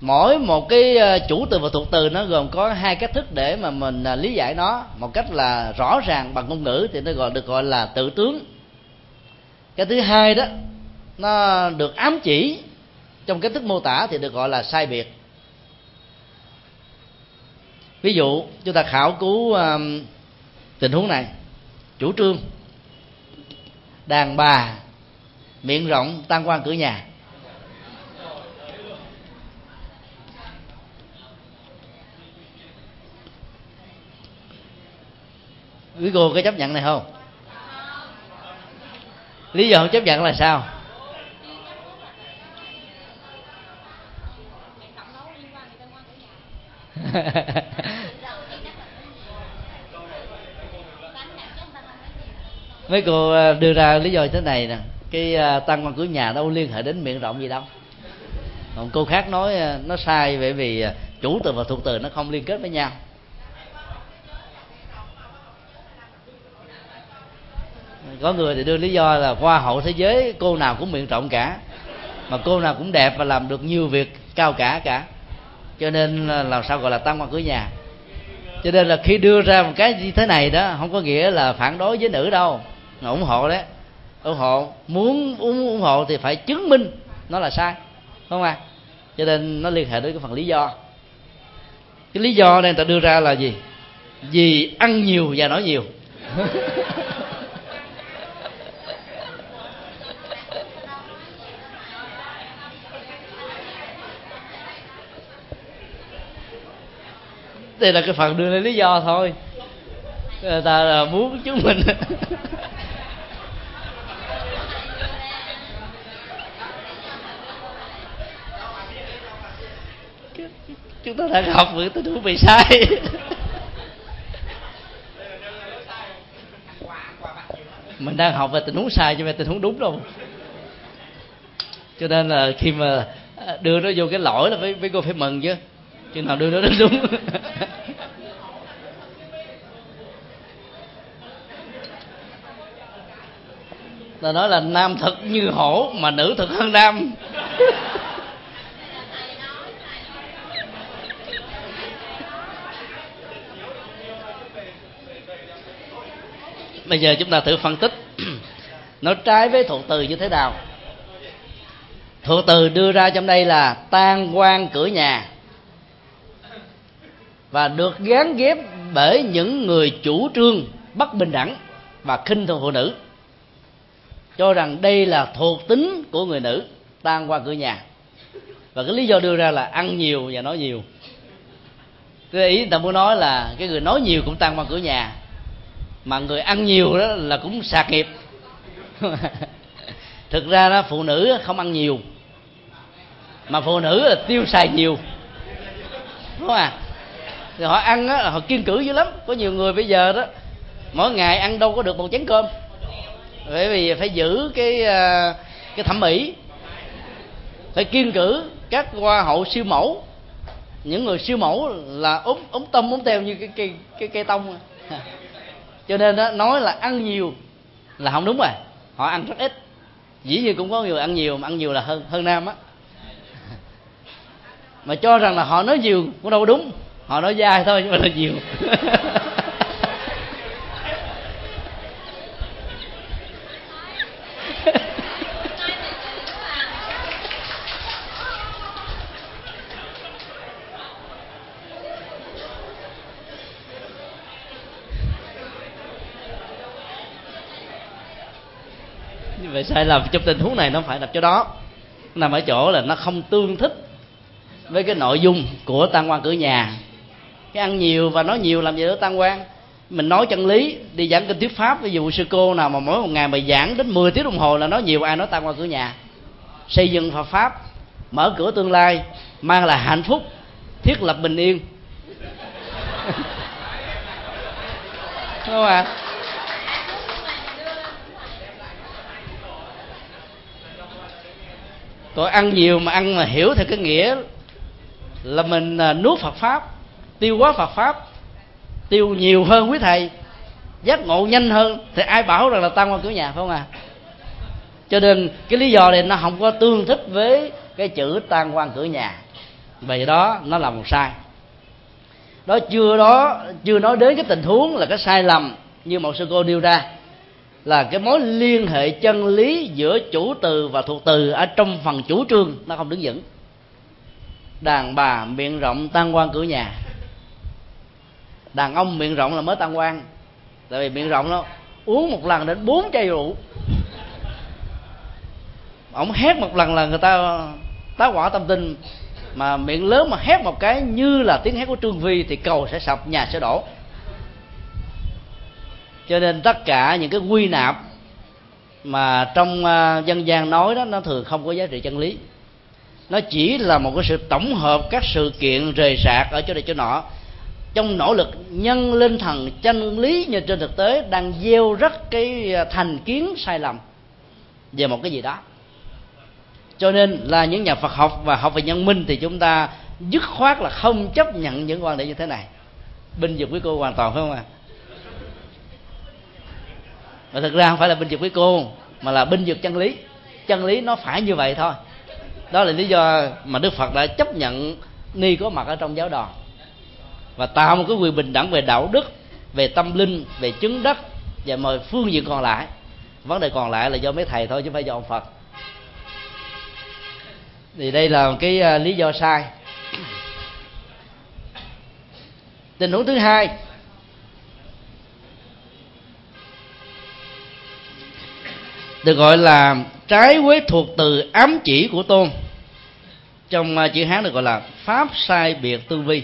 Mỗi một cái ờ, chủ từ và thuộc từ nó gồm có hai cách thức để mà mình ờ, lý giải nó. Một cách là rõ ràng bằng ngôn ngữ thì nó gọi được gọi là tự tướng. Cái thứ hai đó nó được ám chỉ. Trong cách thức mô tả thì được gọi là sai biệt. Ví dụ chúng ta khảo cứu um, tình huống này. Chủ trương. Đàn bà miệng rộng tăng quan cửa nhà. Quý cô có chấp nhận này không? Lý do không chấp nhận là sao? mấy cô à, đưa ra lý do thế này nè. Cái à, tăng quan cửa nhà đâu liên hệ đến miệng rộng gì đâu. Còn cô khác nói à, nó sai bởi vì chủ từ và thuộc từ nó không liên kết với nhau. Có người thì đưa lý do là hoa hậu thế giới, cô nào cũng miệng rộng cả, mà cô nào cũng đẹp và làm được nhiều việc cao cả cả cho nên làm sao gọi là tăng quan cửa nhà. Cho nên là khi đưa ra một cái như thế này đó không có nghĩa là phản đối với nữ đâu mà ủng hộ đấy. Ủng hộ muốn ủng, ủng hộ thì phải chứng minh nó là sai không à? Cho nên nó liên hệ đến cái phần lý do. Cái lý do này ta đưa ra là gì? Vì ăn nhiều và nói nhiều. đây là cái phần đưa lên lý do thôi. Người ta là muốn chứng minh. Chúng ta đang học về tình huống bị sai. Mình đang học về tình huống sai chứ về tình huống đúng đâu. Cho nên là khi mà đưa nó vô cái lỗi là với với cô phải mừng chứ khi nào đưa nó đến đúng ta nói là nam thật như hổ, mà nữ thật hơn nam. Bây giờ chúng ta thử phân tích. Nó trái với thuộc từ như thế nào? Thuộc từ đưa ra trong đây là tan quan cửa nhà và được gán ghép bởi những người chủ trương bất bình đẳng và khinh thường phụ nữ. Cho rằng đây là thuộc tính của người nữ tan qua cửa nhà. Và cái lý do đưa ra là ăn nhiều và nói nhiều. Cái ý ta muốn nói là cái người nói nhiều cũng tan qua cửa nhà, mà người ăn nhiều đó là cũng sạc nghiệp. Thực ra đó, phụ nữ không ăn nhiều, mà phụ nữ là tiêu xài nhiều. Đúng không à thì họ ăn á họ kiên cử dữ lắm. Có nhiều người bây giờ đó mỗi ngày ăn đâu có được một chén cơm. Bởi vì phải giữ cái à, cái thẩm mỹ. Phải kiên cử các hoa hậu siêu mẫu. Những người siêu mẫu là ốm ốm tâm ốm teo như cái cây cái cây tông. Cho nên đó, nói là ăn nhiều là không đúng rồi. Họ ăn rất ít. Dĩ nhiên cũng có người ăn nhiều mà ăn nhiều là hơn hơn nam á. Mà cho rằng là họ nói nhiều cũng đâu đúng họ nói dai thôi, nhưng mà là nhiều. Như vậy sai lầm, trong tình huống này nó phải nằm chỗ đó. Nằm ở chỗ là nó không tương thích với cái nội dung của tam quan cửa nhà cái ăn nhiều và nói nhiều làm gì đó tăng quan. Mình nói chân lý, đi giảng kinh thuyết pháp, ví dụ sư cô nào mà mỗi một ngày mà giảng đến 10 tiếng đồng hồ là nói nhiều, ai nói tăng qua cửa nhà. Xây dựng Phật pháp, mở cửa tương lai, mang lại hạnh phúc, thiết lập bình yên. Đúng không ạ? À? còn ăn nhiều mà ăn mà hiểu theo cái nghĩa là mình à, nuốt Phật pháp tiêu quá Phật pháp, tiêu nhiều hơn quý thầy, giác ngộ nhanh hơn, thì ai bảo rằng là tăng quan cửa nhà, phải không à? Cho nên cái lý do này nó không có tương thích với cái chữ tan quan cửa nhà. Vì đó nó là một sai. Đó chưa đó, chưa nói đến cái tình huống là cái sai lầm như một sư cô nêu ra, là cái mối liên hệ chân lý giữa chủ từ và thuộc từ ở trong phần chủ trương, nó không đứng vững. Đàn bà miệng rộng tăng quan cửa nhà đàn ông miệng rộng là mới tăng quan. Tại vì miệng rộng nó uống một lần đến bốn chai rượu. Ổng hét một lần là người ta tá quả tâm tinh, mà miệng lớn mà hét một cái như là tiếng hét của trương vi thì cầu sẽ sập nhà sẽ đổ. Cho nên tất cả những cái quy nạp mà trong à, dân gian nói đó nó thường không có giá trị chân lý. Nó chỉ là một cái sự tổng hợp các sự kiện rời rạc ở chỗ này chỗ nọ trong nỗ lực nhân lên thần, chân lý như trên thực tế đang gieo rắc cái à, thành kiến sai lầm về một cái gì đó. Cho nên là những nhà Phật học và học về nhân minh thì chúng ta dứt khoát là không chấp nhận những quan điểm như thế này. Binh vực với cô hoàn toàn, phải không ạ? À? mà thực ra không phải là binh vực với cô, mà là binh vực chân lý. Chân lý nó phải như vậy thôi. Đó là lý do mà đức phật đã chấp nhận ni có mặt ở trong giáo đoàn và tạo một cái quyền bình đẳng về đạo đức, về tâm linh, về chứng đắc, và mọi phương diện còn lại. Vấn đề còn lại là do mấy thầy thôi, chứ không phải do ông phật. Thì đây là một cái à, lý do sai. Tình huống thứ hai. Được gọi là trái với thuộc từ ám chỉ của tôn. Trong à, chữ hán được gọi là pháp sai biệt tư vi.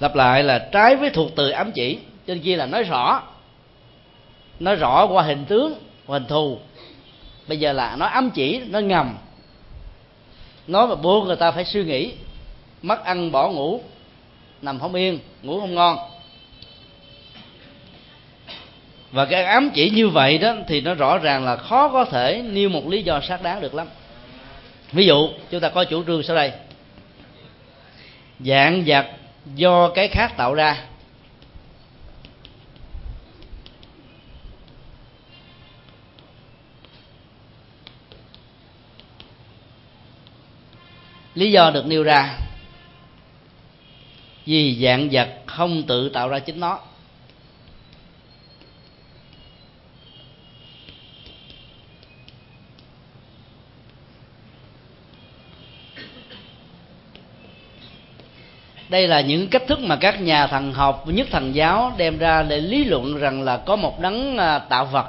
Lặp lại là trái với thuộc từ ám chỉ. Trên kia là nói rõ. Nói rõ qua hình tướng, qua hình thù. Bây giờ là nói ám chỉ nó ngầm. Nói mà buộc người ta phải suy nghĩ. Mất ăn, bỏ ngủ, nằm không yên, ngủ không ngon. Và cái ám chỉ như vậy đó thì nó rõ ràng là khó có thể nêu một lý do xác đáng được lắm. Ví dụ, chúng ta có chủ trương sau đây. Dạng vật do cái khác tạo ra. Lý do được nêu ra, vì dạng vật không tự tạo ra chính nó. Đây là những cách thức mà các nhà thần học, nhất thần giáo đem ra để lý luận rằng là có một đấng à, tạo vật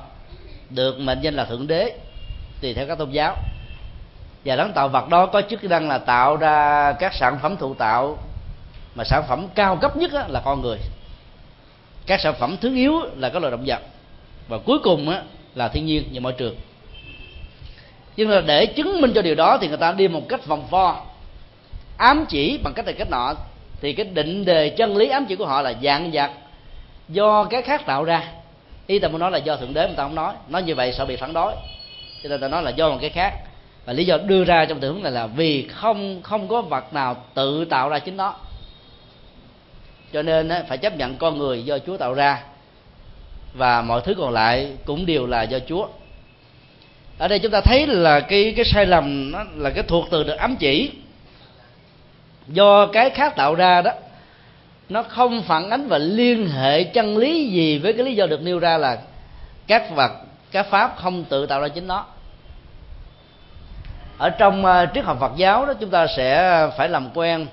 được mệnh danh là thượng đế, tùy theo các tôn giáo. Và đấng tạo vật đó có chức năng là tạo ra các sản phẩm thụ tạo, mà sản phẩm cao cấp nhất là con người. Các sản phẩm thứ yếu là các loài động vật. Và cuối cùng là thiên nhiên và môi trường. Nhưng mà để chứng minh cho điều đó thì người ta đi một cách vòng vo, ám chỉ bằng cách này cách nọ thì cái định đề chân lý ám chỉ của họ là dạng vật. Do cái khác tạo ra. Ý ta muốn nói là do thượng đế mà ta không nói. Nói như vậy sợ bị phản đối. Cho nên ta nói là do một cái khác. Và lý do đưa ra trong tình huống này là vì không không có vật nào tự tạo ra chính nó. Cho nên phải chấp nhận con người do chúa tạo ra. Và mọi thứ còn lại cũng đều là do chúa. Ở đây chúng ta thấy là cái cái sai lầm, nó là cái thuộc từ được ám chỉ do cái khác tạo ra đó, nó không phản ánh và liên hệ chân lý gì với cái lý do được nêu ra là các vật, các pháp không tự tạo ra chính nó. Ở trong ờ, triết học Phật giáo đó, chúng ta sẽ phải làm quen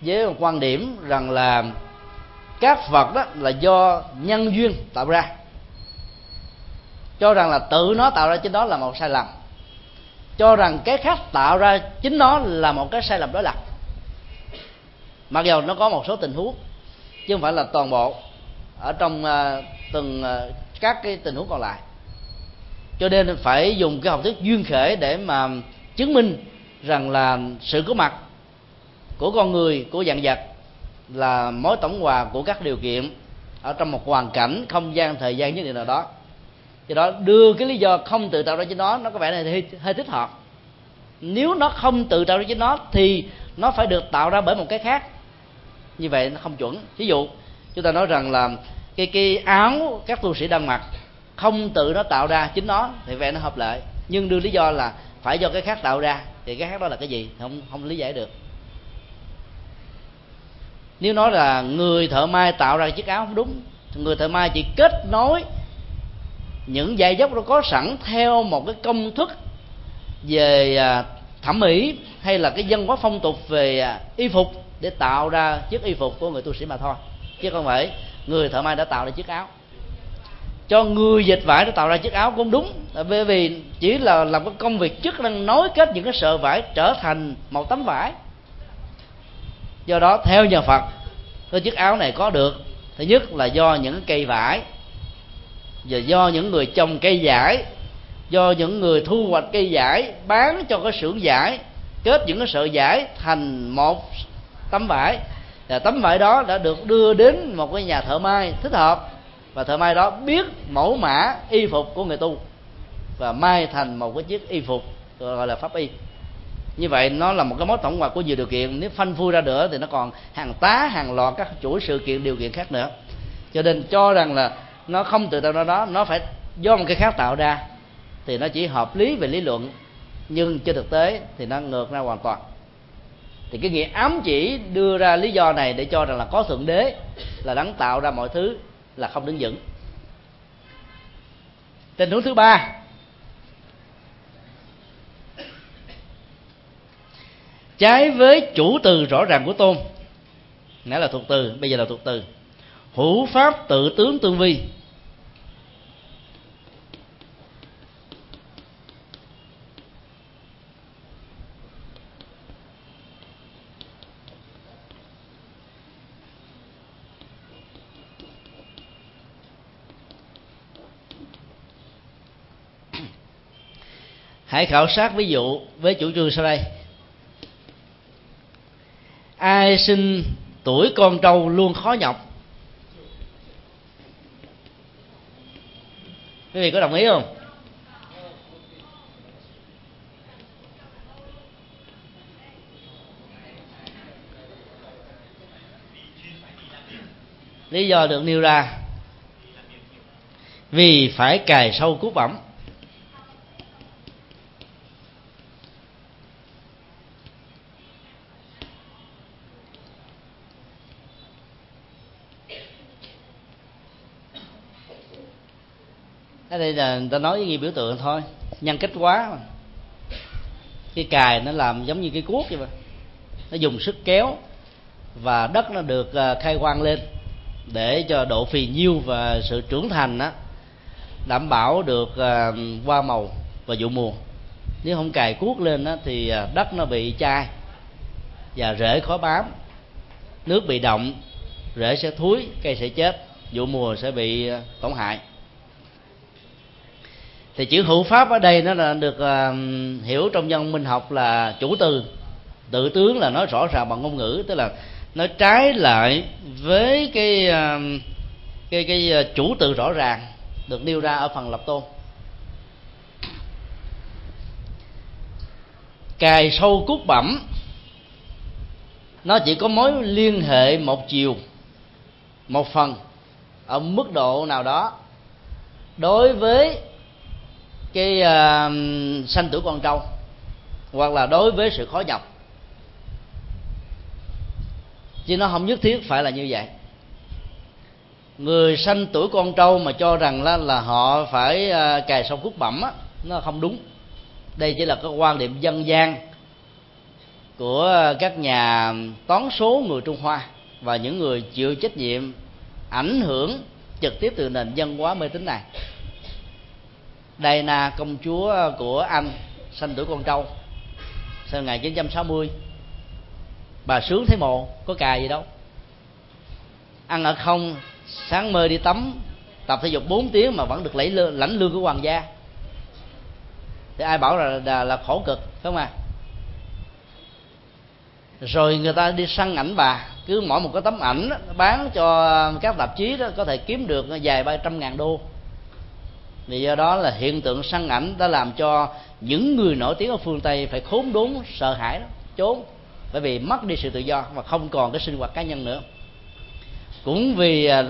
với một quan điểm rằng là các vật đó là do nhân duyên tạo ra. Cho rằng là tự nó tạo ra chính đó là một sai lầm. Cho rằng cái khác tạo ra chính nó là một cái sai lầm đối lập mặc dù nó có một số tình huống chứ không phải là toàn bộ ở trong uh, từng uh, các cái tình huống còn lại. Cho nên phải dùng cái học thuyết duyên khể để mà chứng minh rằng là sự có mặt của con người của dạng vật là mối tổng hòa của các điều kiện ở trong một hoàn cảnh không gian thời gian nhất định nào đó. Do đó đưa cái lý do không tự tạo ra cho nó nó có vẻ là hơi, hơi thích hợp. Nếu nó không tự tạo ra cho nó thì nó phải được tạo ra bởi một cái khác như vậy nó không chuẩn. Ví dụ, chúng ta nói rằng là cái cái áo các tu sĩ đang mặc không tự nó tạo ra chính nó thì vậy nó hợp lệ nhưng đưa lý do là phải do cái khác tạo ra. Thì cái khác đó là cái gì? Không không lý giải được. Nếu nói là người thợ may tạo ra chiếc áo không đúng, người thợ may chỉ kết nối những dây dốc nó có sẵn theo một cái công thức về à, thẩm mỹ hay là cái dân hóa phong tục về à, y phục để tạo ra chiếc y phục của người tu sĩ mà thôi. Chứ không phải người thợ may đã tạo ra chiếc áo. Cho người dịch vải để tạo ra chiếc áo cũng đúng. Bởi vì chỉ là làm cái công việc chức năng nối kết những cái sợi vải trở thành một tấm vải. Do đó, theo nhà phật, cái chiếc áo này có được. Thứ nhất là do những cây vải và do những người trồng cây vải, do những người thu hoạch cây vải, bán cho cái xưởng vải, kết những cái sợi vải thành một tấm vải. Và tấm vải đó đã được đưa đến một cái nhà thợ may thích hợp. Và thợ may đó biết mẫu mã y phục của người tu và may thành một cái chiếc y phục, gọi là pháp y. Như vậy nó là một cái mối tổng hòa của nhiều điều kiện. Nếu phanh phui ra nữa thì nó còn hàng tá, hàng loạt các chuỗi sự kiện, điều kiện khác nữa. Cho nên cho rằng là nó không tự tạo ra đó, nó phải do một cái khác tạo ra thì nó chỉ hợp lý về lý luận, nhưng trên thực tế thì nó ngược ra hoàn toàn thì cái nghĩa ám chỉ đưa ra lý do này để cho rằng là có thượng đế, là đấng tạo ra mọi thứ, là không đứng vững. Tình huống thứ ba. Trái với chủ từ rõ ràng của tôn, nãy là thuộc từ, bây giờ là thuộc từ. Hữu pháp tự tướng tương vi. Hãy khảo sát ví dụ với chủ trương sau đây. Ai sinh tuổi con trâu luôn khó nhọc? Quý vị có đồng ý không? Lý do được nêu ra. Vì phải cài sâu cút bẩm. Ở đây là người ta nói với biểu tượng thôi. Nhân cách quá mà. Cái cài nó làm giống như cái cuốc vậy mà. Nó dùng sức kéo và đất nó được à, khai quang lên để cho độ phì nhiêu và sự trưởng thành đó đảm bảo được qua hoa màu và vụ mùa. Nếu không cài cuốc lên đó, thì à, đất nó bị chai và rễ khó bám. Nước bị động rễ sẽ thúi cây sẽ chết vụ mùa sẽ bị tổn hại thì chữ hữu pháp ở đây nó là được uh, hiểu trong dân minh học là chủ từ. Tự tướng là nói rõ ràng bằng ngôn ngữ tức là nó trái lại với cái uh, cái cái uh, chủ từ rõ ràng được nêu ra ở phần lập tôn. Cài sâu cút bẩm nó chỉ có mối liên hệ một chiều một phần ở mức độ nào đó. Đối với cái uh, sanh tử con trâu hoặc là đối với sự khó nhọc. Chứ nó không nhất thiết phải là như vậy. Người sanh tuổi con trâu mà cho rằng là, là họ phải ờ, uh, cài sông cút bẩm á nó không đúng. Đây chỉ là cái quan điểm dân gian của các nhà toán số người trung hoa và những người chịu trách nhiệm ảnh hưởng trực tiếp từ nền dân hóa mê tín này. Diana công chúa ờ, của Anh sanh tuổi con trâu. Sinh 1960 bà sướng thấy mồ có cài gì đâu. Ăn ở không sáng mơ đi tắm tập thể dục 4 tiếng mà vẫn được lấy lương, lãnh lương của hoàng gia. Thì ai bảo là là, là khổ cực phải không à rồi người ta đi săn ảnh bà cứ mỗi một cái tấm ảnh đó, bán cho các tạp chí đó có thể kiếm được ờ, vài ba trăm ngàn đô vì do đó là hiện tượng săn ảnh đã làm cho những người nổi tiếng ở phương tây phải khốn đốn sợ hãi đó, trốn bởi vì mất đi sự tự do và không còn cái sinh hoạt cá nhân nữa. Cũng vì à,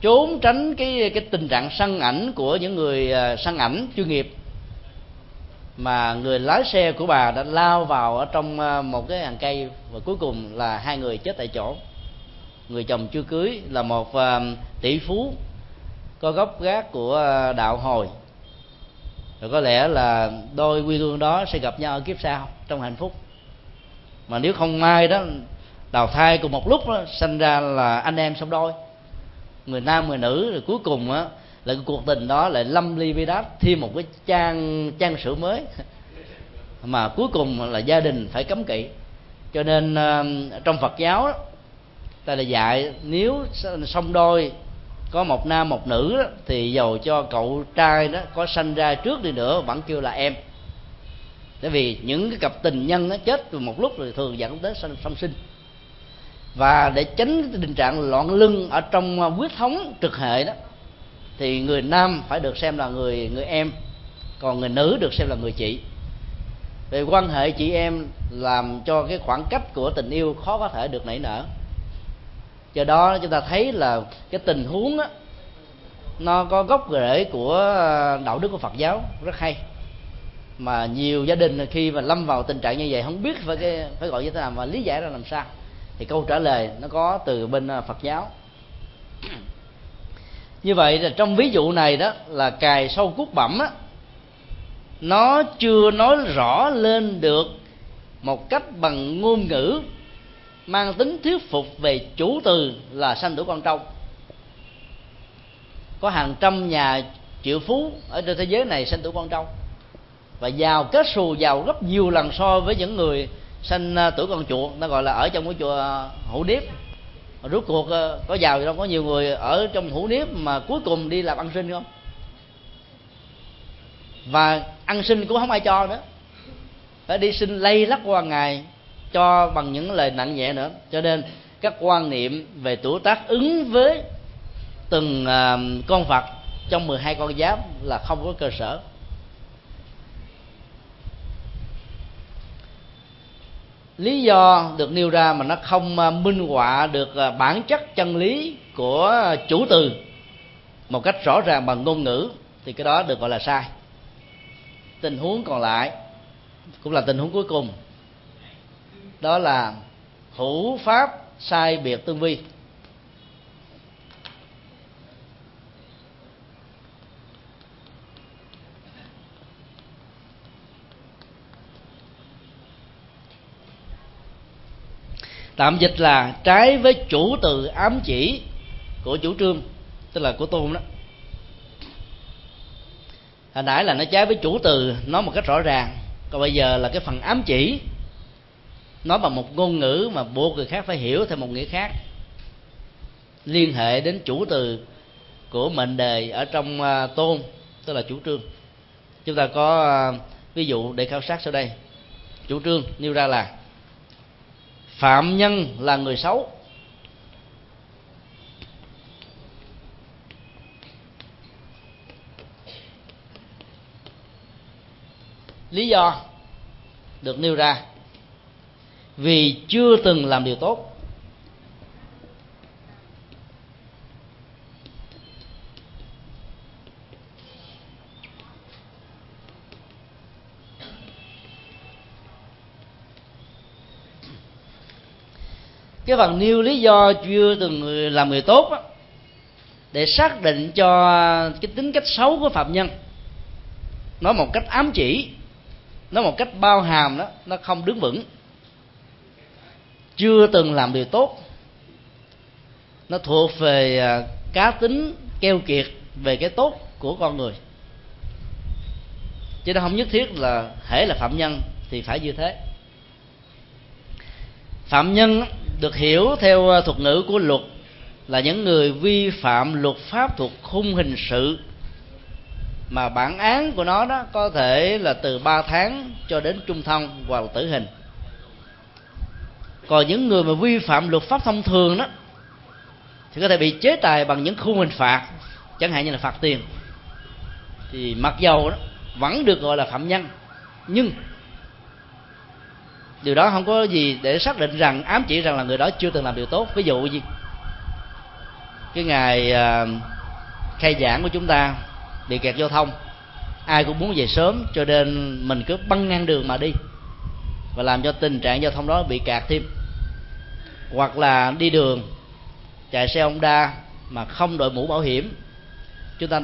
trốn tránh cái cái tình trạng săn ảnh của những người à, săn ảnh chuyên nghiệp mà người lái xe của bà đã lao vào ở trong à, một cái hàng cây và cuối cùng là hai người chết tại chỗ. Người chồng chưa cưới là một tỷ phú có gốc gác của ờ, đạo hồi. Rồi có lẽ là đôi quyương đó sẽ gặp nhau ở kiếp sau trong hạnh phúc. Mà nếu không may đó đào thai cùng một lúc đó, sinh ra là anh em song đôi người nam người nữ rồi cuối cùng á là cái cuộc tình đó lại lâm ly vi đát thêm một cái trang trang sử mới. Mà cuối cùng là gia đình phải cấm kỵ. Cho nên ờ, trong Phật giáo đó, ta là dạy nếu song đôi có một nam một nữ đó, thì dầu cho cậu trai đó có sanh ra trước đi nữa vẫn kêu là em. Bởi vì những cái cặp tình nhân nó chết từ một lúc rồi thường dẫn đến sanh song sinh. Và để tránh tình trạng loạn lưng ở trong à, huyết thống trực hệ đó thì người nam phải được xem là người người em còn người nữ được xem là người chị. Về quan hệ chị em làm cho cái khoảng cách của tình yêu khó có thể được nảy nở do đó chúng ta thấy là cái tình huống đó, nó có gốc rễ của ờ, đạo đức của Phật giáo rất hay. Mà nhiều gia đình khi mà lâm vào tình trạng như vậy không biết phải cái phải gọi như thế nào mà lý giải ra làm sao. Thì câu trả lời nó có từ bên ờ, Phật giáo. Như vậy là trong ví dụ này đó là cài sâu cút bẩm á nó chưa nói rõ lên được một cách bằng ngôn ngữ mang tính thuyết phục về chủ từ là sanh tử con trâu. Có hàng trăm nhà triệu phú ở trên thế giới này sanh tử con trâu. Và giàu kết xù, giàu gấp nhiều lần so với những người sanh à, tử tuổi con chuột, nó gọi là ở trong cái chùa à, hữu điếp rốt cuộc à, có giàu gì đâu, có nhiều người ở trong hữu điếp mà cuối cùng đi làm ăn sinh không? Và ăn sinh cũng không ai cho nữa. Phải đi xin lây lắc qua ngày cho bằng những lời nặng nhẹ nữa. Cho nên các quan niệm về tuổi tác ứng với từng uh, con vật trong 12 con giáp là không có cơ sở. Lý do được nêu ra mà nó không à, minh họa được à, bản chất chân lý của chủ từ một cách rõ ràng bằng ngôn ngữ thì cái đó được gọi là sai. Tình huống còn lại cũng là tình huống cuối cùng đó là hữu pháp sai biệt tương vi. Tạm dịch là trái với chủ từ ám chỉ của chủ trương, tức là của tôn đó. Hồi nãy là nó trái với chủ từ, nói một cách rõ ràng. Còn bây giờ là cái phần ám chỉ nói bằng một ngôn ngữ mà buộc người khác phải hiểu theo một nghĩa khác. Liên hệ đến chủ từ của mệnh đề ở trong à, tôn, tức là chủ trương. Chúng ta có à, ví dụ để khảo sát sau đây. Chủ trương nêu ra là phạm nhân là người xấu. Lý do được nêu ra vì chưa từng làm điều tốt. Cái phần nêu lý do chưa từng làm người tốt đó, để xác định cho cái tính cách xấu của phạm nhân nói một cách ám chỉ nói một cách bao hàm đó nó không đứng vững chưa từng làm điều tốt. Nó thuộc về à, cá tính keo kiệt về cái tốt của con người. Chứ nó không nhất thiết là thể là phạm nhân thì phải như thế. Phạm nhân được hiểu theo à, thuật ngữ của luật là những người vi phạm luật pháp thuộc khung hình sự. Mà bản án của nó đó có thể là từ 3 tháng cho đến trung thân hoặc là tử hình còn những người mà vi phạm luật pháp thông thường đó thì có thể bị chế tài bằng những khung hình phạt chẳng hạn như là phạt tiền. Thì mặc dầu đó vẫn được gọi là phạm nhân nhưng điều đó không có gì để xác định rằng ám chỉ rằng là người đó chưa từng làm điều tốt. Ví dụ gì cái ngày uh, khai giảng của chúng ta bị kẹt giao thông ai cũng muốn về sớm cho nên mình cứ băng ngang đường mà đi và làm cho tình trạng giao thông đó bị kẹt thêm hoặc là đi đường, chạy xe Honda mà không đội mũ bảo hiểm, chúng ta đang